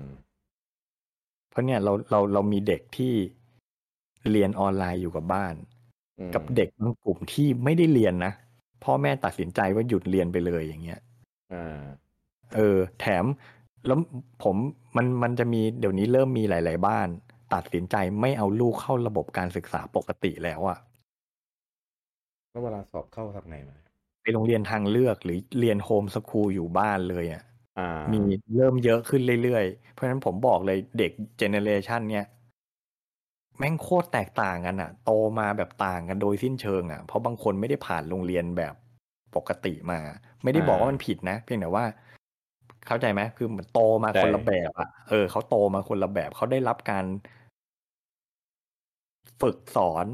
เพราะเนี่ยเราเราเรามีเด็กที่เรียนออนไลน์อยู่กับบ้านอืมกับเด็กบางกลุ่มที่ไม่ได้เรียนนะพ่อแม่ตัดสินใจว่าหยุดเรียนไปเลยอย่างเงี้ยอ่าเออ แถมแล้วผมมันมันจะมีเดี๋ยวนี้เริ่มมีหลาย ๆ บ้าน ตัดสินใจไม่เอาลูกเข้าระบบการศึกษาปกติแล้วอะ แล้วเวลาสอบเข้าทำไงมาไปโรงเรียนทางเลือกหรือเรียน homeschool อยู่บ้านเลยอะอ่ามีเริ่มเยอะขึ้นเรื่อยๆ เพราะฉะนั้นผมบอกเลยเด็ก generation เนี้ยแม่งโคตรแตกต่างกันอะโตมาแบบต่างกันโดยสิ้นเชิงอะเพราะบางคนไม่ได้ผ่านโรงเรียนแบบปกติมา ไม่ได้บอกว่ามันผิดนะ เพียงแต่ว่า เข้าใจไหมคือเหมือนโตมาคนละแบบอะเออเขาโตมาคนละแบบเขาได้รับการ ฝึกสอน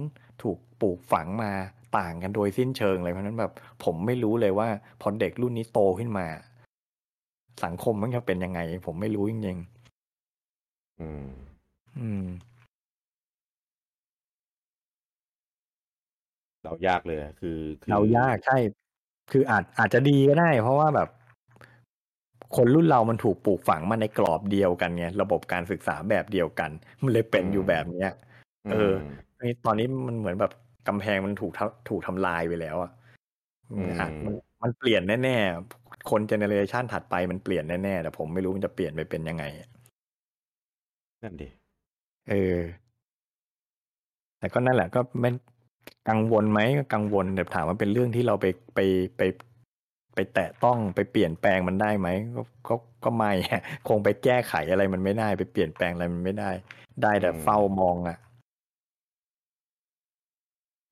ถูกปลูกฝังมา ต่างกันโดยสิ้นเชิงเลยเพราะฉะนั้นแบบผมไม่รู้เลยว่าพอเด็กรุ่นนี้โตขึ้นมา สังคมมันจะเป็นยังไง ผมไม่รู้จริงอืมๆอืม เรายากเลยอะคือคือเรายากใช่ คืออาจอาจจะดีก็ได้ เพราะว่าแบบ คนรุ่นเรามันถูกปลูกฝังมาในกรอบเดียวกันไงระบบการศึกษาแบบเดียวกัน มันเลยเป็นอยู่แบบเนี้ย เออมนี่ตอนนี้มันเหมือนแบบ กำแพงมันถูกทำถูกทำลายไปแล้วอะอืมอะมันมันเปลี่ยนแน่ๆ คนเจเนเรชันถัดไปมันเปลี่ยนแน่ๆแต่ผมไม่รู้มันจะเปลี่ยนไปเป็นยังไง นั่นดิ เออ แต่ก็นั่นแหละ ก็ไม่กังวลไหมก็กังวลแต่ถามว่าเป็นเรื่องที่เราไปไปไป ไปแตะต้องไปเปลี่ยนแปลงมันได้ไหมก็ก็ก็ไม่คงไปแก้ไขอะไรมันไม่ได้ ไปเปลี่ยนแปลงอะไรมันไม่ได้ ได้แต่เฝ้ามองอะ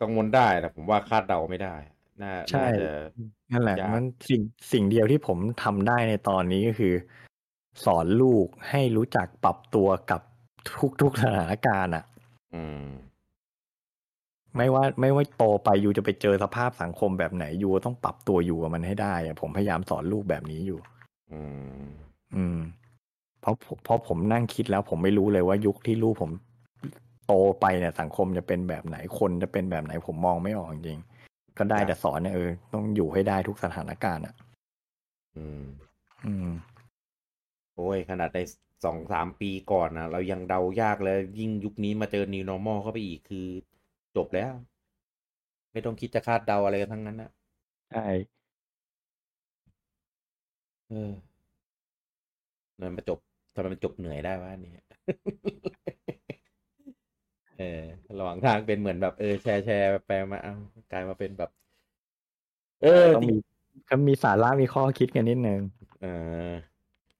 กังวลได้แต่ผมว่าคาดเดาไม่ได้น่าใช่น่าจะนั่นแหละยากมันสิ่งสิ่งเดียวที่ผมทำได้ในตอนนี้ก็คือ สอนลูกให้รู้จักปรับตัวกับทุกทุกสถานการณ์อะ อืม ไม่ว่าไม่ว่าโตไปยูจะไปเจอสภาพสังคมแบบไหนยูต้องปรับตัวอยู่กับมันให้ได้อะผมพยายามสอนลูกแบบนี้อยู่ อืม อืม เพราะเพราะผมนั่งคิดแล้วผมไม่รู้เลยว่ายุคที่ลูกผมโตไปเนี่ยสังคมจะเป็นแบบไหนคนจะเป็นแบบไหนผมมองไม่ออกจริงๆก็ได้แต่สอนเนี่ยเออต้องอยู่ให้ได้ทุกสถานการณ์อะ อืม อืมโอ้ย ขนาดในสองสามปีก่อนนะเรายังเดายากเลยยิ่งยุคนี้มาเจอ new normal เข้าไปอีกคือจบแล้ว ไม่ต้องคิดจะคาดเดาอะไรกันทั้งนั้นนะใช่เออมันมาจบทำไมมันจบเหนื่อยได้วะอันนี่ เออระหว่าง ทางเป็นเหมือนแบบเออแชร์แชร์แปลมาเอากลายมาเป็นแบบ เออต้องมีก็มีสาระมีข้อคิดกันนิดนึงเออ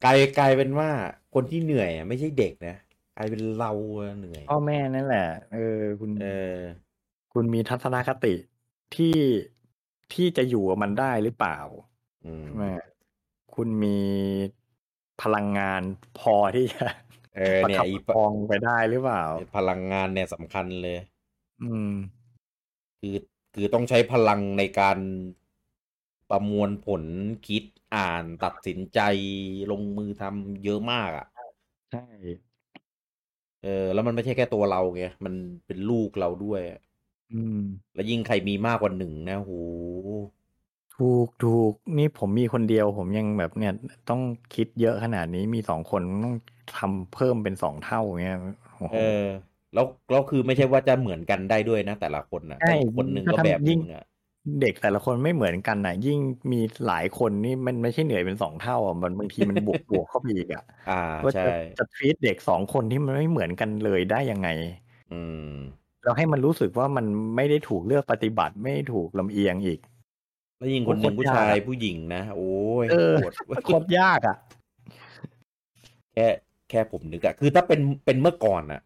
กลายกลายเป็นว่าคนที่เหนื่อยอะไม่ใช่เด็กนะกลายเป็นเราอะเหนื่อยพ่อแม่นั่นแหละ เออ คุณเออ คุณมีทัศนคติที่ที่จะอยู่กับมันได้หรือเปล่าอืมใช่ไหมคุณมีพลังงานพอที่จะเออประเนี่ยคับอีประคองไปได้หรือเปล่า พลังงานเนี่ยสำคัญเลย อืม คือคือต้องใช้พลังในการประมวลผลคิดอ่านตัดสินใจลงมือทำเยอะมากอะ ใช่ เออ แล้วมันไม่ใช่แค่ตัวเราไงมันเป็นลูกเราด้วย อืม แล้วยิ่งใครมีมากกว่าหนึ่งนะโหถูกถูกนี่ผมมีคนเดียว ผมยังแบบเนี่ย ต้องคิดเยอะขนาดนี้มีสองคนต้องทำเพิ่มเป็นสองเท่าเงี้ยโอ้โหเออ แล้วแล้วคือไม่ใช่ว่าจะเหมือนกันได้ด้วยนะ แต่ละคนนะใช่คนหนึ่งก็ก็ทำแบบหยิ่นึ่งงอะเด็กแต่ละคนไม่เหมือนกันนะยิ่งมีหลายคนนี่มันไม่ใช่เหนื่อยเป็นสองเท่าอะมันบางทีมันบวกบวกเข้าไปอีกอะอ่าว่าใช่จะจะทรีตเด็กสองคนที่มันไม่เหมือนกันเลยได้ยังไง อืมแล้วให้มันรู้สึกว่ามันไม่ได้ถูกเลือกปฏิบัติ ไม่ได้ถูกลำเอียงอีก แล้วยิ่งคนหนึ่งโคตรผู้ชายยากอะผู้หญิงนะโอ้ยเออปวดโคตรยากอะแค่แค่ผมนึกอะคือถ้าเป็นเป็นเมื่อก่อนอะ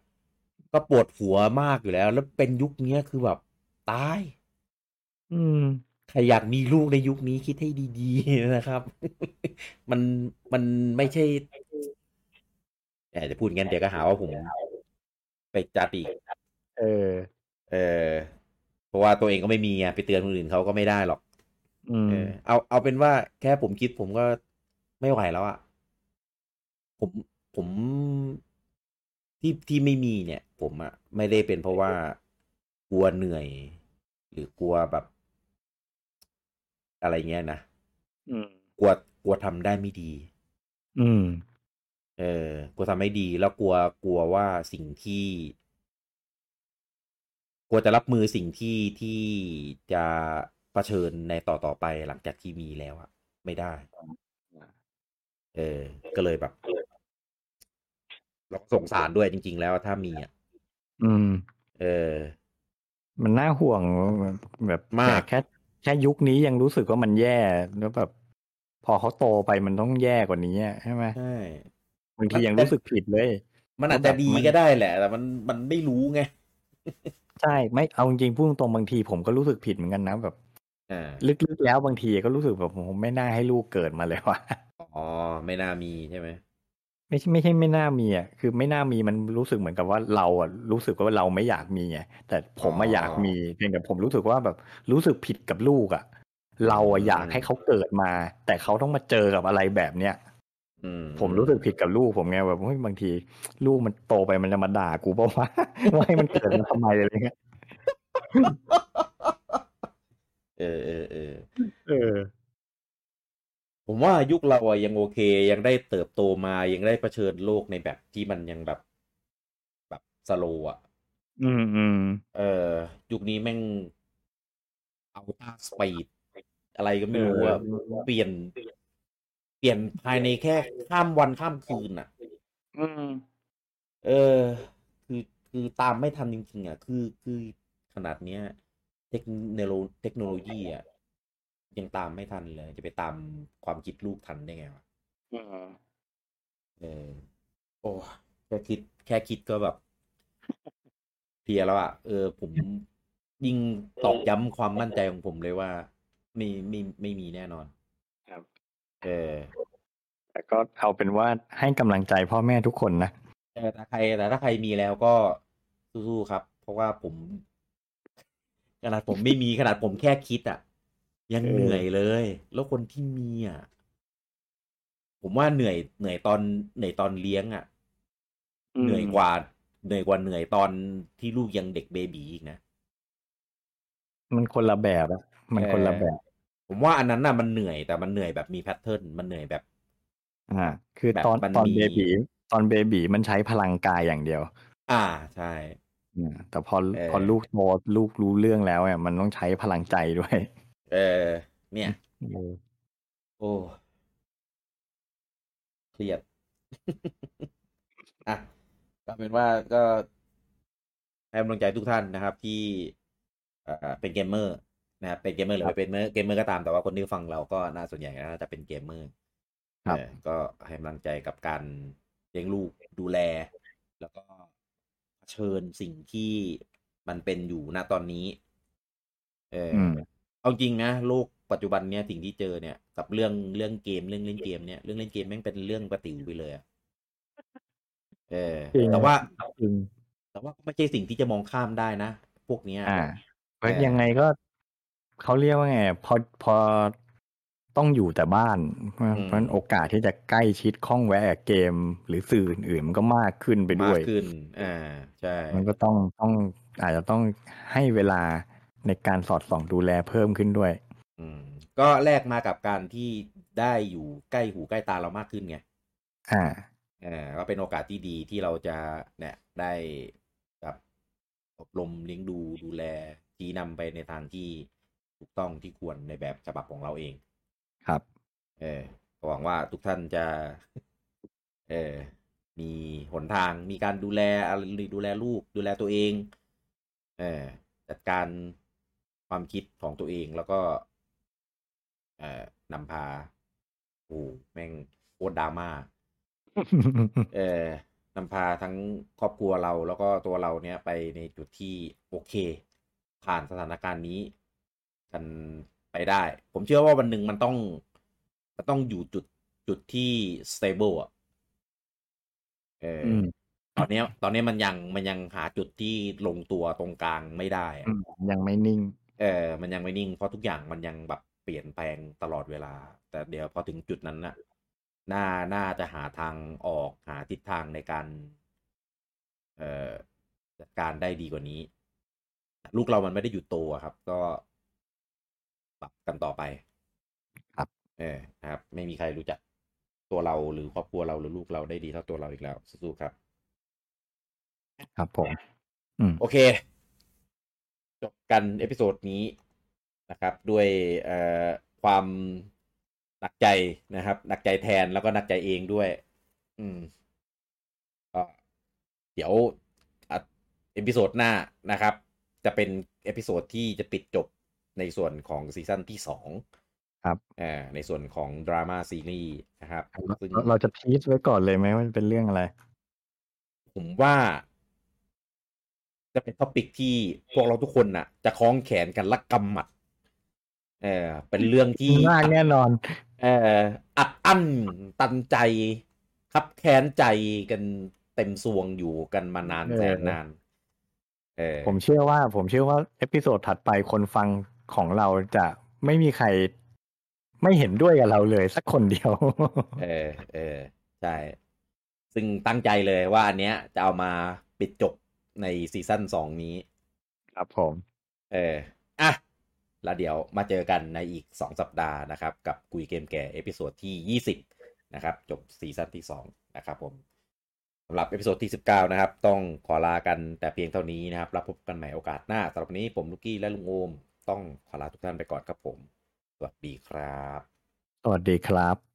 ก็ปวดหัวมากอยู่แล้ว แล้วเป็นยุคเนี้ยคือแบบตาย อืมใครอยากมีลูกในยุคนี้คิดให้ดีๆนะครับ มันมันไม่ใช่แหมจะพูดงั้นเดี๋ยวก็หาว่าผมไปจัดอีก เออ เออ เพราะว่าตัวเองก็ไม่มีอะไปเตือนคนอื่นเขาก็ไม่ได้หรอกอืมเออ เอาเอาเป็นว่าแค่ผมคิดผมก็ไม่ไหวแล้วอะผมผม ที่ที่ไม่มีเนี่ย ผมอะไม่ได้เป็นเพราะว่ากลัวเหนื่อย หรือกลัวแบบ อะไรเงี้ยนะอืมกลัวกลัวทำได้ไม่ดี อืม เออกลัวทำไม่ดี แล้วกลัวกลัวว่าสิ่งที่ กลัวจะรับมือสิ่งที่ที่จะเผชิญในต่อต่อไปหลังจากที่มีแล้วอะไม่ได้ เออ ก็เลยแบบ เราก็สงสารด้วยจริง ๆ แล้วถ้ามีอะอืม เออ มันน่าห่วงแบบมากแค่แค่ยุคนี้ยังรู้สึกว่ามันแย่แล้วแบบ พอเขาโตไปมันต้องแย่กว่านี้อะใช่ไหมใช่บางทียังรู้สึกผิดเลย มันอาจจะดีก็ได้แหละ แต่มันมันไม่รู้ไงใช่ไม่เอาจริงๆพูดตรงๆบางทีผมก็รู้สึกผิดเหมือนกันนะแบบอ่าลึกๆแล้วบางทีก็รู้สึกแบบผมไม่น่าให้ลูกเกิดมาเลยว่ะอ๋อไม่น่ามีใช่ไหม ไม่ใช่ไม่ใช่ไม่น่ามีอะคือไม่น่ามีมันรู้สึกเหมือนกับว่าเราอะรู้สึกว่าเราไม่อยากมีไงแต่ผมมาอยากมีเพียงแต่ผมรู้สึกว่าแบบรู้สึกผิดกับลูกอะ เราอะอยากให้เขาเกิดมา แต่เขาต้องมาเจอกับอะไรแบบเนี้ยอืมผมรู้สึกผิดกับลูกผมไงแบบเฮ้ยบางที ลูกมันโตไปมันจะมาด่ากูเปล่าวะว่าให้มันเกิดมาทำไมอะไรเงี้ยเออเออเออเออ ผมว่ายุคเราอะยังโอเค ยังได้เติบโตมายังได้เผชิญโลกในแบบที่มันยังแบบ แบบสโลว์อะอืมอืมเออยุคนี้แม่งเอาตาสปีดอะไรก็ไม่รู้อะเปลี่ยน เปลี่ยนภายในแค่ข้ามวันข้ามคืนอะ อืม เออ คือคือตามไม่ทันจริงๆอะ คือคือขนาดเนี้ย เทคโนโลเทคโนโลยีอะ ยังตามไม่ทันเลย จะไปตามความคิดลูกทันได้ไงวะอืมเออ โอ้แค่คิด แค่คิดก็แบบเพลียแล้วอะเออ ผมยิ่งตอกย้ำความมั่นใจของผมเลยว่าไม่ไม่ไม่มีแน่นอน ครับ เออแต่ก็เอาเป็นว่าให้กำลังใจพ่อแม่ทุกคนนะแต่ถ้าใครแต่ถ้าใครมีแล้วก็สู้ๆครับ เพราะว่าผม ขนาดผมไม่มีขนาดผมแค่คิดอะ ยังเออเหนื่อยเลย แล้วคนที่มีอะ ผมว่าเหนื่อยเหนื่อยตอนเหนื่อยตอนเลี้ยงอะ เหนื่อยกว่า เหนื่อยกว่าเหนื่อยตอนที่ลูกยังเด็ก baby อีกนะ มันคนละแบบอะมันคนละแบบ ผมว่าอันนั้นน่ะมันเหนื่อยแต่มันเหนื่อยแบบมี pattern มันเหนื่อยแบบ อ่า คือแบบตอนมันตอนมี baby ตอน baby มันใช้พลังกายอย่างเดียว อ่าใช่อืมแต่พอเออพอลูกโตลูกรู้เรื่องแล้วเนี่ยมันต้องใช้พลังใจด้วย เออ เนี่ยเออโอ้เครียดอะก็เป็นว่าก็ให้กำลังใจทุกท่านนะครับ ที่เอ่อเป็นเกมเมอร์นะครับเป็นเกมเมอร์หรือไม่เป็นเกมเมอร์ก็ตามแต่ว่าคนที่ฟังเราก็น่าส่วนใหญ่น่าจะเป็นเกมเมอร์ครับเออก็ให้กำลังใจกับการเลี้ยงลูกดูแล แล้วก็เผชิญสิ่งที่มันเป็นอยู่ณตอนนี้ เออออืม เอาจริงนะโลกปัจจุบันเนี้ยสิ่งที่เจอเนี่ย กับเรื่องเรื่องเกมเรื่องเล่นเกมเนี่ยเรื่องเล่นเกมแม่งเป็นเรื่องปกติไปเลยอะเออจริง แต่ว่าจริงแต่ว่าก็ไม่ใช่สิ่งที่จะมองข้ามได้นะ พวกเนี้ย อ่าเพราะเออ ยังไงก็เขาเรียกว่าไงพอพอต้องอยู่แต่บ้านเพราะเพราะฉะนั้นโอกาสที่จะใกล้ชิดข้องแวะกับเกม หรือสื่ออื่นๆมันก็มากขึ้นไปด้มาวยกขึ้น อ่า ใช่ มันก็ต้องต้องอาจจะต้องให้เวลา ในการสอดส่องดูแลเพิ่มขึ้นด้วย อืม ก็แลกมากับการที่ได้อยู่ใกล้หูใกล้ตาเรามากขึ้นไง อ่าอ่าก็เป็นโอกาสที่ดีที่เราจะเนี่ยได้แบบอบรมเลี้ยงดูดูแลชี้นำไปในทางที่ถูกต้องที่ควรในแบบฉบับของเราเอง ครับ เออก็หวังว่าทุกท่านจะ เออมีหนทางมีการดูแลอะไรดูแลลูกดูแลตัวเอง เออจัดการ ความคิดของตัวเองแล้วก็ เอ่อนำพาโอ้แม่งโคตรดราม่าเออนำพาทั้งครอบครัวเราแล้วก็ตัวเราเนี่ยไปในจุดที่โอเค ผ่านสถานการณ์นี้กันไปได้ ผมเชื่อว่าวันหนึ่งมันต้องมันต้องอยู่จุดจุดที่ stable อะเอออมตอนเนี้ยตอนเนี้ยมันยังมันยังหาจุดที่ลงตัวตรงกลางไม่ได้อะอืมยังไม่นิ่ง เออมันยังไม่นิ่งเพราะทุกอย่างมันยังแบบเปลี่ยนแปลงตลอดเวลา แต่เดี๋ยวพอถึงจุดนั้นนะน่าน่าจะหาทางออกหาทิศทางในการ เอ่อจัดการได้ดีกว่านี้ ลูกเรามันไม่ได้หยุดโตอะครับ ก็ปรับกันต่อไป ครับ เออนะครับ ไม่มีใครรู้จักตัวเราหรือครอบครัวเราหรือลูกเราได้ดีเท่าตัวเราอีกแล้วสู้ๆครับ ครับผม อืม โอเค จบกัน episode นี้นะครับ ด้วยเอ่อความหนักใจนะครับ หนักใจแทนแล้วก็หนักใจเองด้วย อืมก็เดี๋ยวอะ episode หน้านะครับ จะเป็น episode ที่จะปิดจบในส่วนของ season ที่สองครับอ่าในส่วนของดราม่าซีรีส์นะครับซึ่งเราเราจะ tease ไว้ก่อนเลยไหมว่าเป็นเรื่องอะไร ผมว่า จะเป็น topic ที่พวกเราทุกคนน่ะ จะคล้องแขนกันและกำหมัด เออเป็นเรื่องที่มากแน่นอน เอออัดอั้นตันใจคับแค้นใจกันเต็มทรวงอยู่กันมานานเออแสนนาน เออผมเชื่อว่า ผมเชื่อว่า episode ถัดไปคนฟังของเราจะไม่มีใครไม่เห็นด้วยกับเราเลยสักคนเดียว เออ เออ ใช่ ซึ่งตั้งใจเลยว่าอันเนี้ยจะเอามาปิดจบ ใน season สองนี้ ครับผม เอออะแล้วเดี๋ยวมาเจอกันในอีก 2 สัปดาห์นะครับ กับคุยเกมแก่ episode ที่ 20 นะครับ จบ season ที่ 2 นะครับผมสำหรับ episode ที่ 19 นะครับ ต้องขอลากันแต่เพียงเท่านี้นะครับ กลับพบกันใหม่โอกาสหน้าสำหรับวันนี้ผมลูกกี้และลุงโอม ต้องขอลาทุกท่านไปก่อนครับผม สวัสดีครับ สวัสดีครับ